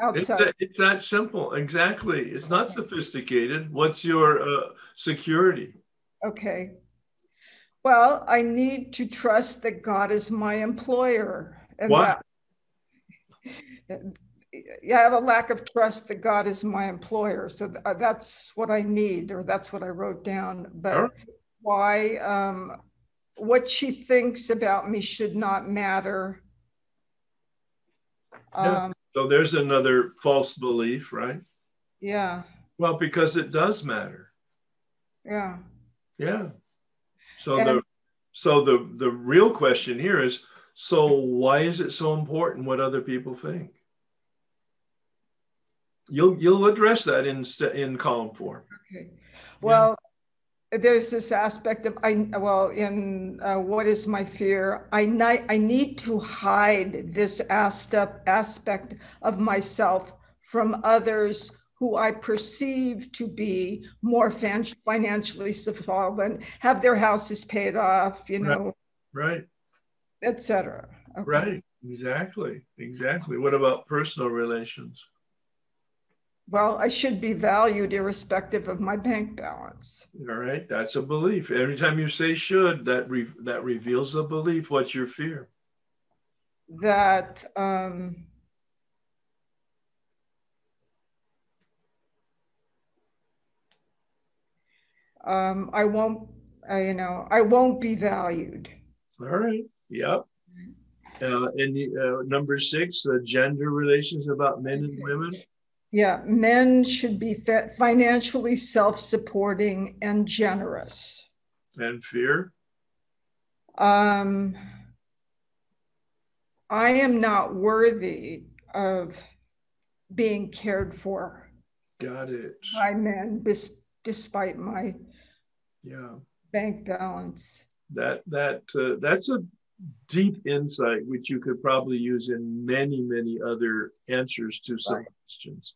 S1: Outside. It's, it's that simple. Exactly. It's not sophisticated. What's your uh, security?
S13: Okay. Well, I need to trust that God is my employer. And
S1: what?
S13: That, yeah, I have a lack of trust that God is my employer. So th- uh, that's what I need, or that's what I wrote down. But sure. why? Um, what she thinks about me should not matter.
S1: Um, so there's another false belief, right?
S13: Yeah.
S1: Well, because it does matter.
S13: Yeah.
S1: Yeah. So and, the so the the real question here is so why is it so important what other people think? You'll you'll address that in in column four.
S13: Okay. Well. There's this aspect of I well in uh, what is my fear? I ni- I need to hide this aspect aspect of myself from others who I perceive to be more financially solvent, have their houses paid off, you know,
S1: right,
S13: etc.
S1: Okay. Right, exactly, exactly. What about personal relations?
S13: Well, I should be valued irrespective of my bank balance.
S1: All right, that's a belief. Every time you say should, that re- that reveals a belief. What's your fear?
S13: That um, um, I won't, uh, you know, I won't be valued.
S1: All right. Yep. Uh, and uh, number six, the gender relations about men and women.
S13: Yeah, men should be financially self supporting and generous.
S1: And fear?
S13: Um, I am not worthy of being cared for.
S1: Got it.
S13: By men, despite my
S1: yeah
S13: bank balance.
S1: That that uh, that's a deep insight which you could probably use in many many other answers to some right. questions.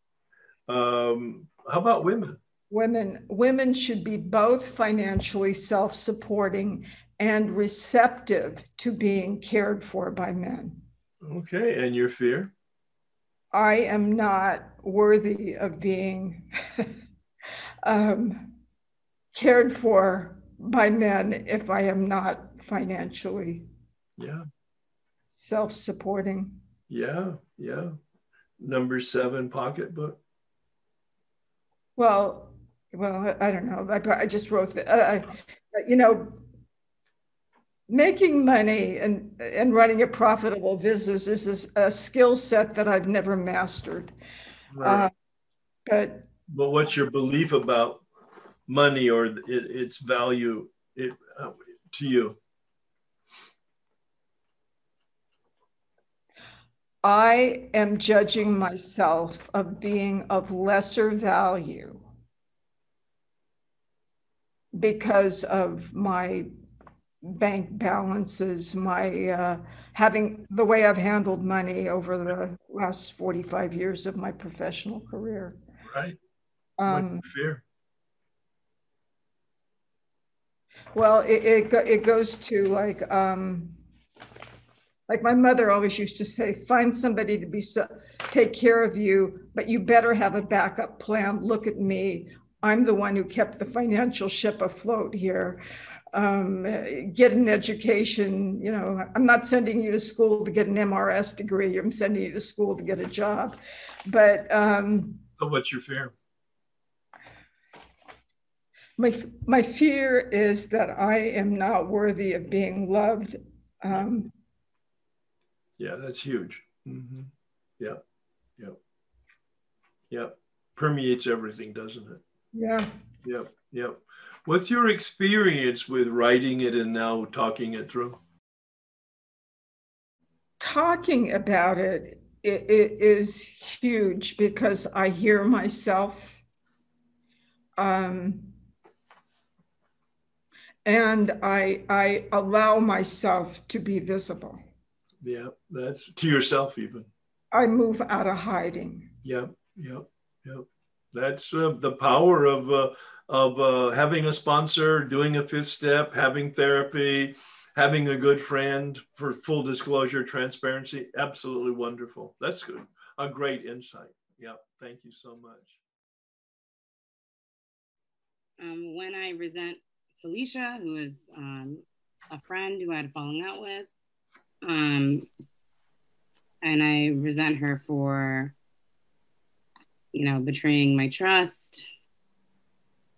S1: Um, how about women?
S13: Women women should be both financially self-supporting and receptive to being cared for by men.
S1: Okay and your fear?
S13: I am not worthy of being <laughs> um, cared for by men if i am not financially
S1: yeah.
S13: Self supporting.
S1: Yeah. Yeah. Number seven, pocketbook.
S13: Well, well, I don't know. I, I just wrote that. Uh, you know, making money and and running a profitable business is a, a skill set that I've never mastered. Right. Uh, but
S1: but what's your belief about money or it, its value it, uh, to you?
S13: I am judging myself of being of lesser value because of my bank balances, my uh, having the way I've handled money over the last 45 years of my professional career.
S1: Right. Um, fear?
S13: Well, it, it, it goes to like, um, like my mother always used to say, find somebody to be so, take care of you, but you better have a backup plan. Look at me. I'm the one who kept the financial ship afloat here. um, get an education. You know, I'm not sending you to school to get an MRS degree. I'm sending you to school to get a job. But um,
S1: so what's your fear?
S13: My my fear is that I am not worthy of being loved. Um,
S1: yeah, that's huge. Mm-hmm. Yeah, yeah, yeah. Permeates everything, doesn't it?
S13: Yeah.
S1: Yeah, yeah. What's your experience with writing it and now talking it through?
S13: Talking about it, it, it is huge because I hear myself. Um, and I, I allow myself to be visible.
S1: Yeah, that's to yourself even.
S13: I move out of hiding.
S1: Yep, yep, yep. That's uh, the power of uh, of uh, having a sponsor, doing a fifth step, having therapy, having a good friend for full disclosure, transparency. Absolutely wonderful. That's good. A great insight. Yeah. Thank you so much.
S14: Um, when I resent Felicia, who is um, a friend who I had a falling out with, um, and I resent her for, you know, betraying my trust,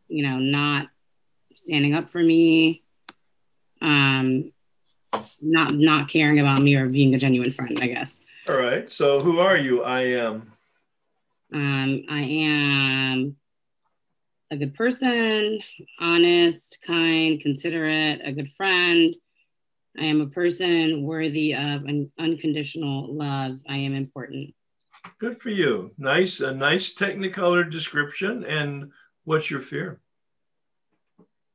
S14: you know, not standing up for me, um, not not caring about me or being a genuine friend, I guess.
S1: All right. So who are you? I am.
S14: Um, I am a good person, honest, kind, considerate, a good friend. I am a person worthy of an unconditional love. I am important.
S1: Good for you. Nice, a nice technicolor description. And what's your fear?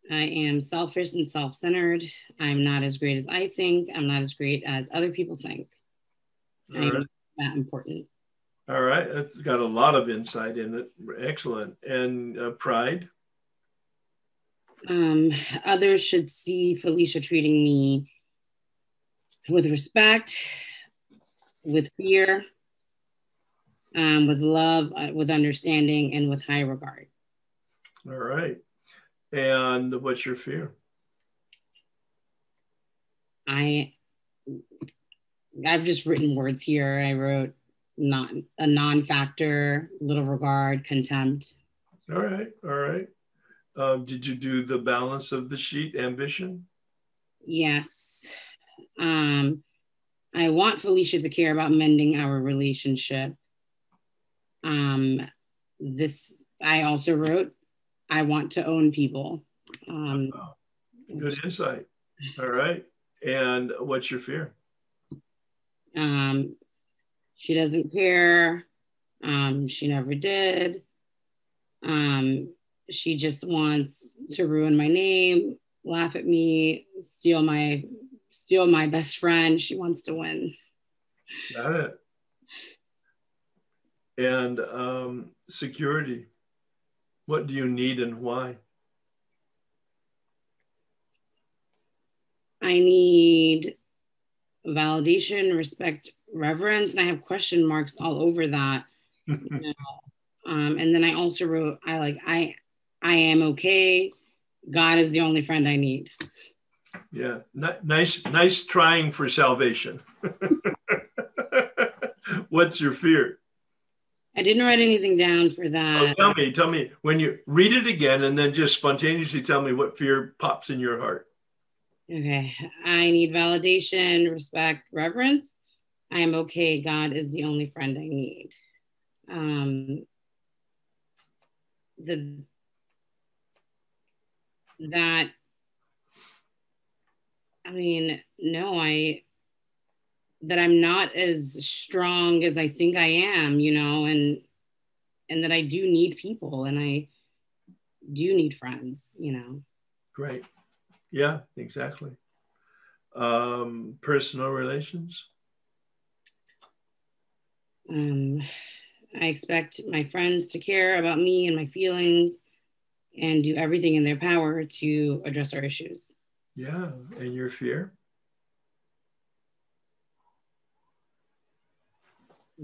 S14: I am selfish and self centered. I'm not as great as I think. I'm not as great as other people think. All I'm right. that important.
S1: All right. That's got a lot of insight in it. Excellent. And uh, pride?
S14: Um, others should see Felicia treating me with respect, with fear, um, with love, uh, with understanding, and with high regard.
S1: All right. And what's your fear?
S14: I I've just written words here. I wrote not a non-factor, little regard, contempt.
S1: All right, all right. Um, did you do the balance of the sheet ambition?
S14: Yes. Um, I want Felicia to care about mending our relationship. Um, this I also wrote I want to own people. Um,
S1: Good insight. All right. And what's your fear?
S14: Um, she doesn't care. Um, she never did. Um, she just wants to ruin my name, laugh at me, steal my steal my best friend. She wants to win.
S1: Got it. And um, security. What do you need and why?
S14: I need validation, respect, reverence, and I have question marks all over that. you <laughs> know? um, and then I also wrote, I like, I, I am okay. God is the only friend I need.
S1: Yeah, N- nice, nice trying for salvation. <laughs> What's your fear?
S14: I didn't write anything down for that.
S1: Oh, tell me, tell me when you read it again and then just spontaneously tell me what fear pops in your heart.
S14: Okay. I need validation, respect, reverence. I am okay. God is the only friend I need. Um, the that I mean, no, I that I'm not as strong as I think I am, you know, and and that I do need people and I do need friends, you know.
S1: Great. Yeah, exactly. Um, personal relations.
S14: Um, I expect my friends to care about me and my feelings and do everything in their power to address our issues.
S1: Yeah, and your fear?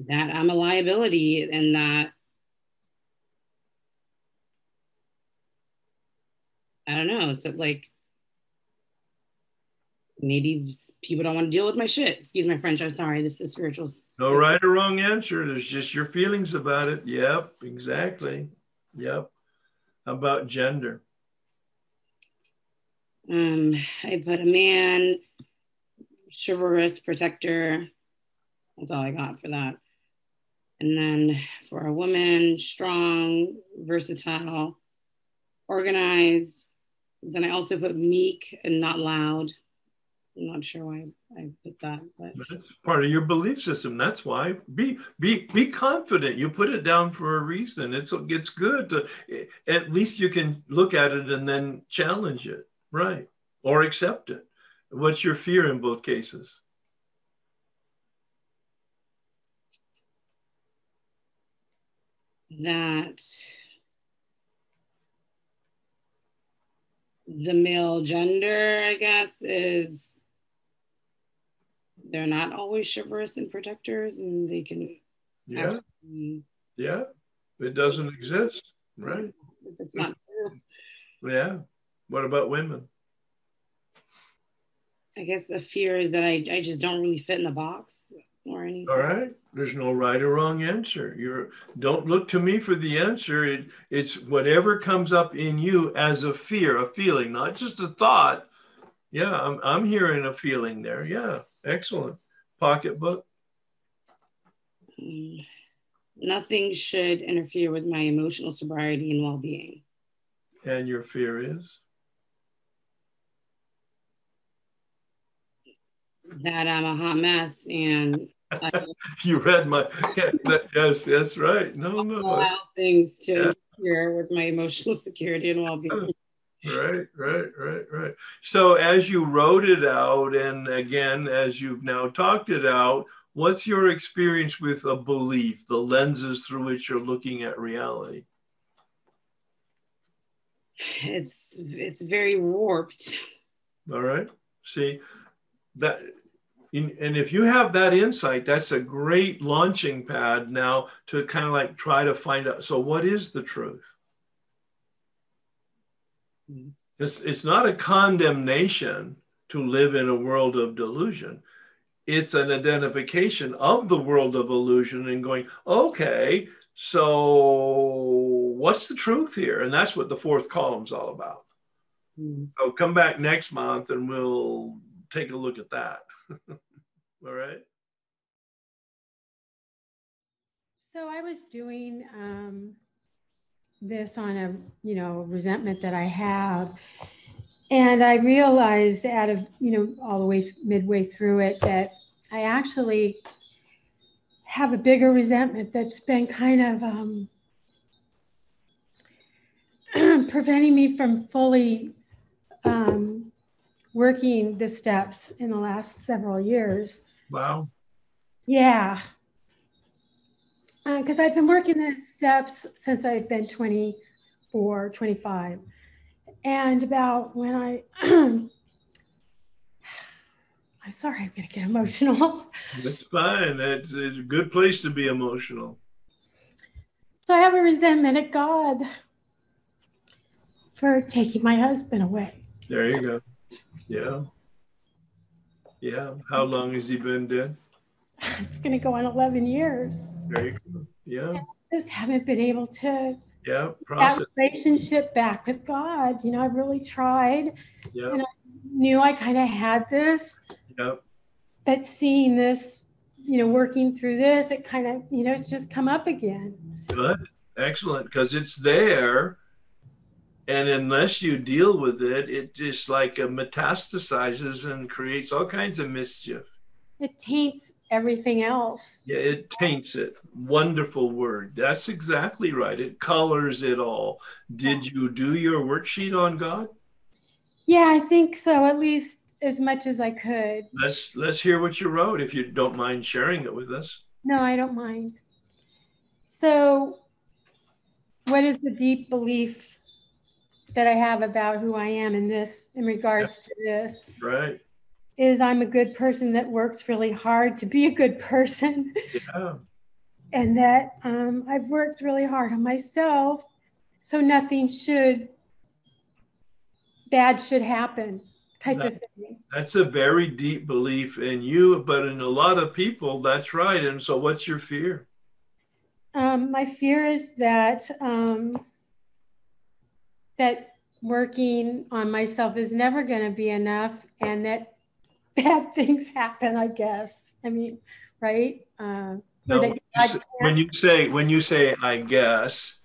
S14: that I'm a liability and that I don't know. So like maybe people don't want to deal with my shit. Excuse my French. I'm sorry. This is spiritual.
S1: No right or wrong answer. There's just your feelings about it. Yep, exactly. Yep. About gender?
S14: Um, I put a man, chivalrous, protector. That's all I got for that. And then for a woman, strong, versatile, organized. Then I also put meek and not loud. I'm not sure why I put that, but
S1: that's part of your belief system. That's why be be be confident. You put it down for a reason. It's it's good to at least you can look at it and then challenge it, right? Or accept it. What's your fear in both cases?
S14: That the male gender, I guess, is they're not always chivalrous and protectors, and they can.
S1: Yeah. yeah. It doesn't exist, right?
S14: It's not true.
S1: Yeah. What about women?
S14: I guess a fear is that I, I just don't really fit in the box or anything.
S1: All right. There's no right or wrong answer. You're don't look to me for the answer. It, it's whatever comes up in you as a fear, a feeling, not just a thought. Yeah, I'm, I'm hearing a feeling there. Yeah, excellent. Pocketbook.
S14: Mm, nothing should interfere with my emotional sobriety and well being.
S1: And your fear is?
S14: That I'm a hot mess and I, uh, <laughs>
S1: you read my <laughs> yes that's right. No no.
S14: allow things to yeah. interfere with my emotional <laughs> security and well-being.
S1: Right right right right. So as you wrote it out and again as you've now talked it out what's your experience with a belief the lenses through which you're looking at reality?
S14: It's it's very warped.
S1: All right. See that and if you have that insight that's a great launching pad now to kind of like try to find out so what is the truth mm-hmm. it's, it's not a condemnation to live in a world of delusion it's an identification of the world of illusion and going okay so what's the truth here and that's what the fourth column's all about mm-hmm. so come back next month and we'll take a look at that. <laughs> All right.
S15: So I was doing um, this on a, you know, resentment that I have. And I realized out of, you know, all the way midway through it that I actually have a bigger resentment that's been kind of um, <clears throat> preventing me from fully um, working the steps in the last several years.
S1: Wow.
S15: Yeah. Because uh, I've been working the steps since I've been 24, 25. And about when I, <clears throat> I'm sorry, I'm going to get emotional. <laughs>
S1: That's fine. That's it's a good place to be emotional.
S15: So I have a resentment at God for taking my husband away.
S1: There you go. Yeah. Yeah. How long has he been dead? <laughs>
S15: It's going to go on 11 years.
S1: Very good. Yeah.
S15: I just haven't been able to
S1: yeah process.
S15: that relationship back with God. You know, I really tried.
S1: Yeah.
S15: And I knew I kind of had this.
S1: Yeah.
S15: But seeing this, you know, working through this, it kind of, you know, it's just come up again.
S1: Good. Excellent. Because it's there and unless you deal with it it just like uh, metastasizes and creates all kinds of mischief.
S15: It taints everything else.
S1: Yeah it taints it. Wonderful word. That's exactly right. It colors it all. Did you do your worksheet on god?
S15: Yeah i think so at least as much as i could.
S1: Let's let's hear what you wrote if you don't mind sharing it with us.
S15: No i don't mind. So what is the deep belief that I have about who I am in this, in regards to this,
S1: Right.
S15: is I'm a good person that works really hard to be a good person.
S1: Yeah.
S15: and that um, I've worked really hard on myself. So nothing should, bad should happen type
S1: that,
S15: of thing.
S1: That's a very deep belief in you, but in a lot of people, that's right. And so, what's your fear?
S15: Um, my fear is that um, that working on myself is never going to be enough, and that <laughs> bad things happen. I guess. I mean, right? Uh,
S1: no, when, you, when you say when you say I guess,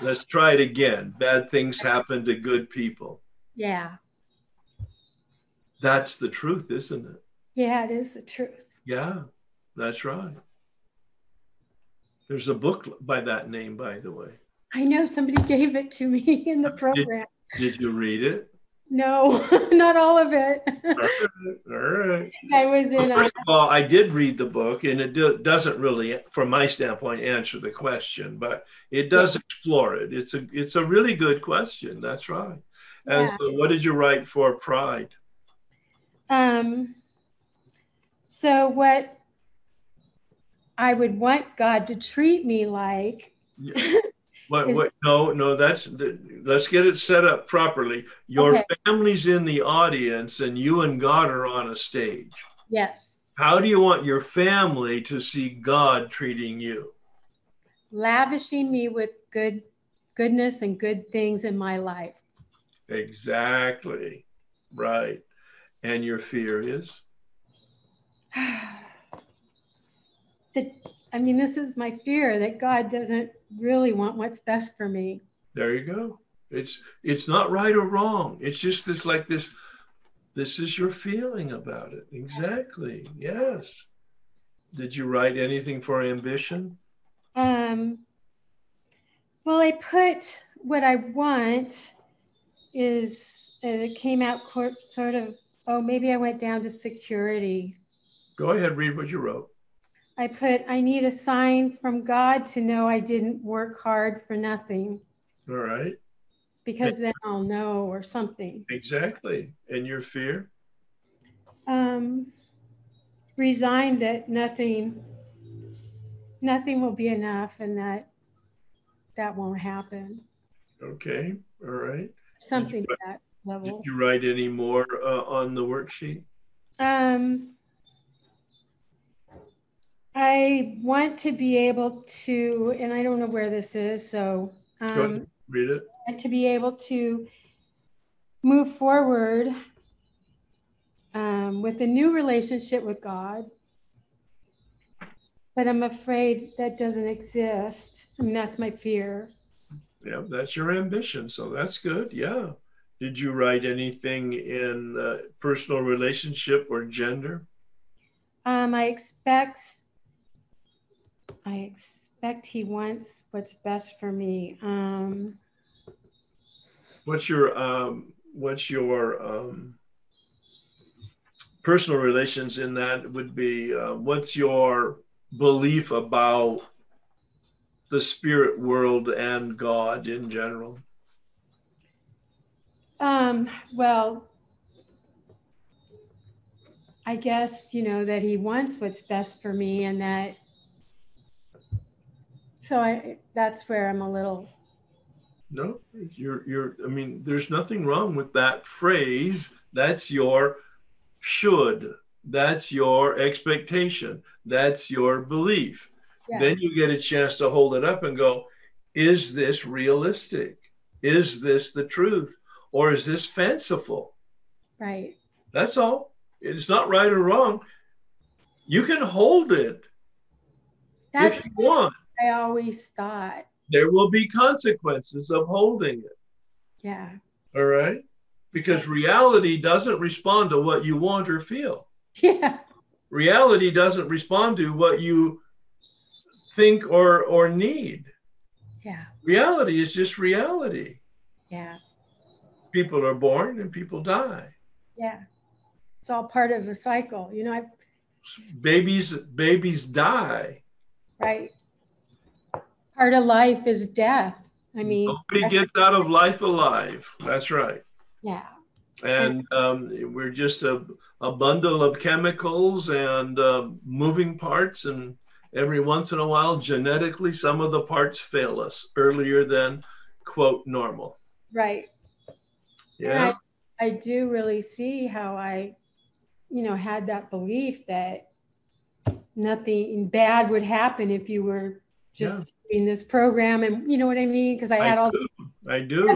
S1: let's try it again. Bad things happen to good people.
S15: Yeah.
S1: That's the truth, isn't it?
S15: Yeah, it is the truth.
S1: Yeah, that's right. There's a book by that name, by the way.
S15: I know somebody <laughs> gave it to me in the program.
S1: Did, did you read it?
S15: No, <laughs> not all of it.
S1: all right. <laughs>
S15: I was in.
S1: Well, first of all, I did read the book, and it do, doesn't really, from my standpoint, answer the question, but it does yeah. explore it. It's a it's a really good question. That's right. And yeah. so, what did you write for Pride?
S15: Um. So what I would want God to treat me like.
S1: Yeah. What, what, no, no, that's, let's get it set up properly. Your okay. family's in the audience and you and God are on a stage.
S15: Yes.
S1: How do you want your family to see God treating you?
S15: Lavishing me with good goodness and good things in my life.
S1: Exactly. Right. And your fear is? <sighs>
S15: that I mean, this is my fear that God doesn't really want what's best for me.
S1: There you go. It's it's not right or wrong. It's just this like this. This is your feeling about it. Exactly. Yes. Did you write anything for ambition?
S15: Um. Well, I put what I want is uh, it came out sort of. Oh, maybe I went down to security.
S1: Go ahead, read what you wrote.
S15: I put, I need a sign from God to know I didn't work hard for nothing.
S1: All right.
S15: Because then I'll know or something.
S1: Exactly. And your fear?
S15: Um, resigned that nothing, nothing will be enough and that that won't happen.
S1: Okay. All right.
S15: Something at that level.
S1: Did you write any more uh, on the worksheet?
S15: Um, I want to be able to, and I don't know where this is, so um,
S1: read it.
S15: To be able to move forward um, with a new relationship with God. But I'm afraid that doesn't exist. I mean, that's my fear.
S1: Yeah, that's your ambition. So that's good. Yeah. Did you write anything in uh, personal relationship or gender?
S15: Um, I expect I expect he wants what's best for me. Um,
S1: what's your um, what's your um, personal relations in that would be uh, what's your belief about the spirit world and God in general?
S15: Um, well, I guess, you know, that he wants what's best for me and that so I that's where I'm a little
S1: no you're you're i mean there's nothing wrong with that phrase. That's your should. That's your expectation. That's your belief. Yes. then you get a chance to hold it up and go is this realistic? Is this the truth? Or is this fanciful?
S15: Right.
S1: That's all. It's not right or wrong. You can hold it that's if you want
S15: I always thought.
S1: There will be consequences of holding it.
S15: Yeah.
S1: All right. Because reality doesn't respond to what you want or feel. <laughs>
S15: Yeah.
S1: Reality doesn't respond to what you think or or need.
S15: Yeah.
S1: Reality is just reality.
S15: Yeah.
S1: People are born and people die.
S15: Yeah. It's all part of a cycle. You know, I've
S1: babies babies die.
S15: Right part of life is death. I mean,
S1: nobody gets out of life alive. That's right.
S15: Yeah.
S1: And um, we're just a, a bundle of chemicals and uh, moving parts. And every once in a while, genetically, some of the parts fail us earlier than, quote, normal.
S15: Right.
S1: Yeah.
S15: I do really see how I, you know, had that belief that nothing bad would happen if you were just. Doing this program. And you know what I mean? Because I had I all
S1: do. I do.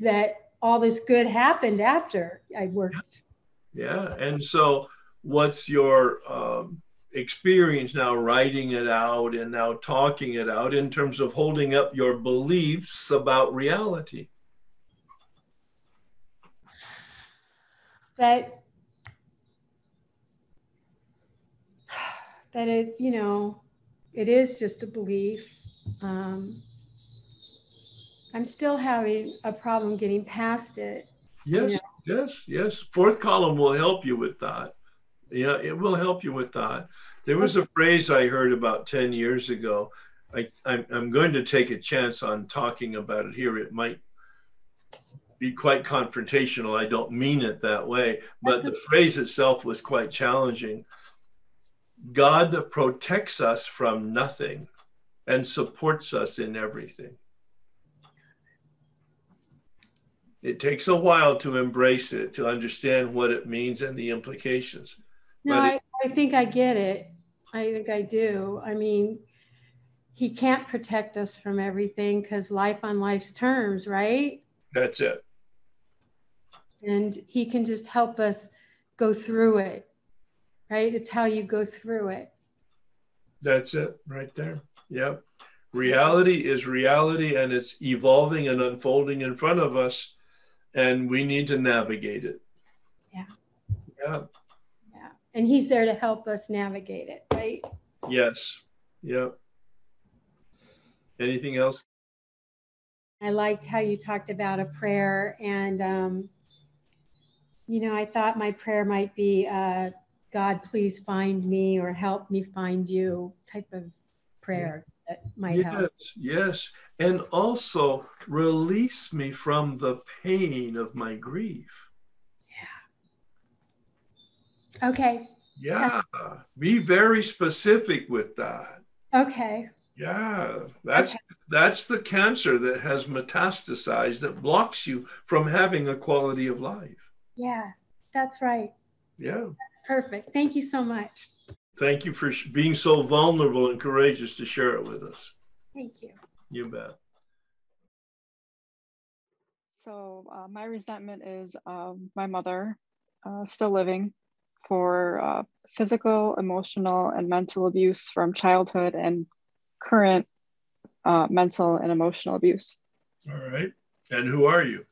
S15: that all this good happened after I worked.
S1: Yeah. And so what's your um, experience now writing it out and now talking it out in terms of holding up your beliefs about reality?
S15: That that it, you know, it is just a belief. Um, I'm still having a problem getting past it.
S1: Yes, you know? yes, yes. Fourth column will help you with that. Yeah, it will help you with that. There was a phrase I heard about 10 years ago. I, I'm, I'm going to take a chance on talking about it here. It might be quite confrontational. I don't mean it that way, but the phrase itself was quite challenging. God protects us from nothing and supports us in everything. It takes a while to embrace it, to understand what it means and the implications.
S15: No, I, I think I get it. I think I do. I mean, he can't protect us from everything because life on life's terms, right?
S1: That's it.
S15: And he can just help us go through it, right? It's how you go through it.
S1: That's it right there. Yep. Reality is reality and it's evolving and unfolding in front of us, and we need to navigate it.
S15: Yeah.
S1: Yeah Yeah.
S15: and he's there to help us navigate it, right?
S1: Yes. Yep. Anything else?
S15: I liked how you talked about a prayer, and um, you know, I thought my prayer might be, uh, "God, please find me," or "Help me find you," type of prayer that might
S1: yes,
S15: help.
S1: Yes, and also release me from the pain of my grief. Yeah.
S15: Okay.
S1: Yeah. Be very specific with that.
S15: Okay.
S1: Yeah. That's okay. that's the cancer that has metastasized that blocks you from having a quality of life.
S15: Yeah. That's right.
S1: Yeah.
S15: Perfect. Thank you so much.
S1: Thank you for being so vulnerable and courageous to share it with us.
S15: Thank you.
S1: You bet.
S16: So, uh, my resentment is um, my mother, uh, still living, for uh, physical, emotional, and mental abuse from childhood and current uh, mental and emotional abuse.
S1: All right. And who are you?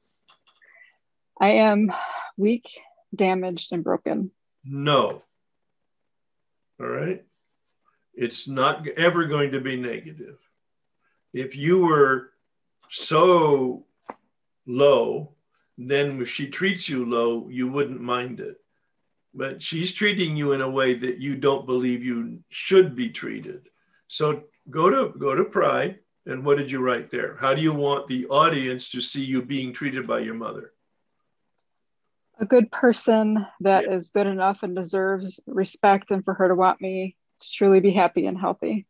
S16: I am weak, damaged, and broken.
S1: No. All right. It's not ever going to be negative. If you were so low, then if she treats you low, you wouldn't mind it but she's treating you in a way that you don't believe you should be treated. So go to go to pride and what did you write there? How do you want the audience to see you being treated by your mother?
S16: A good person that yeah. is good enough and deserves respect and for her to want me to truly be happy and healthy.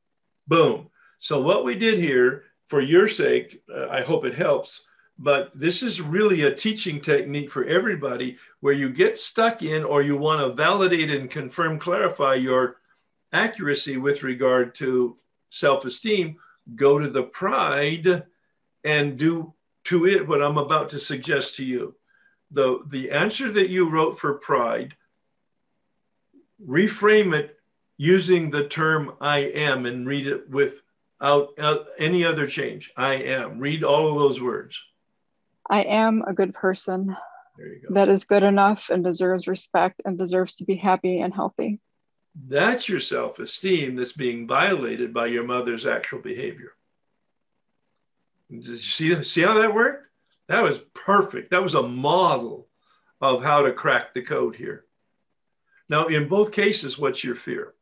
S1: Boom. So what we did here for your sake, uh, I hope it helps but this is really a teaching technique for everybody where you get stuck in or you want to validate and confirm, clarify your accuracy with regard to self esteem. Go to the pride and do to it what I'm about to suggest to you. The, the answer that you wrote for pride, reframe it using the term I am and read it without uh, any other change. I am. Read all of those words.
S16: I am a good person that is good enough and deserves respect and deserves to be happy and healthy.
S1: That's your self esteem that's being violated by your mother's actual behavior. Did you see, see how that worked? That was perfect. That was a model of how to crack the code here. Now, in both cases, what's your fear?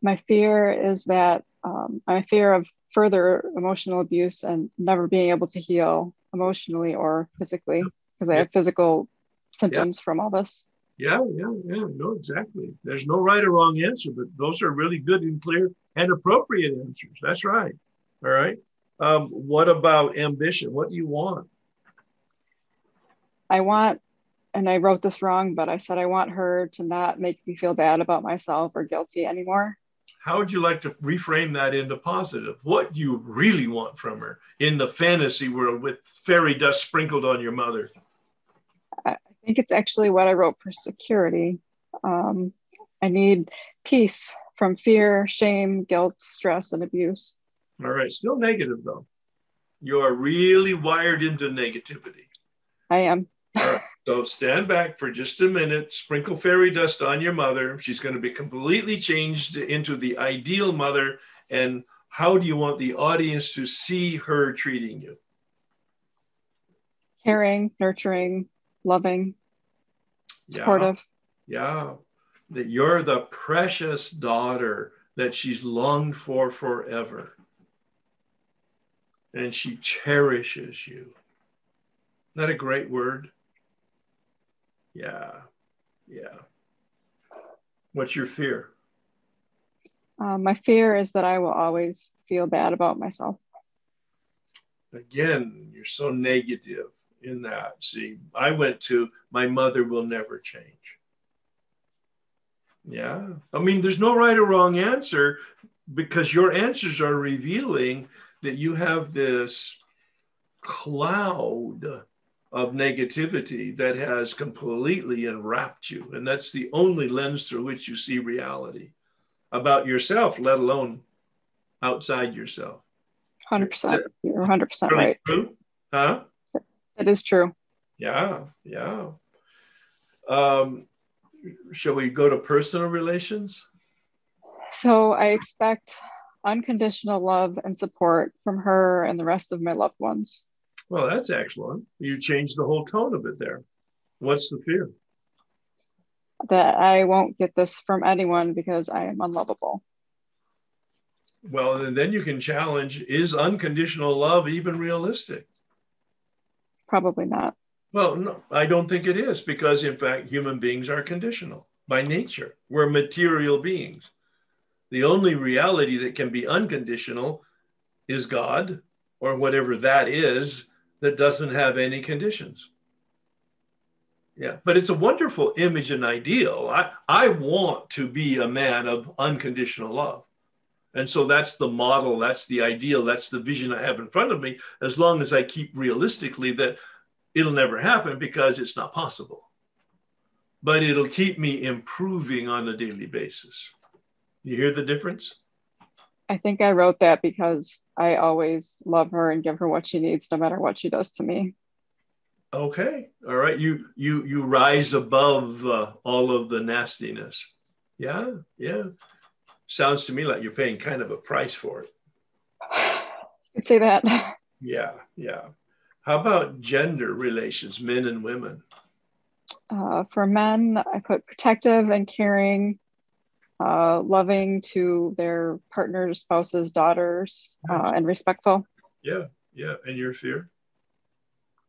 S16: My fear is that um, I'm fear of further emotional abuse and never being able to heal emotionally or physically because I yeah. have physical symptoms yeah. from all this.
S1: Yeah, yeah, yeah. No, exactly. There's no right or wrong answer, but those are really good and clear and appropriate answers. That's right. All right. Um, what about ambition? What do you want?
S16: I want, and I wrote this wrong, but I said I want her to not make me feel bad about myself or guilty anymore.
S1: How would you like to reframe that into positive? What do you really want from her in the fantasy world with fairy dust sprinkled on your mother?
S16: I think it's actually what I wrote for security. Um, I need peace from fear, shame, guilt, stress, and abuse.
S1: All right, still negative though. You are really wired into negativity.
S16: I am.
S1: All right, so stand back for just a minute, sprinkle fairy dust on your mother. She's going to be completely changed into the ideal mother. And how do you want the audience to see her treating you?
S16: Caring, nurturing, loving, supportive.
S1: Yeah. yeah. That you're the precious daughter that she's longed for forever. And she cherishes you. Isn't that a great word? Yeah. Yeah. What's your fear?
S16: Uh, my fear is that I will always feel bad about myself.
S1: Again, you're so negative in that. See, I went to my mother will never change. Yeah. I mean, there's no right or wrong answer because your answers are revealing that you have this cloud of negativity that has completely enwrapped you. And that's the only lens through which you see reality about yourself, let alone outside yourself.
S16: 100%. You're 100% right.
S1: True? Huh?
S16: It is true.
S1: Yeah, yeah. Um, shall we go to personal relations?
S16: So I expect unconditional love and support from her and the rest of my loved ones.
S1: Well, that's excellent. You changed the whole tone of it there. What's the fear?
S16: That I won't get this from anyone because I am unlovable.
S1: Well, and then you can challenge is unconditional love even realistic?
S16: Probably not.
S1: Well, no, I don't think it is because, in fact, human beings are conditional by nature. We're material beings. The only reality that can be unconditional is God or whatever that is that doesn't have any conditions. Yeah, but it's a wonderful image and ideal. I, I want to be a man of unconditional love. And so that's the model, that's the ideal, that's the vision I have in front of me, as long as I keep realistically that it'll never happen because it's not possible. But it'll keep me improving on a daily basis. You hear the difference?
S16: I think I wrote that because I always love her and give her what she needs, no matter what she does to me.
S1: Okay, all right. You you you rise above uh, all of the nastiness. Yeah, yeah. Sounds to me like you're paying kind of a price for it. <sighs>
S16: You'd say that. <laughs>
S1: Yeah, yeah. How about gender relations, men and women?
S16: Uh, for men, I put protective and caring, uh, loving to their partners, spouses, daughters, uh, and respectful.
S1: Yeah, yeah. And your fear?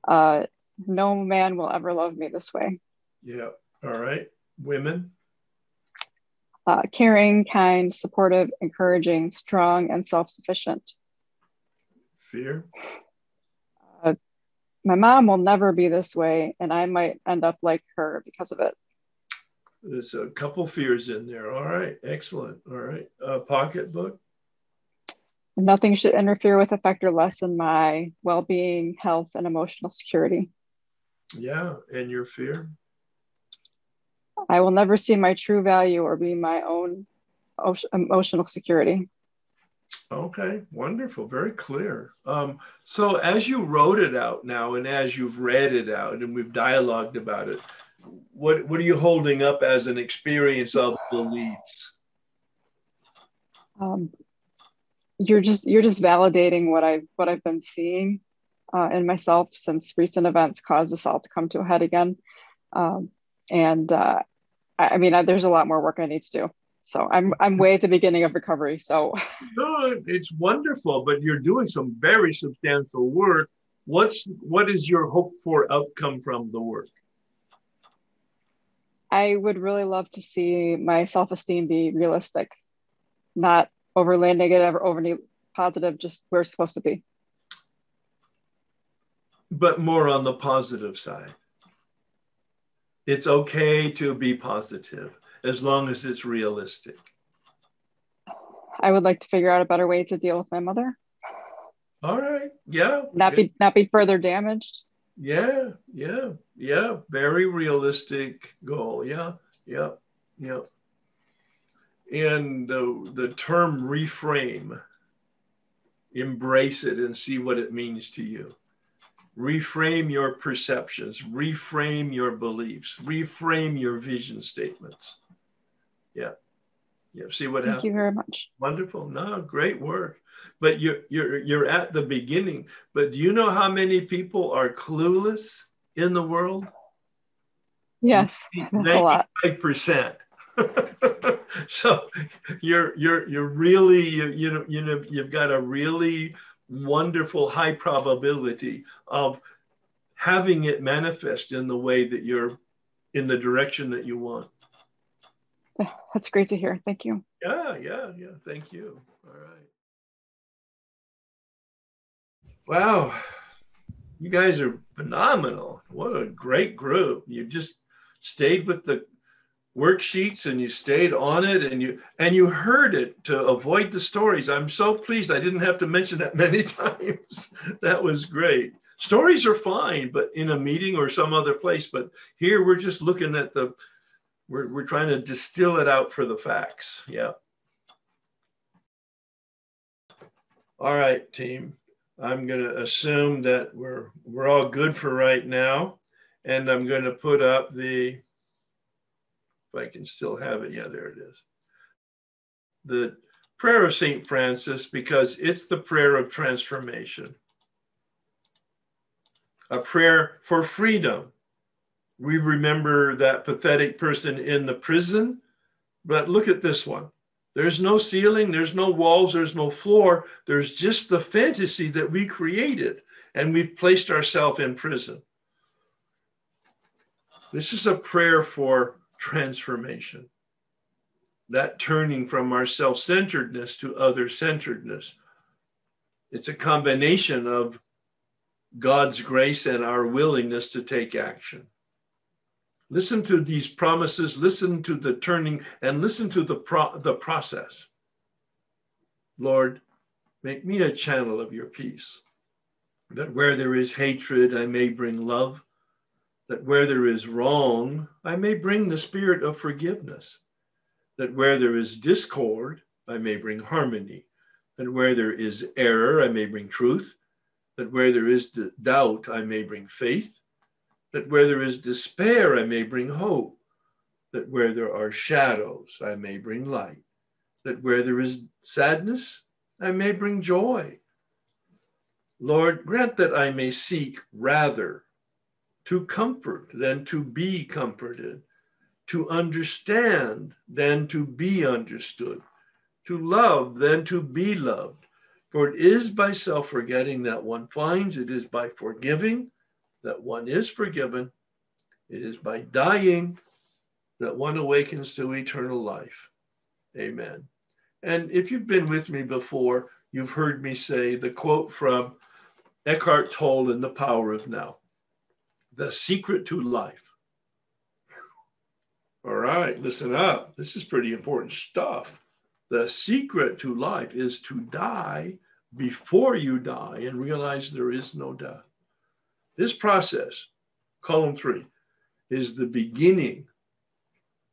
S16: Uh, no man will ever love me this way.
S1: Yeah. All right. Women?
S16: Uh, caring, kind, supportive, encouraging, strong, and self sufficient.
S1: Fear?
S16: Uh, my mom will never be this way, and I might end up like her because of it.
S1: There's a couple fears in there. All right, excellent. All right, uh, pocketbook.
S16: Nothing should interfere with, affect, or lessen my well-being, health, and emotional security.
S1: Yeah, and your fear.
S16: I will never see my true value or be my own emotional security.
S1: Okay, wonderful, very clear. Um, so, as you wrote it out now, and as you've read it out, and we've dialogued about it, what what are you holding up as an experience of beliefs?
S16: Um, you're just you're just validating what I've what I've been seeing uh, in myself since recent events caused this all to come to a head again. Um, and uh, I, I mean, I, there's a lot more work I need to do. So I'm I'm way at the beginning of recovery. So
S1: no, it's wonderful, but you're doing some very substantial work. What's what is your hope for outcome from the work?
S16: I would really love to see my self esteem be realistic, not overly negative or overly positive, just where it's supposed to be.
S1: But more on the positive side. It's okay to be positive as long as it's realistic.
S16: I would like to figure out a better way to deal with my mother.
S1: All right. Yeah.
S16: Not be not be further damaged.
S1: Yeah. Yeah. Yeah. Very realistic goal. Yeah. Yeah. Yeah. And the, the term reframe, embrace it and see what it means to you. Reframe your perceptions, reframe your beliefs, reframe your vision statements. Yeah. Yeah. See what
S16: Thank
S1: happens.
S16: you very much.
S1: Wonderful. No, great work. But you're you're you're at the beginning. But do you know how many people are clueless in the world?
S16: Yes, that's a lot.
S1: Ninety-five percent. <laughs> so you're you're you're really you, you know you know you've got a really wonderful high probability of having it manifest in the way that you're in the direction that you want.
S16: That's great to hear. Thank you.
S1: Yeah, yeah, yeah. Thank you. All right. Wow. You guys are phenomenal. What a great group. You just stayed with the worksheets and you stayed on it and you and you heard it to avoid the stories. I'm so pleased I didn't have to mention that many <laughs> times. that was great. Stories are fine, but in a meeting or some other place. But here we're just looking at the we're, we're trying to distill it out for the facts. Yeah. All right, team. I'm going to assume that we're we're all good for right now, and I'm going to put up the. If I can still have it, yeah, there it is. The prayer of Saint Francis because it's the prayer of transformation. A prayer for freedom. We remember that pathetic person in the prison, but look at this one. There's no ceiling, there's no walls, there's no floor. There's just the fantasy that we created, and we've placed ourselves in prison. This is a prayer for transformation. That turning from our self centeredness to other centeredness. It's a combination of God's grace and our willingness to take action. Listen to these promises, listen to the turning, and listen to the, pro- the process. Lord, make me a channel of your peace, that where there is hatred, I may bring love, that where there is wrong, I may bring the spirit of forgiveness, that where there is discord, I may bring harmony, that where there is error, I may bring truth, that where there is doubt, I may bring faith that where there is despair, I may bring hope, that where there are shadows, I may bring light, that where there is sadness, I may bring joy. Lord, grant that I may seek rather to comfort than to be comforted, to understand than to be understood, to love than to be loved. For it is by self forgetting that one finds, it is by forgiving that one is forgiven. It is by dying that one awakens to eternal life. Amen. And if you've been with me before, you've heard me say the quote from Eckhart Tolle in The Power of Now The secret to life. All right, listen up. This is pretty important stuff. The secret to life is to die before you die and realize there is no death. This process, column three, is the beginning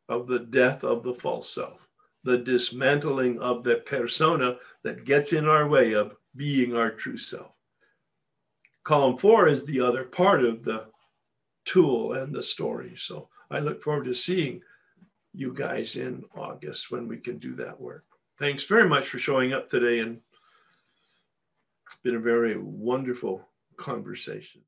S1: of the death of the false self, the dismantling of the persona that gets in our way of being our true self. Column four is the other part of the tool and the story. So I look forward to seeing you guys in August when we can do that work. Thanks very much for showing up today and it's been a very wonderful conversation.